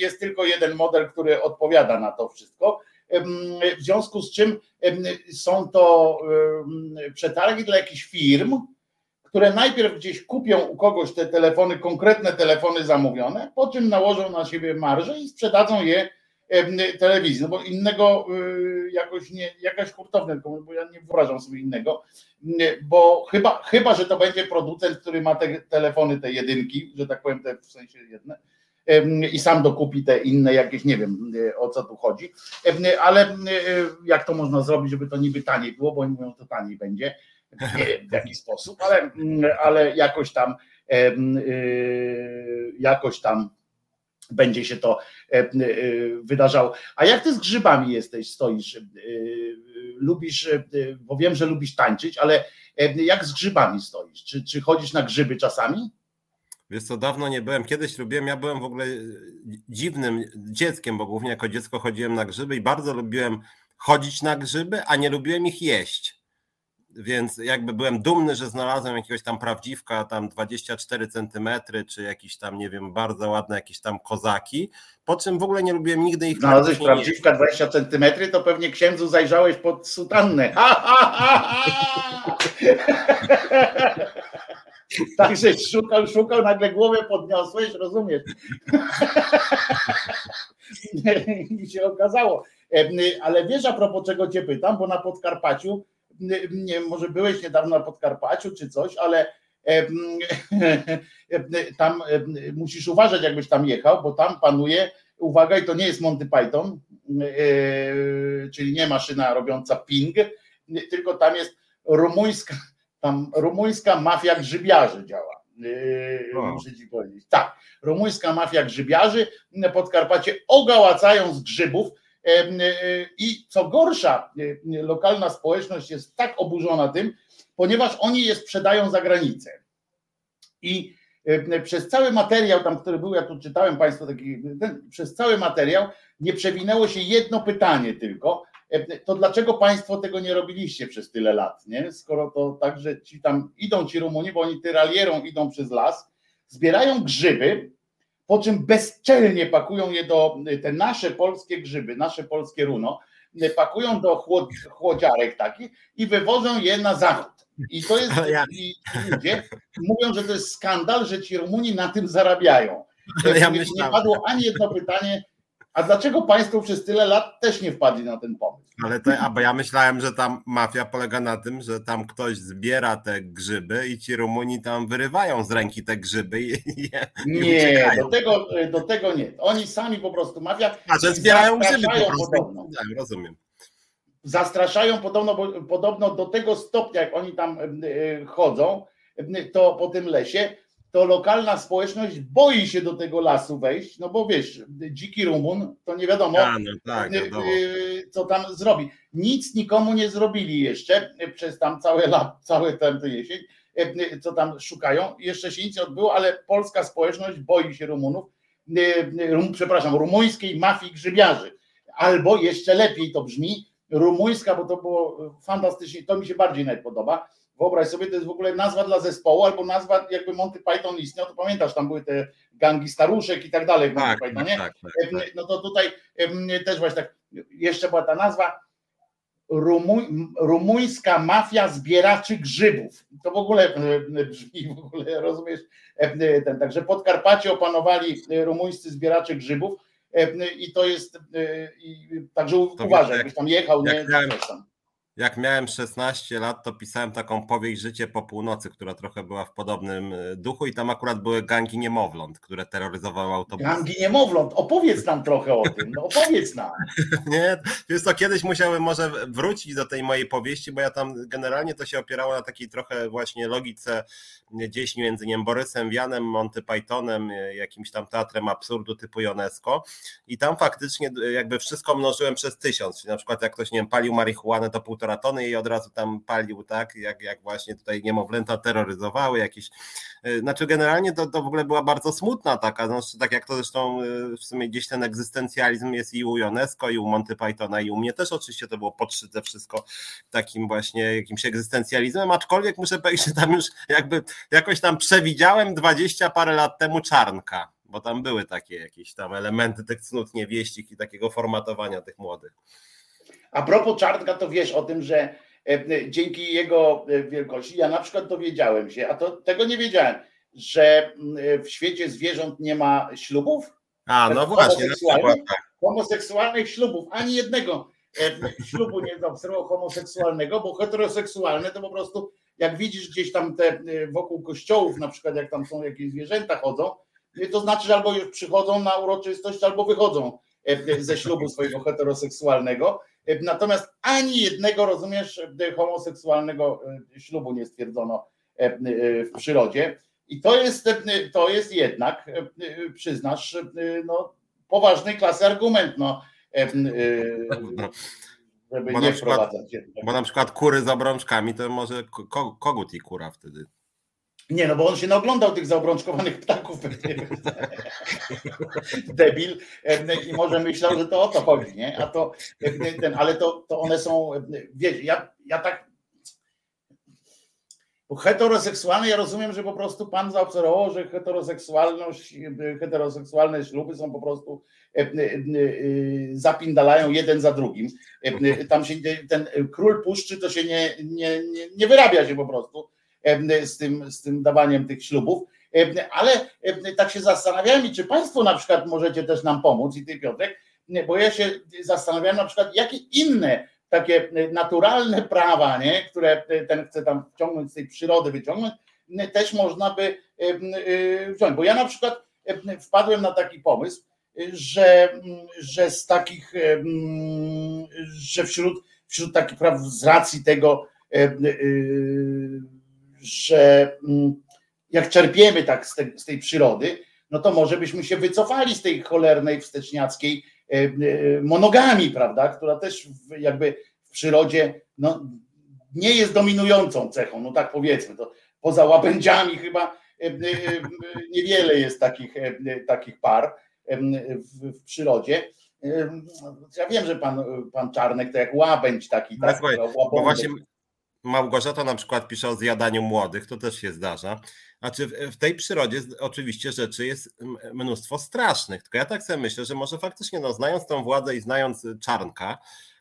jest tylko jeden model, który odpowiada na to wszystko. W związku z czym są to przetargi dla jakichś firm, które najpierw gdzieś kupią u kogoś te telefony, konkretne telefony zamówione, po czym nałożą na siebie marże i sprzedadzą je telewizji, no bo innego y, jakoś nie, jakaś hurtownia, bo ja nie wyobrażam sobie innego, bo chyba, chyba, że to będzie producent, który ma te telefony, te jedynki, że tak powiem, te w sensie jedne, i sam dokupi te inne jakieś, nie wiem o co tu chodzi, ale jak to można zrobić, żeby to niby taniej było, bo oni mówią, że to taniej będzie, w jaki sposób, ale, ale jakoś tam jakoś tam będzie się to wydarzało. A jak ty z grzybami jesteś, stoisz? Lubisz, bo wiem, że lubisz tańczyć, ale jak z grzybami stoisz? Czy, czy chodzisz na grzyby czasami? Wiesz co, dawno nie byłem. Kiedyś lubiłem, ja byłem w ogóle dziwnym dzieckiem, bo głównie jako dziecko chodziłem na grzyby i bardzo lubiłem chodzić na grzyby, a nie lubiłem ich jeść. Więc jakby byłem dumny, że znalazłem jakiegoś tam prawdziwka, tam 24 centymetry, czy jakiś tam, nie wiem, bardzo ładne jakieś tam kozaki, po czym w ogóle nie lubiłem nigdy ich Znalazłeś prawdziwka 20 centymetry, to pewnie księdzu zajrzałeś pod sutannę. Ha, ha, ha! Także szukał, szukał, nagle głowę podniosłeś, rozumiesz? I się okazało. Ale wiesz, a propos czego cię pytam, bo na Podkarpaciu, może byłeś niedawno na Podkarpaciu czy coś, ale tam musisz uważać, jakbyś tam jechał, bo tam panuje, uwaga, i to nie jest Monty Python, e, czyli nie maszyna robiąca ping, tylko tam jest rumuńska tam rumuńska mafia grzybiarzy działa. Yy, muszę ci powiedzieć. Tak, rumuńska mafia grzybiarzy na Podkarpacie ogałacają z grzybów. Yy, I co gorsza, yy, lokalna społeczność jest tak oburzona tym, ponieważ oni je sprzedają za granicę. I przez cały materiał, tam, który był, ja tu czytałem Państwu taki, ten, przez cały materiał nie przewinęło się jedno pytanie tylko, E, to dlaczego Państwo tego nie robiliście przez tyle lat, nie? Skoro to tak, że ci tam idą ci Rumuni, bo oni tyralierą idą przez las, zbierają grzyby, po czym bezczelnie pakują je do, te nasze polskie grzyby, nasze polskie runo, pakują do chłod, chłodziarek takich i wywożą je na zachód. I to jest, ja... i ludzie mówią, że to jest skandal, że ci Rumuni na tym zarabiają. Ja nie padło ani jedno pytanie, a dlaczego Państwo przez tyle lat też nie wpadli na ten pomysł? Ale to, a bo ja myślałem, że tam mafia polega na tym, że tam ktoś zbiera te grzyby i ci Rumuni tam wyrywają z ręki te grzyby i je Nie, do tego, do tego nie. Oni sami po prostu mafia. A że zbierają grzyby po podobno. Tak, rozumiem. Zastraszają podobno, bo, podobno do tego stopnia, jak oni tam e, chodzą, to po tym lesie, to lokalna społeczność boi się do tego lasu wejść, no bo wiesz, dziki Rumun, to nie wiadomo, A, no tak, y, wiadomo. Y, co tam zrobi. Nic nikomu nie zrobili jeszcze przez tam całe lat, całe ten jesień, y, co tam szukają. Jeszcze się nic nie odbyło, ale polska społeczność boi się Rumunów, rum, przepraszam, rumuńskiej mafii grzybiarzy. Albo jeszcze lepiej to brzmi, rumuńska, bo to było fantastycznie, to mi się bardziej najpodobała Wyobraź sobie, to jest w ogóle nazwa dla zespołu, albo nazwa, jakby Monty Python istniał, to pamiętasz, tam były te gangi staruszek i tak dalej w Monty tak, Pythonie. Tak, tak, tak, No to tutaj też właśnie tak, jeszcze była ta nazwa Rumuń, rumuńska mafia zbieraczy grzybów. To w ogóle brzmi, w ogóle rozumiesz, ten, także Podkarpacie opanowali rumuńscy zbieracze grzybów i to jest, i, także uważaj, jakbyś tam jechał, nie, miałem, tam jak miałem 16 lat, to pisałem taką powieść Życie po północy, która trochę była w podobnym e, duchu i tam akurat były gangi niemowląt, które terroryzowały autobusy. Gangi niemowląt, opowiedz nam trochę o tym, no opowiedz nam. Nie, wiesz to kiedyś musiałem może wrócić do tej mojej powieści, bo ja tam generalnie to się opierało na takiej trochę właśnie logice gdzieś między nie Borysem Wianem, Monty Pythonem, e, jakimś tam teatrem absurdu typu UNESCO i tam faktycznie e, jakby wszystko mnożyłem przez tysiąc, czyli na przykład jak ktoś, nie wiem, palił marihuanę, to półtora półtora tony i od razu tam palił, tak, jak, jak właśnie tutaj niemowlęta terroryzowały jakieś, y, znaczy generalnie to, to w ogóle była bardzo smutna taka, no, tak jak to zresztą y, w sumie gdzieś ten egzystencjalizm jest i u UNESCO, i u Monty Pythona, i u mnie też oczywiście to było podszyte wszystko takim właśnie jakimś egzystencjalizmem, aczkolwiek muszę powiedzieć, że tam już jakby jakoś tam przewidziałem dwadzieścia parę lat temu czarnka, bo tam były takie jakieś tam elementy tych cnót niewieścich i takiego formatowania tych młodych. A propos Czartka, to wiesz o tym, że e, dzięki jego e, wielkości, ja na przykład dowiedziałem się, a to tego nie wiedziałem, że e, w świecie zwierząt nie ma ślubów. A, no właśnie. Homoseksualnych, tak. homoseksualnych ślubów, ani jednego ślubu nie zaobserwował homoseksualnego, bo heteroseksualne to po prostu, jak widzisz gdzieś tam te wokół kościołów, na przykład jak tam są jakieś zwierzęta chodzą, to znaczy, że albo już przychodzą na uroczystość, albo wychodzą ze ślubu swojego heteroseksualnego Natomiast ani jednego, rozumiesz, homoseksualnego ślubu nie stwierdzono w przyrodzie. I to jest, to jest jednak, przyznasz, no, poważnej klasy argument. No, żeby bo nie przykład, wprowadzać. Bo na przykład kury z obrączkami, to może ko, kogut i kura wtedy. Nie, no bo on się naoglądał tych zaobrączkowanych ptaków. Debil i może myślał, że to o to chodzi, nie? A to ten, ale to, to one są, wiecie, ja, ja tak bo heteroseksualny, ja rozumiem, że po prostu pan zaobserwował, że heteroseksualność, heteroseksualne śluby są po prostu e, e, e, zapindalają jeden za drugim. Tam się ten król puszczy to się nie, nie, nie, nie wyrabia się po prostu z tym, z tym dawaniem tych ślubów. Ale tak się zastanawiałem, czy Państwo na przykład możecie też nam pomóc, i Ty Piotrek, bo ja się zastanawiałem na przykład, jakie inne takie naturalne prawa, nie, które ten chce tam wciągnąć z tej przyrody, wyciągnąć, też można by wziąć. Bo ja na przykład wpadłem na taki pomysł, że, że z takich, że wśród, wśród takich praw z racji tego, że jak czerpiemy tak z, te, z tej przyrody, no to może byśmy się wycofali z tej cholernej wsteczniackiej E, e, monogami, prawda, która też jakby w przyrodzie no, nie jest dominującą cechą, no tak powiedzmy, to poza łabędziami chyba e, niewiele jest takich, takich par w, w przyrodzie. Ja wiem, że pan, pan Czarnek to jak łabędź taki. Tak, tak bo właśnie Małgorzata na przykład pisze o zjadaniu młodych, to też się zdarza. Znaczy w tej przyrodzie oczywiście rzeczy jest mnóstwo strasznych, tylko ja tak sobie myślę, że może faktycznie no, znając tą władzę i znając Czarnka,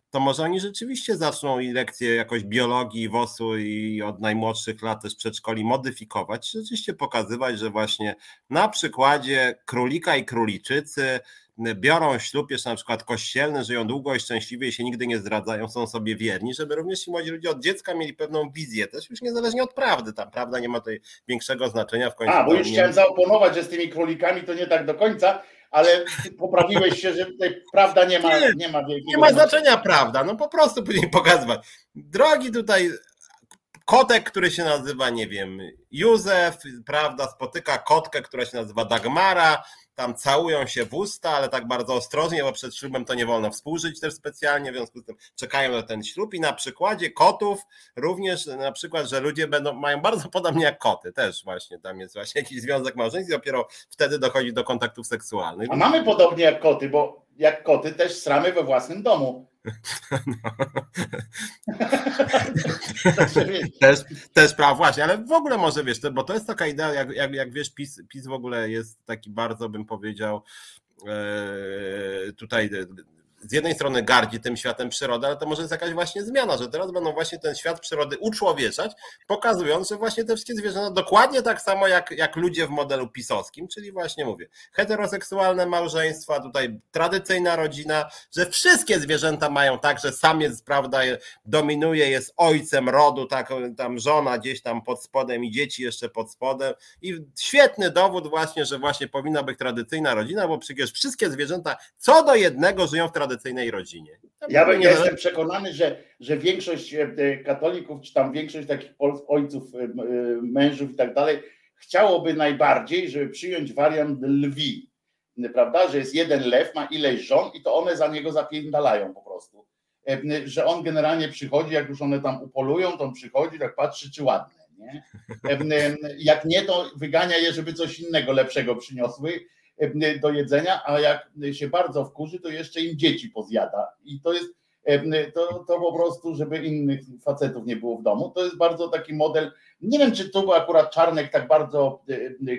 to może oni rzeczywiście zaczną i lekcje jakoś biologii, WOS-u i od najmłodszych lat też przedszkoli modyfikować, rzeczywiście pokazywać, że właśnie na przykładzie królika i króliczycy biorą ślub jeszcze na przykład kościelny, żyją długo i szczęśliwie i się nigdy nie zdradzają, są sobie wierni, żeby również ci młodzi ludzie od dziecka mieli pewną wizję też, już niezależnie od prawdy, tam prawda nie ma tutaj większego znaczenia w końcu. A, bo już nie... chciałem zaoponować, że z tymi królikami to nie tak do końca, ale poprawiłeś się, że tutaj prawda nie ma, nie, nie ma Nie ma znaczenia prawda, no po prostu później pokazywać. Drogi tutaj kotek, który się nazywa, nie wiem, Józef, prawda, spotyka kotkę, która się nazywa Dagmara, tam całują się w usta, ale tak bardzo ostrożnie, bo przed ślubem to nie wolno współżyć też specjalnie, w związku z tym czekają na ten ślub i na przykładzie kotów również na przykład, że ludzie będą, mają bardzo podobnie jak koty, też właśnie tam jest właśnie jakiś związek małżeński, dopiero wtedy dochodzi do kontaktów seksualnych. A mamy podobnie jak koty, bo jak koty też sramy we własnym domu. też prawo, właśnie, ale w ogóle może wiesz, bo to jest taka idea, jak, jak, jak wiesz, PiS, PiS w ogóle jest taki bardzo, bym powiedział, e, tutaj z jednej strony gardzi tym światem przyrody, ale to może jest jakaś właśnie zmiana, że teraz będą właśnie ten świat przyrody uczłowieczać, pokazując, że właśnie te wszystkie zwierzęta dokładnie tak samo jak, jak ludzie w modelu pisowskim, czyli właśnie mówię, heteroseksualne małżeństwa, tutaj tradycyjna rodzina, że wszystkie zwierzęta mają tak, że samiec, prawda, dominuje, jest ojcem rodu, tak, tam żona gdzieś tam pod spodem i dzieci jeszcze pod spodem. I świetny dowód właśnie, że właśnie powinna być tradycyjna rodzina, bo przecież wszystkie zwierzęta co do jednego żyją w tradycyjnej tradycyjnej rodzinie. Ja, bym, ja jestem przekonany, że, że większość e, e, katolików, czy tam większość takich ojców, e, mężów i tak dalej, chciałoby najbardziej, żeby przyjąć wariant lwi, prawda, że jest jeden lew, ma ileś żon i to one za niego zapiędalają po prostu. Że on generalnie przychodzi, jak już one tam upolują, to on przychodzi, tak patrzy, czy ładne. Nie? Jak nie, to wygania je, żeby coś innego lepszego przyniosły do jedzenia, a jak się bardzo wkurzy, to jeszcze im dzieci pozjada. I to jest to, to po prostu, żeby innych facetów nie było w domu. To jest bardzo taki model. Nie wiem, czy tu akurat Czarnek tak bardzo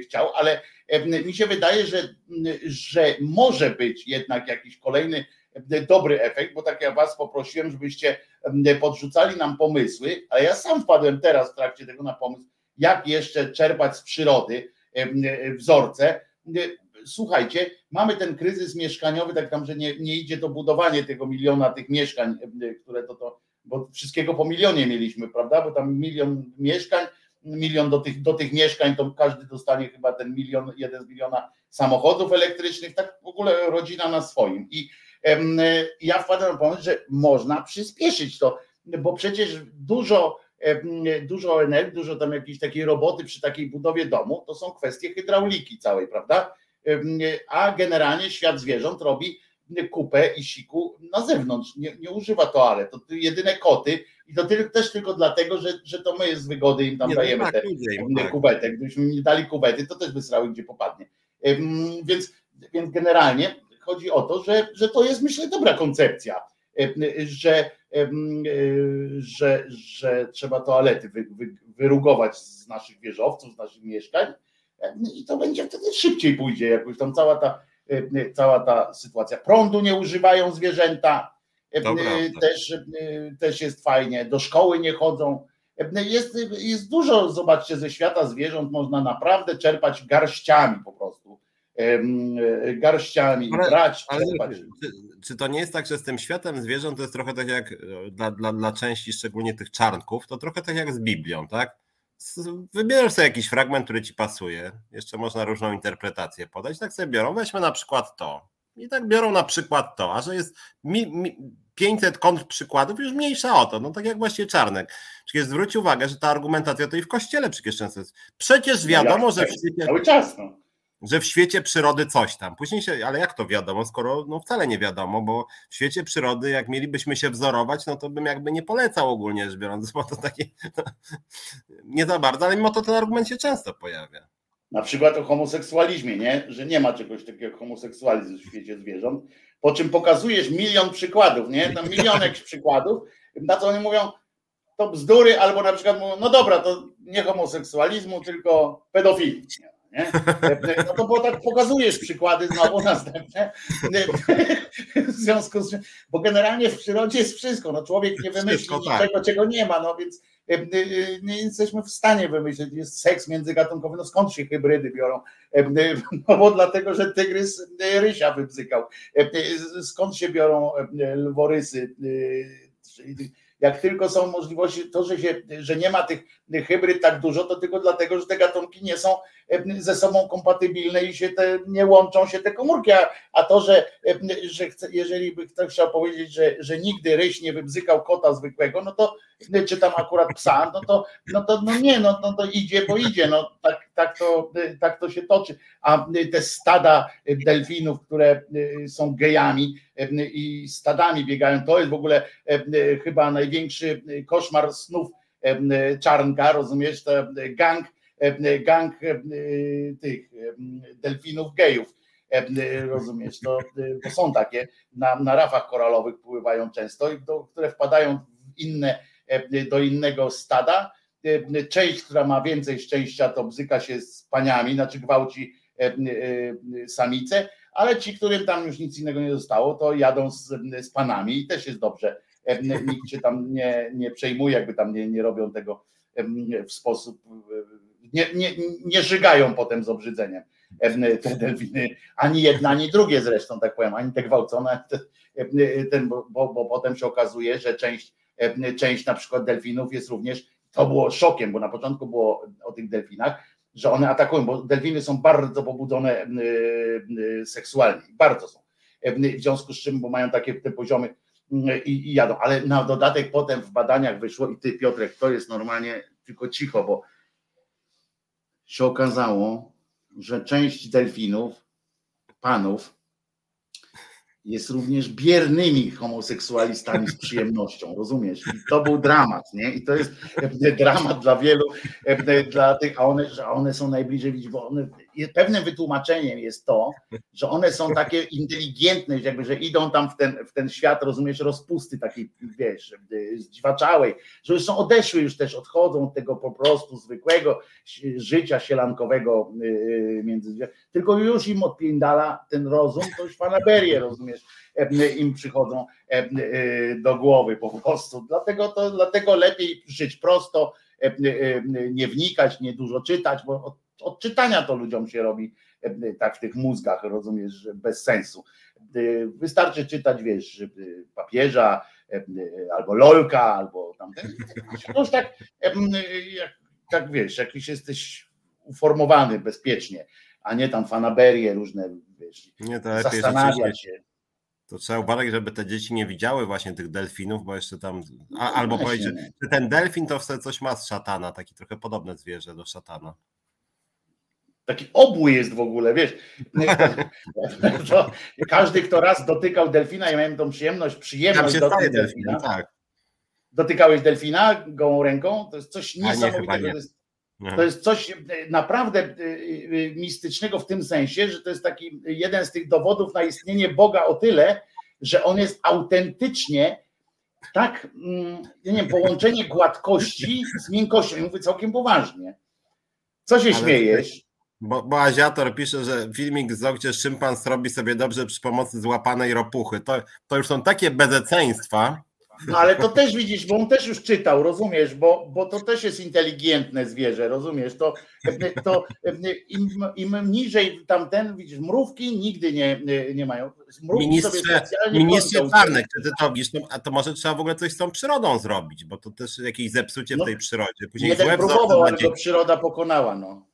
chciał, ale mi się wydaje, że, że może być jednak jakiś kolejny dobry efekt, bo tak ja was poprosiłem, żebyście podrzucali nam pomysły, ale ja sam wpadłem teraz w trakcie tego na pomysł, jak jeszcze czerpać z przyrody wzorce słuchajcie, mamy ten kryzys mieszkaniowy, tak tam, że nie, nie idzie to budowanie tego miliona tych mieszkań, e, które to, to, bo wszystkiego po milionie mieliśmy, prawda? Bo tam milion mieszkań, milion do tych, do tych mieszkań, to każdy dostanie chyba ten milion, jeden z miliona samochodów elektrycznych, tak w ogóle rodzina na swoim. I, Ja wpadłem na pomysł, że można przyspieszyć to, bo przecież dużo, dużo energii, dużo tam jakiejś takiej roboty przy takiej budowie domu, to są kwestie hydrauliki całej, prawda? A generalnie świat zwierząt robi kupę i siku na zewnątrz, nie, nie używa toalet, to jedyne koty i to też tylko dlatego, że, że to my z wygody im tam nie, dajemy tak, te tak. kubetek, gdybyśmy nie dali kubety, to też by srały gdzie popadnie. Więc, więc generalnie chodzi o to, że, że to jest myślę dobra koncepcja, że, że, że trzeba toalety wy, wy, wyrugować z naszych wieżowców, z naszych mieszkań i to będzie wtedy szybciej pójdzie, jakoś tam cała ta cała ta sytuacja. Prądu nie używają zwierzęta, Dobra, też, też jest fajnie, do szkoły nie chodzą. Jest, jest dużo, zobaczcie, ze świata zwierząt można naprawdę czerpać garściami po prostu. Garściami, ale, brać, ale, czy, czy, to nie jest tak, że z tym światem zwierząt to jest trochę tak jak dla, dla, dla części, szczególnie tych czarnków, to trochę tak jak z Biblią, tak? Wybierasz sobie jakiś fragment, który ci pasuje. Jeszcze można różną interpretację podać. Tak sobie biorą. Weźmy na przykład to. I tak biorą na przykład to, a że jest mi, mi 500 kontrprzykładów, już mniejsza o to. No tak jak właśnie Czarnek. Przecież zwróć uwagę, że ta argumentacja to i w kościele przecież często jest. Przecież no wiadomo, że w świecie, cały czas, no. Że w świecie przyrody coś tam. Później się, ale jak to wiadomo, skoro no wcale nie wiadomo, bo w świecie przyrody, jak mielibyśmy się wzorować, no to bym jakby nie polecał ogólnie rzecz biorąc, bo to takie no, nie za bardzo, ale mimo to ten argument się często pojawia. Na przykład o homoseksualizmie, nie? Że nie ma czegoś takiego jak homoseksualizm w świecie zwierząt, po czym pokazujesz milion przykładów, nie? Tam milionek przykładów, na co oni mówią, to bzdury, albo na przykład mówią, no dobra, to nie homoseksualizmu, tylko pedofilii. Nie? No to bo tak pokazujesz przykłady znowu następne. W związku z bo generalnie w przyrodzie jest wszystko. No człowiek nie wymyśli wszystko, tak. niczego, czego nie ma, no więc e, e, nie jesteśmy w stanie wymyślić. Jest seks międzygatunkowy, no skąd się hybrydy biorą? E, no bo dlatego, że tygrys rysia wybzykał. Skąd się biorą lworysy? Jak tylko są możliwości, to, że, się, że nie ma tych hybryd tak dużo, to tylko dlatego, że te gatunki nie są ze sobą kompatybilne i się te, nie łączą się te komórki. A, a to, że, że chce, jeżeli by ktoś chciał powiedzieć, że, że nigdy ryś nie wybzykał kota zwykłego, no to czy tam akurat psa, no to, no to no nie, no, no to idzie, bo idzie, no tak, tak, to, tak to się toczy. A te stada delfinów, które są gejami i stadami biegają, to jest w ogóle chyba największy koszmar snów czarnka, rozumiesz, to gang, gang tych delfinów gejów. Rozumiesz, to, to są takie, na, na rafach koralowych pływają często, które wpadają w inne do innego stada. E, część, która ma więcej szczęścia, to bzyka się z paniami, znaczy gwałci e, samice, ale ci, którym tam już nic innego nie zostało, to jadą z, z panami i też jest dobrze. Nikt się tam nie, nie przejmuje, jakby tam nie, nie robią tego w sposób, nie, nie, nie żygają potem z obrzydzeniem te delfiny, ani jedna, ani drugie zresztą, tak powiem, ani te gwałcone, ten, bo, bo, potem się okazuje, że część E, część na przykład delfinów jest również, to było szokiem, bo na początku było o tych delfinach, że one atakują, bo delfiny są bardzo pobudzone e, e, seksualnie, bardzo są. W związku z czym, bo mają takie te poziomy i, i jadą, ale na dodatek potem w badaniach wyszło i ty Piotrek, to jest normalnie tylko cicho, bo się okazało, że część delfinów, panów, jest również biernymi homoseksualistami z przyjemnością, rozumiesz? I to był dramat, nie? I to jest dramat dla wielu, dla tych, a one, one są najbliżej bo one, pewnym wytłumaczeniem jest to, że one są takie inteligentne, jakby, że idą tam w ten, w ten świat, rozumiesz, rozpusty takiej, wiesz, zdziwaczałej, że już są odeszły, już też odchodzą od tego po prostu zwykłego życia sielankowego y, między tylko już im odpiędala ten rozum, to już fanaberię, rozumiesz, im przychodzą y, do głowy po prostu. Dlatego, to, dlatego lepiej żyć prosto, nie wnikać, nie dużo czytać, bo od czytania to ludziom się robi e, tak w tych mózgach, rozumiesz, bez sensu. E, wystarczy czytać, wiesz, papieża, e, albo lolka, albo tamten. Już tak, jak, tak wiesz, jakiś jesteś uformowany bezpiecznie, a nie tam fanaberie różne, wiesz, nie, to zastanawiać się. To trzeba uważać, żeby te dzieci nie widziały właśnie tych delfinów, bo jeszcze tam. A, No albo właśnie. powiedzieć, że ten delfin to wtedy coś ma z szatana, taki trochę podobne zwierzę do szatana. Taki obły jest w ogóle, wiesz. To każdy, kto raz dotykał delfina, ja miałem tą przyjemność, przyjemność się dotknąć delfina. tak. Dotykałeś delfina gołą ręką? To jest coś niesamowitego. nie. To jest, to jest coś e, naprawdę e, e, mistycznego w tym sensie, że to jest taki jeden z tych dowodów na istnienie Boga o tyle, że on jest autentycznie tak, mm, ja nie wiem, połączenie gładkości z miękkością. I mówię całkiem poważnie. Co się Ale- śmiejesz? Bo, bo Aziator pisze, że filmik z gdzie szympans robi sobie dobrze przy pomocy złapanej ropuchy. To, to już są takie bezeceństwa. No ale to też widzisz, bo on też już czytał, rozumiesz, bo, bo to też jest inteligentne zwierzę, rozumiesz? To, to im, im niżej tamten, widzisz, mrówki nigdy nie, nie mają. Mrówki Ministrze, ministrze. Czarnek, czy ty to widzisz, no, a to może trzeba w ogóle coś z tą przyrodą zrobić, bo to też jakieś zepsucie No, w tej przyrodzie. Później Jeden próbował, ale dzieci. przyroda pokonała, no.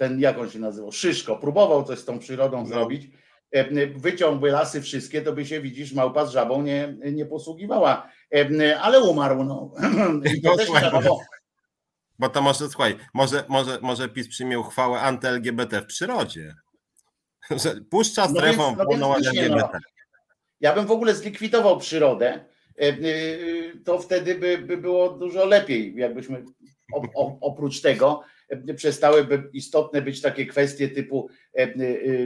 Ten, jak on się nazywał? Szyszko. Próbował coś z tą przyrodą No. zrobić. E, Wyciągły lasy wszystkie, to by się, widzisz, małpa z żabą nie, nie posługiwała. E, Ale umarł, no. I to No, też Bo to może, słuchaj, może, może, może PiS przyjmie uchwałę anty-LGBT w przyrodzie. Że puszcza No strefą no wolną no. LGBT. Ja bym w ogóle zlikwidował przyrodę. E, e, To wtedy by, by było dużo lepiej, jakbyśmy oprócz tego przestałyby istotne być takie kwestie typu, e, e,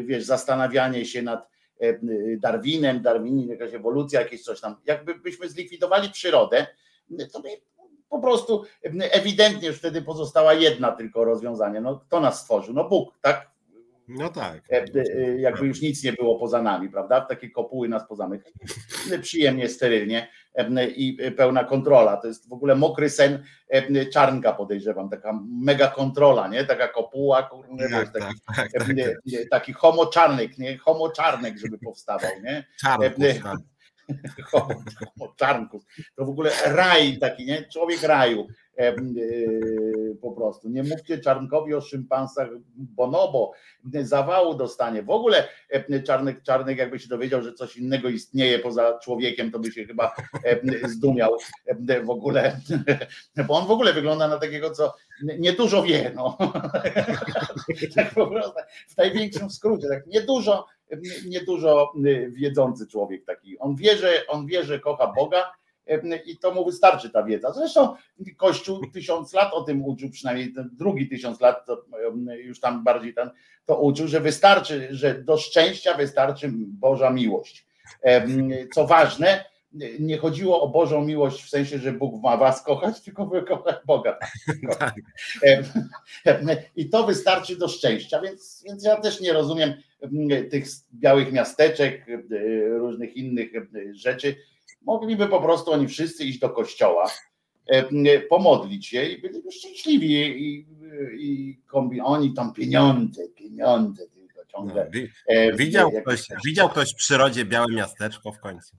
wiesz, zastanawianie się nad e, Darwinem, Darwinizm, jakaś ewolucja, jakieś coś tam. Jakbyśmy zlikwidowali przyrodę, to by po prostu ewidentnie już wtedy pozostała jedna tylko rozwiązanie. No, kto nas stworzył? No Bóg, tak? No tak. E, e, jakby już nic nie było poza nami, prawda? Takie kopuły nas pozamykać. Przyjemnie, sterylnie e, i pełna kontrola. To jest w ogóle mokry sen e, czarnka podejrzewam, taka mega kontrola, nie? Taka kopuła, kurde, Tak, taki, tak, tak, e, tak. e, taki homo czarnek, nie? Homo czarnek, żeby powstawał, nie? Czarnków, e, tak. Czarnków. To w ogóle raj taki, nie? Człowiek raju. E, po prostu. Nie mówcie Czarnkowi o szympansach bonobo, zawału dostanie. W ogóle Czarnek, Czarnek jakby się dowiedział, że coś innego istnieje poza człowiekiem, to by się chyba zdumiał w ogóle, bo on w ogóle wygląda na takiego, co niedużo wie, no. tak po prostu, w największym skrócie, tak niedużo, niedużo wiedzący człowiek taki. On wie, że, on wie, że kocha Boga, i to mu wystarczy ta wiedza. Zresztą Kościół tysiąc lat o tym uczył, przynajmniej ten drugi tysiąc lat to już tam bardziej ten, to uczył, że wystarczy, że do szczęścia wystarczy Boża miłość. Co ważne, nie chodziło o Bożą miłość w sensie, że Bóg ma was kochać, tylko wy kochać Boga. Tak. I to wystarczy do szczęścia, więc, więc ja też nie rozumiem tych białych miasteczek, różnych innych rzeczy. Mogliby po prostu oni wszyscy iść do kościoła, pomodlić się i byliby szczęśliwi i, i kombi- oni tam pieniądze, pieniądze tylko ciągle. No, e, widział, jak- ktoś, widział ktoś w przyrodzie białe miasteczko w końcu.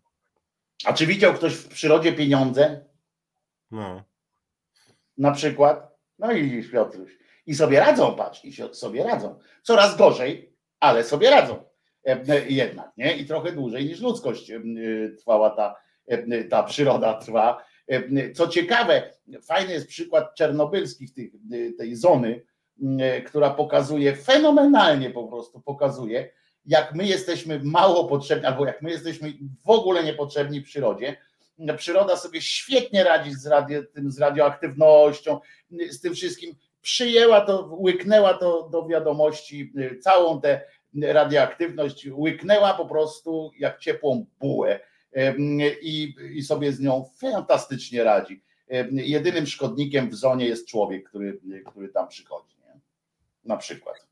A czy widział ktoś w przyrodzie pieniądze No. na przykład? No i Piotruś. I sobie radzą, patrz, i sobie radzą. Coraz gorzej, ale sobie radzą. E, Jednak, nie? I trochę dłużej niż ludzkość e, trwała ta, e, ta przyroda trwa. E, Co ciekawe, fajny jest przykład czernobylskich tych, e, tej zony, e, która pokazuje, fenomenalnie po prostu pokazuje, jak my jesteśmy mało potrzebni, albo jak my jesteśmy w ogóle niepotrzebni przyrodzie. Przyroda sobie świetnie radzi z, radio, tym, z radioaktywnością, z tym wszystkim. Przyjęła to, łyknęła to do wiadomości, całą tę radioaktywność, łyknęła po prostu jak ciepłą bułę i, i sobie z nią fantastycznie radzi. Ym, Jedynym szkodnikiem w zonie jest człowiek, który, który tam przychodzi. Nie? Na przykład.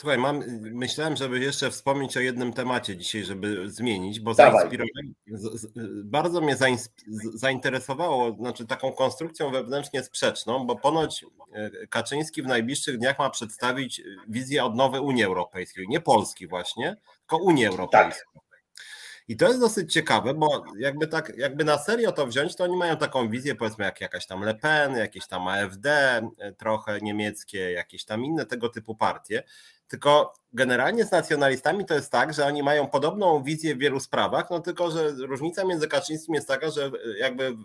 Słuchaj, mam, myślałem, żeby jeszcze wspomnieć o jednym temacie dzisiaj, żeby zmienić, bo bardzo mnie zainteresowało, znaczy taką konstrukcją wewnętrznie sprzeczną, bo ponoć e, Kaczyński w najbliższych dniach ma przedstawić wizję odnowy Unii Europejskiej, nie Polski właśnie, tylko Unii Europejskiej. I to jest dosyć ciekawe, bo jakby tak, jakby na serio to wziąć, to oni mają taką wizję, powiedzmy, jak jakaś tam Le Pen, jakieś tam AfD, e, trochę niemieckie, jakieś tam inne tego typu partie. Tylko generalnie z nacjonalistami to jest tak, że oni mają podobną wizję w wielu sprawach, no tylko, że różnica między Kaczyńskim jest taka, że jakby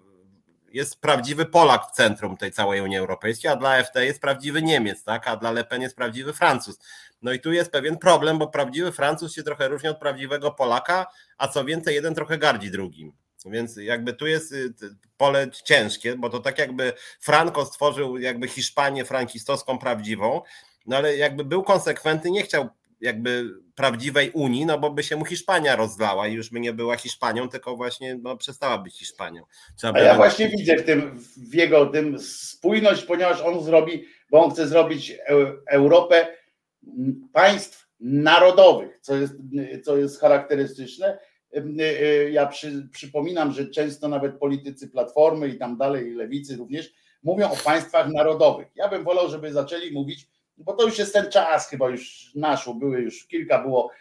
jest prawdziwy Polak w centrum tej całej Unii Europejskiej, a dla AfD jest prawdziwy Niemiec, tak? a dla Le Pen jest prawdziwy Francuz. No i tu jest pewien problem, bo prawdziwy Francuz się trochę różni od prawdziwego Polaka, a co więcej, jeden trochę gardzi drugim. Więc jakby tu jest y, pole ciężkie, bo to tak jakby Franco stworzył jakby Hiszpanię frankistowską prawdziwą, no ale jakby był konsekwentny, nie chciał jakby prawdziwej Unii, no bo by się mu Hiszpania rozlała i już by nie była Hiszpanią, tylko właśnie no, przestała być Hiszpanią. Trzeba A ja właśnie widzę w tym, w jego tym spójność, ponieważ on zrobi, bo on chce zrobić Europę państw narodowych, co jest, co jest charakterystyczne. Ja przy, przypominam, że często nawet politycy Platformy i tam dalej, Lewicy również, mówią o państwach narodowych. Ja bym wolał, żeby zaczęli mówić bo to już jest ten czas, chyba już naszło, były już kilka było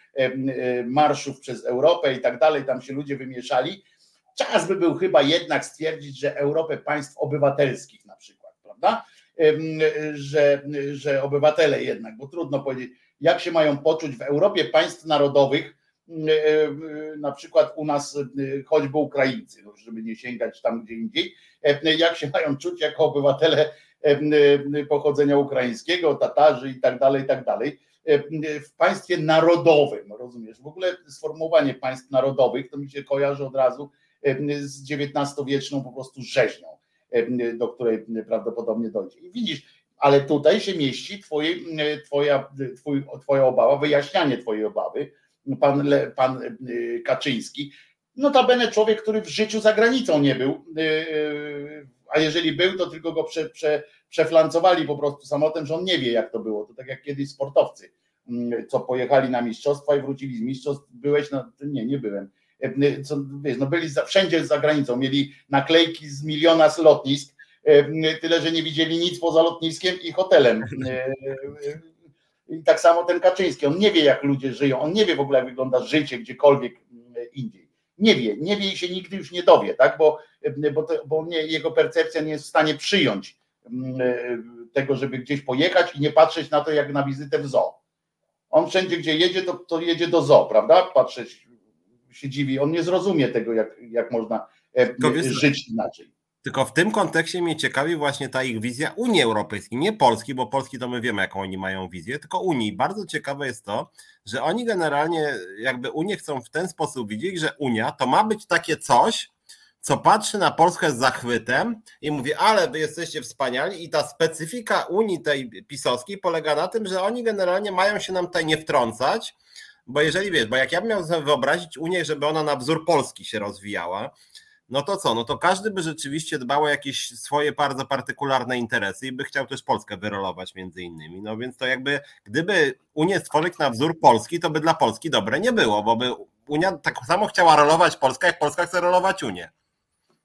marszów przez Europę i tak dalej, tam się ludzie wymieszali. Czas by był chyba jednak stwierdzić, że Europę państw obywatelskich na przykład, prawda? Że, że obywatele jednak, bo trudno powiedzieć, jak się mają poczuć w Europie państw narodowych, na przykład u nas choćby Ukraińcy, żeby nie sięgać tam gdzie indziej, jak się mają czuć jako obywatele pochodzenia ukraińskiego, Tatarzy i tak dalej, i tak dalej. W państwie narodowym, rozumiesz? W ogóle sformułowanie państw narodowych to mi się kojarzy od razu z XIX-wieczną po prostu rzeźnią, do której prawdopodobnie dojdzie. I widzisz, ale tutaj się mieści twoje, twoja, twój, twoja obawa, wyjaśnianie twojej obawy. Pan, pan Kaczyński, notabene człowiek, który w życiu za granicą nie był, a jeżeli był, to tylko go prze, prze, przeflancowali po prostu samolotem, że on nie wie, jak to było. To tak jak kiedyś sportowcy, mm, co pojechali na mistrzostwa i wrócili z mistrzostw. Byłeś na. Nie, nie byłem. E, co, wiesz, no byli za, wszędzie za granicą, mieli naklejki z miliona z lotnisk, e, tyle, że nie widzieli nic poza lotniskiem i hotelem. E, I tak samo ten Kaczyński, on nie wie, jak ludzie żyją, on nie wie w ogóle, jak wygląda życie gdziekolwiek indziej nie wie, nie wie i się nigdy już nie dowie, tak? bo, bo, to, bo nie, jego percepcja nie jest w stanie przyjąć mm, e, tego, żeby gdzieś pojechać i nie patrzeć na to jak na wizytę w zoo. On wszędzie, gdzie jedzie, to, to jedzie do zoo, prawda? Patrzeć się dziwi. On nie zrozumie tego, jak, jak można e, żyć inaczej. Tylko w tym kontekście mnie ciekawi właśnie ta ich wizja Unii Europejskiej, nie Polski, bo Polski to my wiemy, jaką oni mają wizję, tylko Unii. Bardzo ciekawe jest to, że oni generalnie jakby Unię chcą w ten sposób widzieć, że Unia to ma być takie coś, co patrzy na Polskę z zachwytem i mówi, ale wy jesteście wspaniali i ta specyfika Unii tej pisowskiej polega na tym, że oni generalnie mają się nam tutaj nie wtrącać, bo jeżeli wiesz, bo jak ja bym miał sobie wyobrazić Unię, żeby ona na wzór Polski się rozwijała, no to co? No to każdy by rzeczywiście dbał o jakieś swoje bardzo partykularne interesy i by chciał też Polskę wyrolować między innymi. No więc to jakby, gdyby Unię stworzyć na wzór Polski, to by dla Polski dobre nie było, bo by Unia tak samo chciała rolować Polskę, jak Polska chce rolować Unię.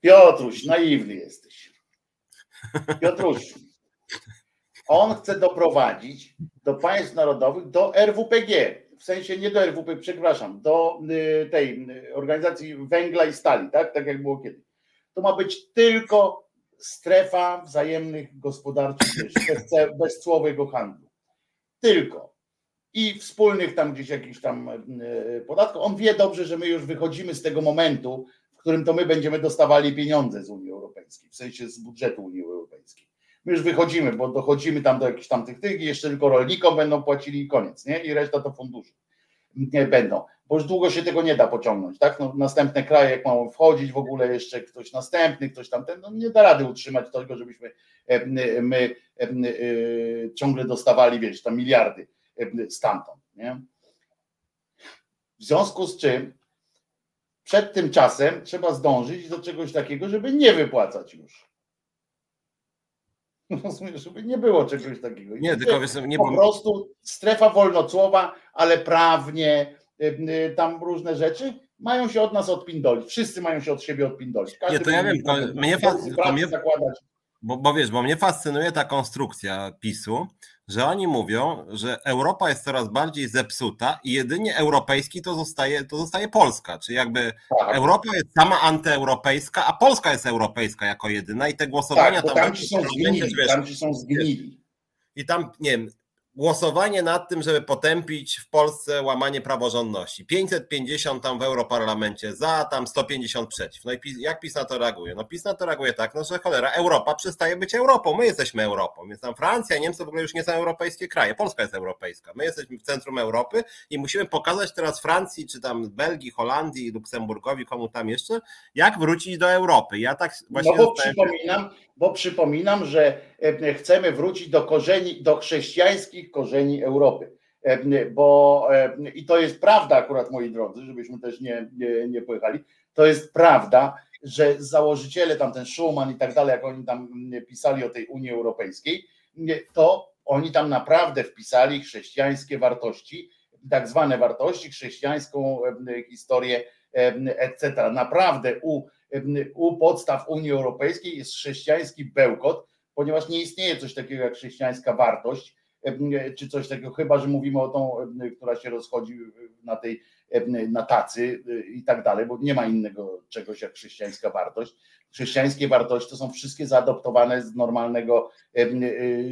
Piotruś, naiwny jesteś. Piotruś, on chce doprowadzić do państw narodowych, do RWPG w sensie nie do RWP, przepraszam, do y, tej y, organizacji węgla i stali, tak, tak jak było kiedyś. To ma być tylko strefa wzajemnych gospodarczych, bez, bezcłowego handlu. Tylko. I wspólnych tam gdzieś jakichś tam y, podatków. On wie dobrze, że my już wychodzimy z tego momentu, w którym to my będziemy dostawali pieniądze z Unii Europejskiej, w sensie z budżetu Unii Europejskiej. Już wychodzimy, bo dochodzimy tam do jakichś tam tych tych i jeszcze tylko rolnikom będą płacili i koniec, nie? I reszta to fundusze nie będą, bo już długo się tego nie da pociągnąć, tak? No, następne kraje, jak mają wchodzić w ogóle jeszcze ktoś następny, ktoś tamten, no nie da rady utrzymać tego, żebyśmy e, my e, ciągle dostawali, wiesz, tam miliardy stamtąd, nie? W związku z czym przed tym czasem trzeba zdążyć do czegoś takiego, żeby nie wypłacać już. Rozumiesz, żeby nie było czegoś takiego. Nie, tylko wiesz, nie Po prostu strefa wolnocłowa, ale prawnie, y, y, tam różne rzeczy mają się od nas odpindolić. Wszyscy mają się od siebie odpindolić. Każdy nie, to ja wiem, to mnie, to mnie. Bo, bo wiesz, bo mnie fascynuje ta konstrukcja PiSu, że oni mówią, że Europa jest coraz bardziej zepsuta i jedynie europejski to zostaje, to zostaje Polska. Czyli jakby Tak. Europa jest sama antyeuropejska, a Polska jest europejska jako jedyna i te głosowania Tak, bo tam tamci są zgnili, wiesz, tamci są zgnili. I tam, nie wiem, głosowanie nad tym, żeby potępić w Polsce łamanie praworządności. 550 tam w Europarlamencie za, tam 150 przeciw. No i PiS, jak PiS na to reaguje? No PiS na to reaguje tak, no że cholera, Europa przestaje być Europą, my jesteśmy Europą, więc tam Francja, Niemcy w ogóle już nie są europejskie kraje, Polska jest europejska, my jesteśmy w centrum Europy i musimy pokazać teraz Francji, czy tam Belgii, Holandii, Luksemburgowi, komu tam jeszcze, jak wrócić do Europy. Ja tak właśnie No bo przypominam, bo przypominam, że e, chcemy wrócić do korzeni, do chrześcijańskich korzeni Europy. E, Bo e, i to jest prawda akurat, moi drodzy, żebyśmy też nie, nie, nie pojechali. To jest prawda, że założyciele, tam ten Schuman i tak dalej, jak oni tam pisali o tej Unii Europejskiej, to oni tam naprawdę wpisali chrześcijańskie wartości, tak zwane wartości, chrześcijańską historię, etc. Naprawdę u u podstaw Unii Europejskiej jest chrześcijański bełkot, ponieważ nie istnieje coś takiego jak chrześcijańska wartość, czy coś takiego, chyba że mówimy o tą, która się rozchodzi na tej na tacy i tak dalej, bo nie ma innego czegoś jak chrześcijańska wartość. Chrześcijańskie wartości to są wszystkie zaadoptowane z normalnego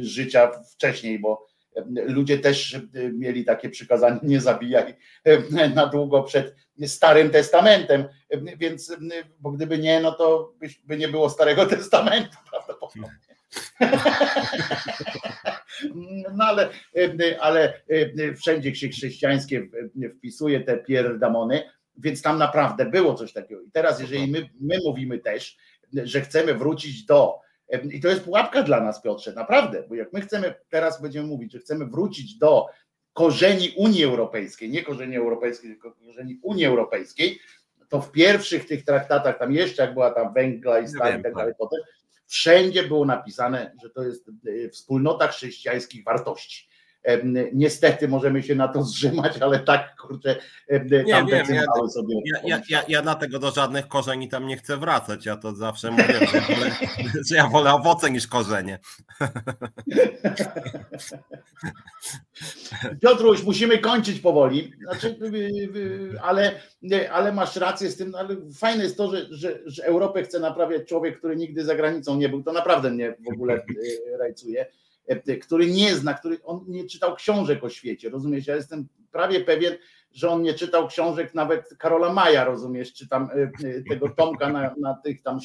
życia wcześniej, bo ludzie też mieli takie przykazanie, nie zabijaj na długo przed Starym Testamentem, więc, bo gdyby nie, no to by, by nie było Starego Testamentu prawdopodobnie. No ale, ale wszędzie się chrześcijańskie wpisuje te pierdamony, więc tam naprawdę było coś takiego. I teraz, jeżeli my, my mówimy też, że chcemy wrócić do, i to jest pułapka dla nas, Piotrze, naprawdę, bo jak my chcemy, teraz będziemy mówić, że chcemy wrócić do korzeni Unii Europejskiej, nie korzeni europejskiej, tylko korzeni Unii Europejskiej, to w pierwszych tych traktatach, tam jeszcze jak była tam węgla i stal i tak dalej potem, wszędzie było napisane, że to jest wspólnota chrześcijańskich wartości. Niestety możemy się na to zrzymać, ale tak, kurczę, tam wiem, ja, sobie. Ja, ja, ja, ja dlatego do żadnych korzeni tam nie chcę wracać. Ja to zawsze mówię, że, wolę, że ja wolę owoce niż korzenie. Piotruś, musimy kończyć powoli, znaczy, ale, ale masz rację z tym, ale fajne jest to, że, że, że Europę chce naprawiać człowiek, który nigdy za granicą nie był. To naprawdę mnie w ogóle rajcuje który nie zna, który on nie czytał książek o świecie, rozumiesz? Ja jestem prawie pewien, że on nie czytał książek nawet Karola Maja, rozumiesz, czy tam tego Tomka na, na tych tam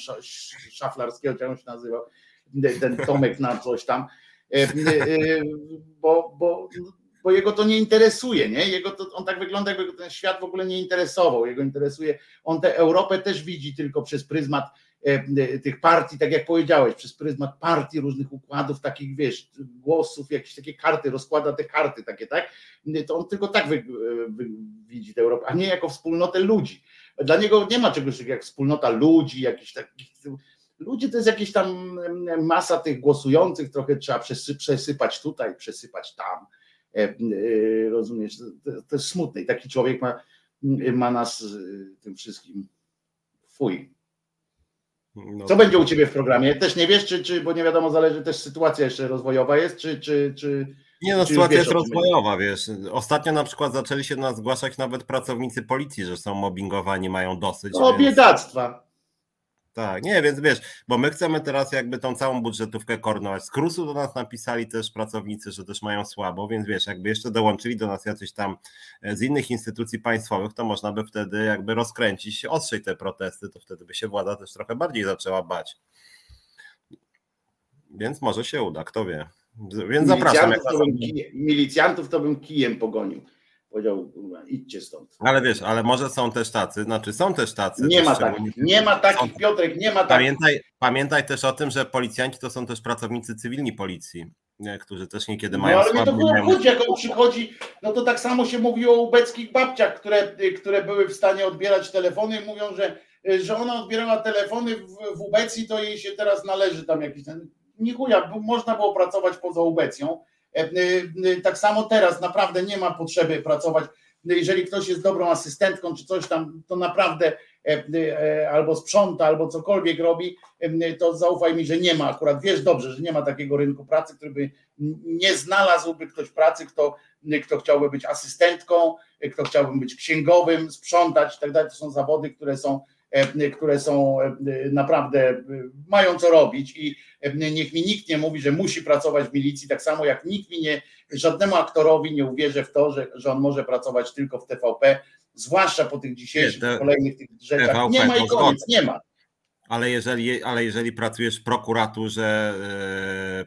szaflarskiego, jak on się nazywał, ten Tomek na coś tam, bo, bo, bo jego to nie interesuje, nie? Jego to, on tak wygląda, jakby ten świat w ogóle nie interesował, jego interesuje, on tę Europę też widzi tylko przez pryzmat tych partii, tak jak powiedziałeś, przez pryzmat partii, różnych układów, takich wiesz, głosów, jakieś takie karty, rozkłada te karty takie, tak? To on tylko tak wy, wy, widzi tę Europę, a nie jako wspólnotę ludzi. Dla niego nie ma czegoś takiego jak wspólnota ludzi, jakiś takich. Ludzie to jest jakieś tam masa tych głosujących, trochę trzeba przesy, przesypać tutaj, przesypać tam. Rozumiesz? To jest smutne. I taki człowiek ma, ma nas tym wszystkim. Fuj. No Co będzie u ciebie w programie? Też nie wiesz, czy, czy bo nie wiadomo, zależy też sytuacja jeszcze rozwojowa jest, czy, czy, czy nie no, czy sytuacja wiesz, jest rozwojowa, wiesz. Ostatnio na przykład zaczęli się do nas zgłaszać nawet pracownicy policji, że są mobbingowani, mają dosyć. O więc... biedactwa. Tak, nie, więc wiesz, bo my chcemy teraz jakby tą całą budżetówkę koordynować. Z Krusu do nas napisali też pracownicy, że też mają słabo, więc wiesz, jakby jeszcze dołączyli do nas jacyś tam e, z innych instytucji państwowych, to można by wtedy jakby rozkręcić ostrzej te protesty, to wtedy by się władza też trochę bardziej zaczęła bać. Więc może się uda, kto wie. Więc zapraszam. Milicjantów, to bym kije, milicjantów to bym kijem pogonił. Powiedział, idźcie stąd. Ale wiesz, ale może są też tacy, znaczy są też tacy. Nie też ma takich, nie ma takich, Piotrek, nie ma takich. Pamiętaj, pamiętaj też o tym, że policjanci to są też pracownicy cywilni policji, którzy też niekiedy No mają ale mnie to mają- chodzi, jak on przychodzi, no to tak samo się mówi o ubeckich babciach, które, które były w stanie odbierać telefony i mówią, że, że ona odbierała telefony w, w ubecji, to jej się teraz należy tam jakiś ten... Nie chuja, bo można było pracować poza ubecją. E, e, e, Tak samo teraz naprawdę nie ma potrzeby pracować. Jeżeli ktoś jest dobrą asystentką czy coś tam, to naprawdę albo sprząta, albo cokolwiek robi, to zaufaj mi, że nie ma akurat, wiesz dobrze, że nie ma takiego rynku pracy, który by nie znalazłby ktoś pracy, kto, kto chciałby być asystentką, kto chciałby być księgowym, sprzątać i tak dalej. To są zawody, które są które są e, naprawdę, e, mają co robić i niech mi nikt nie mówi, że musi pracować w milicji, tak samo jak nikt mi nie, żadnemu aktorowi nie uwierzę w to, że, że on może pracować tylko w TVP, zwłaszcza po tych dzisiejszych, nie, kolejnych tych rzeczach. TVP, nie ma i koniec, nie ma. Ale jeżeli, ale jeżeli pracujesz w prokuraturze,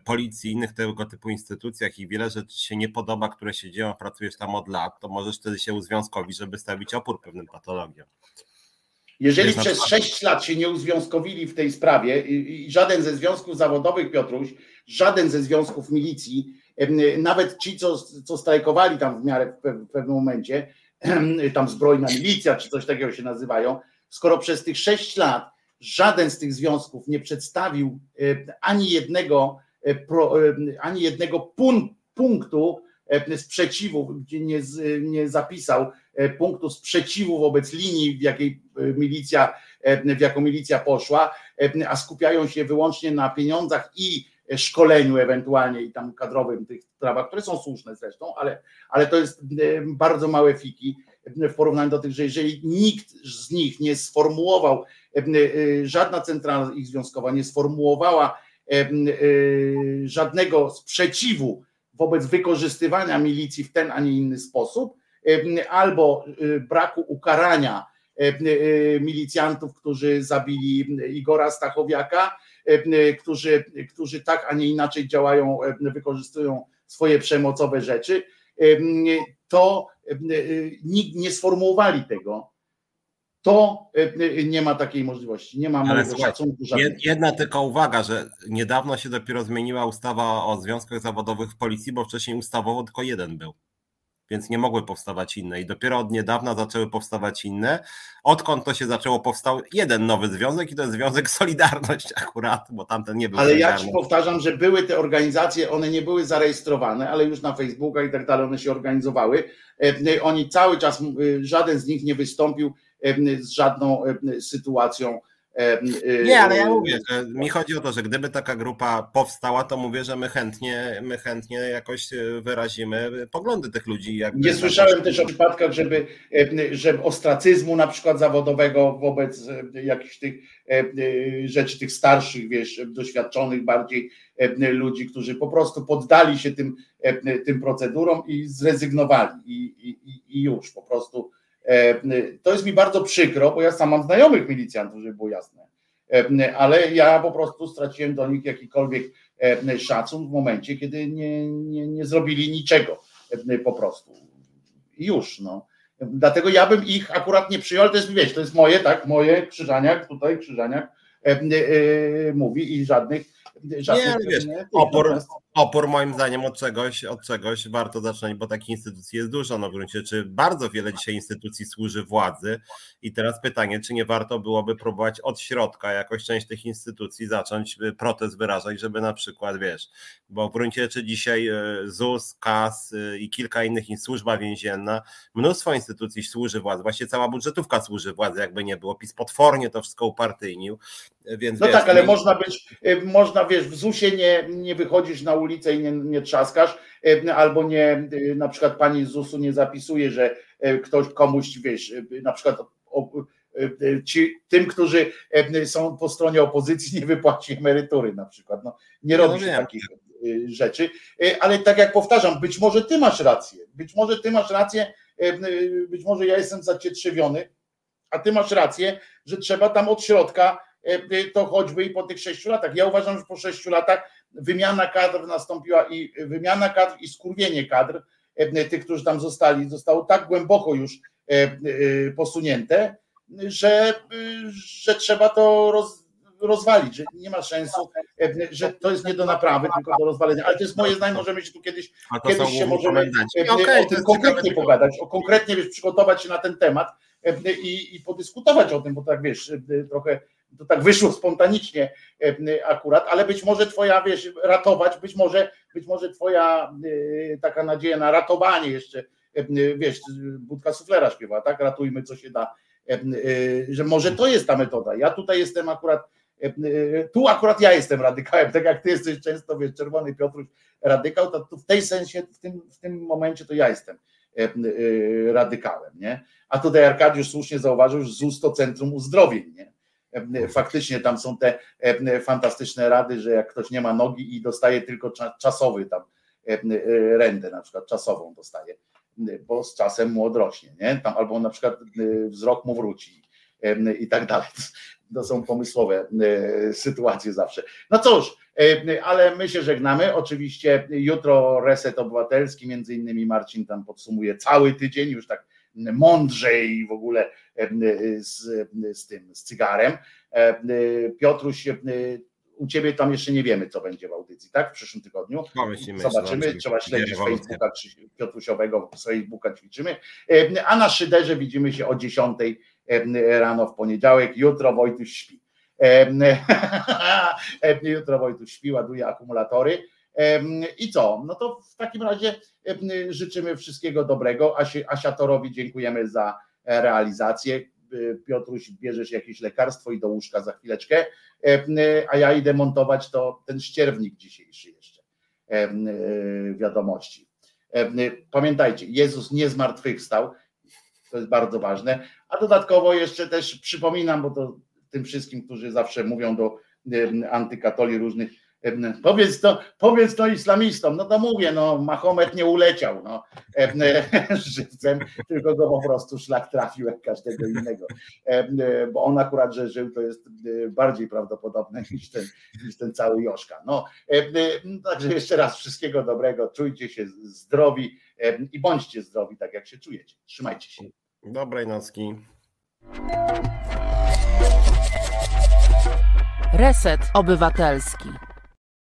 policji, innych tego typu instytucjach i wiele rzeczy się nie podoba, które się dzieją, pracujesz tam od lat, to możesz wtedy się uzwiązkowić, żeby stawić opór pewnym patologiom. Jeżeli przez sześć lat się nie uzwiązkowili w tej sprawie i, żaden ze związków zawodowych, Piotruś, żaden ze związków milicji, nawet ci, co, co strajkowali tam w miarę w pewnym momencie, tam zbrojna milicja, czy coś takiego się nazywają, skoro przez tych sześć lat żaden z tych związków nie przedstawił ani jednego, ani jednego punktu sprzeciwu, gdzie nie, nie zapisał E, punktu sprzeciwu wobec linii, w jakiej e, milicja, e, w jaką milicja poszła, a skupiają się wyłącznie na pieniądzach i szkoleniu ewentualnie i tam kadrowym tych sprawach, które są słuszne zresztą, ale, ale to jest bardzo małe fiki w porównaniu do tych, że jeżeli nikt z nich nie sformułował, żadna centrala ich związkowa nie sformułowała żadnego sprzeciwu wobec wykorzystywania milicji w ten, a nie inny sposób, albo y, braku ukarania y, milicjantów, którzy zabili Igora Stachowiaka, którzy, którzy tak, a nie inaczej działają, wykorzystują swoje przemocowe rzeczy, to y, nikt nie sformułowali tego, to nie ma takiej możliwości. Nie ma Ale szacunku Jedna tylko uwaga, że niedawno się dopiero zmieniła ustawa o związkach zawodowych w policji, bo wcześniej ustawowo tylko jeden był więc nie mogły powstawać inne. I dopiero od niedawna zaczęły powstawać inne. Odkąd to się zaczęło, powstał jeden nowy związek i to jest Związek Solidarność akurat, bo tamten nie był. Ale ja ci powtarzam, że były te organizacje, one nie były zarejestrowane, ale już na Facebooka i tak dalej one się organizowały. E, oni cały czas, e, żaden z nich nie wystąpił e, z żadną sytuacją nie, ale ja mówię, że mi chodzi o to, że gdyby taka grupa powstała, to mówię, że my chętnie, my chętnie jakoś y, wyrazimy poglądy tych ludzi. Nie słyszałem też o przypadkach, żeby, żeby ostracyzmu na przykład zawodowego wobec jakichś tych rzeczy, tych starszych, wiesz, doświadczonych bardziej ludzi, którzy po prostu poddali się tym, tym procedurom i zrezygnowali i, i, i już po prostu to jest mi bardzo przykro, bo ja sam mam znajomych milicjantów, żeby było jasne, e, ale ja po prostu straciłem do nich jakikolwiek e, szacun w momencie, kiedy nie, nie, nie zrobili niczego po prostu. Już, no. Dlatego ja bym ich akurat nie przyjął, to jest, wiesz, to jest moje, tak, moje Krzyżaniak, tutaj Krzyżaniak mówi i żadnych nie, wiesz, opór, opór moim zdaniem od czegoś, od czegoś warto zacząć, bo takich instytucji jest dużo na gruncie, czy bardzo wiele dzisiaj instytucji służy władzy. I teraz pytanie, czy nie warto byłoby próbować od środka jakoś część tych instytucji zacząć y, protest wyrażać, żeby na przykład, wiesz, bo w gruncie rzeczy dzisiaj y, ZUS, KAS y, i kilka innych, służba więzienna, mnóstwo instytucji służy władzy, właśnie cała budżetówka służy władzy, jakby nie było, PiS potwornie to wszystko upartyjnił, więc No wiesz, tak, ale można być, można wiesz, w ZUS-ie nie, nie wychodzisz na ulicę i nie, nie trzaskasz, e, albo nie, e, na przykład pani z ZUS-u nie zapisuje, że e, ktoś komuś, wiesz, na przykład ci, tym, którzy są po stronie opozycji, nie wypłaci emerytury na przykład. No, nie robi się no takich rzeczy, ale tak jak powtarzam, być może ty masz rację, być może ty masz rację, być może ja jestem zacietrzewiony, a ty masz rację, że trzeba tam od środka to choćby i po tych sześciu latach. Ja uważam, że po sześciu latach wymiana kadr nastąpiła i wymiana kadr i skurwienie kadr e, tych, którzy tam zostali, zostało tak głęboko już e, e, posunięte, że, że trzeba to roz, rozwalić, że nie ma sensu, że to jest nie do naprawy, tylko do rozwalenia. Ale to jest moje zdanie, możemy się tu kiedyś, kiedyś się możemy okay, o tym konkretnie pogadać, o konkretnie wiesz, przygotować się na ten temat i, i podyskutować o tym, bo tak wiesz, trochę to tak wyszło spontanicznie e, akurat, ale być może twoja, wiesz, ratować, być może, być może twoja e, taka nadzieja na ratowanie jeszcze, e, wiesz, Budka Suflera śpiewa, tak, ratujmy co się da, że może to jest ta metoda. Ja tutaj jestem akurat, tu akurat ja jestem radykałem, tak jak ty jesteś często, wiesz, czerwony Piotruś radykał, to w tej sensie, w tym, w tym momencie to ja jestem radykałem, nie? A tutaj Arkadiusz słusznie zauważył, że ZUS to Centrum Uzdrowień, nie? Faktycznie tam są te fantastyczne rady, że jak ktoś nie ma nogi i dostaje tylko czasowy tam rendę, na przykład czasową dostaje, bo z czasem mu odrośnie, nie? Tam, albo na przykład wzrok mu wróci i tak dalej. To są pomysłowe sytuacje zawsze. No cóż, ale my się żegnamy. Oczywiście jutro reset obywatelski, między innymi Marcin tam podsumuje cały tydzień, już tak mądrzej w ogóle z, z tym, z cygarem. Piotruś, u ciebie tam jeszcze nie wiemy, co będzie w audycji, tak? W przyszłym tygodniu. Zobaczymy, trzeba śledzić Facebooka Piotrusiowego, Facebooka ćwiczymy. A na szyderze widzimy się o 10 rano w poniedziałek. Jutro Wojtuś śpi. Jutro Wojtuś śpi, ładuje akumulatory. I co? No to w takim razie życzymy wszystkiego dobrego. Asi, Asiatorowi dziękujemy za realizację. Piotruś, bierzesz jakieś lekarstwo i do łóżka za chwileczkę, a ja idę montować to ten ścierwnik dzisiejszy jeszcze wiadomości. Pamiętajcie, Jezus nie zmartwychwstał, to jest bardzo ważne, a dodatkowo jeszcze też przypominam, bo to tym wszystkim, którzy zawsze mówią do antykatoli różnych Powiedz to, powiedz to islamistom, no to mówię, no Mahomet nie uleciał no, żywcem, tylko go po prostu szlak trafił jak każdego innego. Bo on akurat, że żył, to jest bardziej prawdopodobne niż ten, niż ten cały Joszka. No, także jeszcze raz wszystkiego dobrego, czujcie się zdrowi i bądźcie zdrowi, tak jak się czujecie. Trzymajcie się. Dobrej nocki. Reset Obywatelski.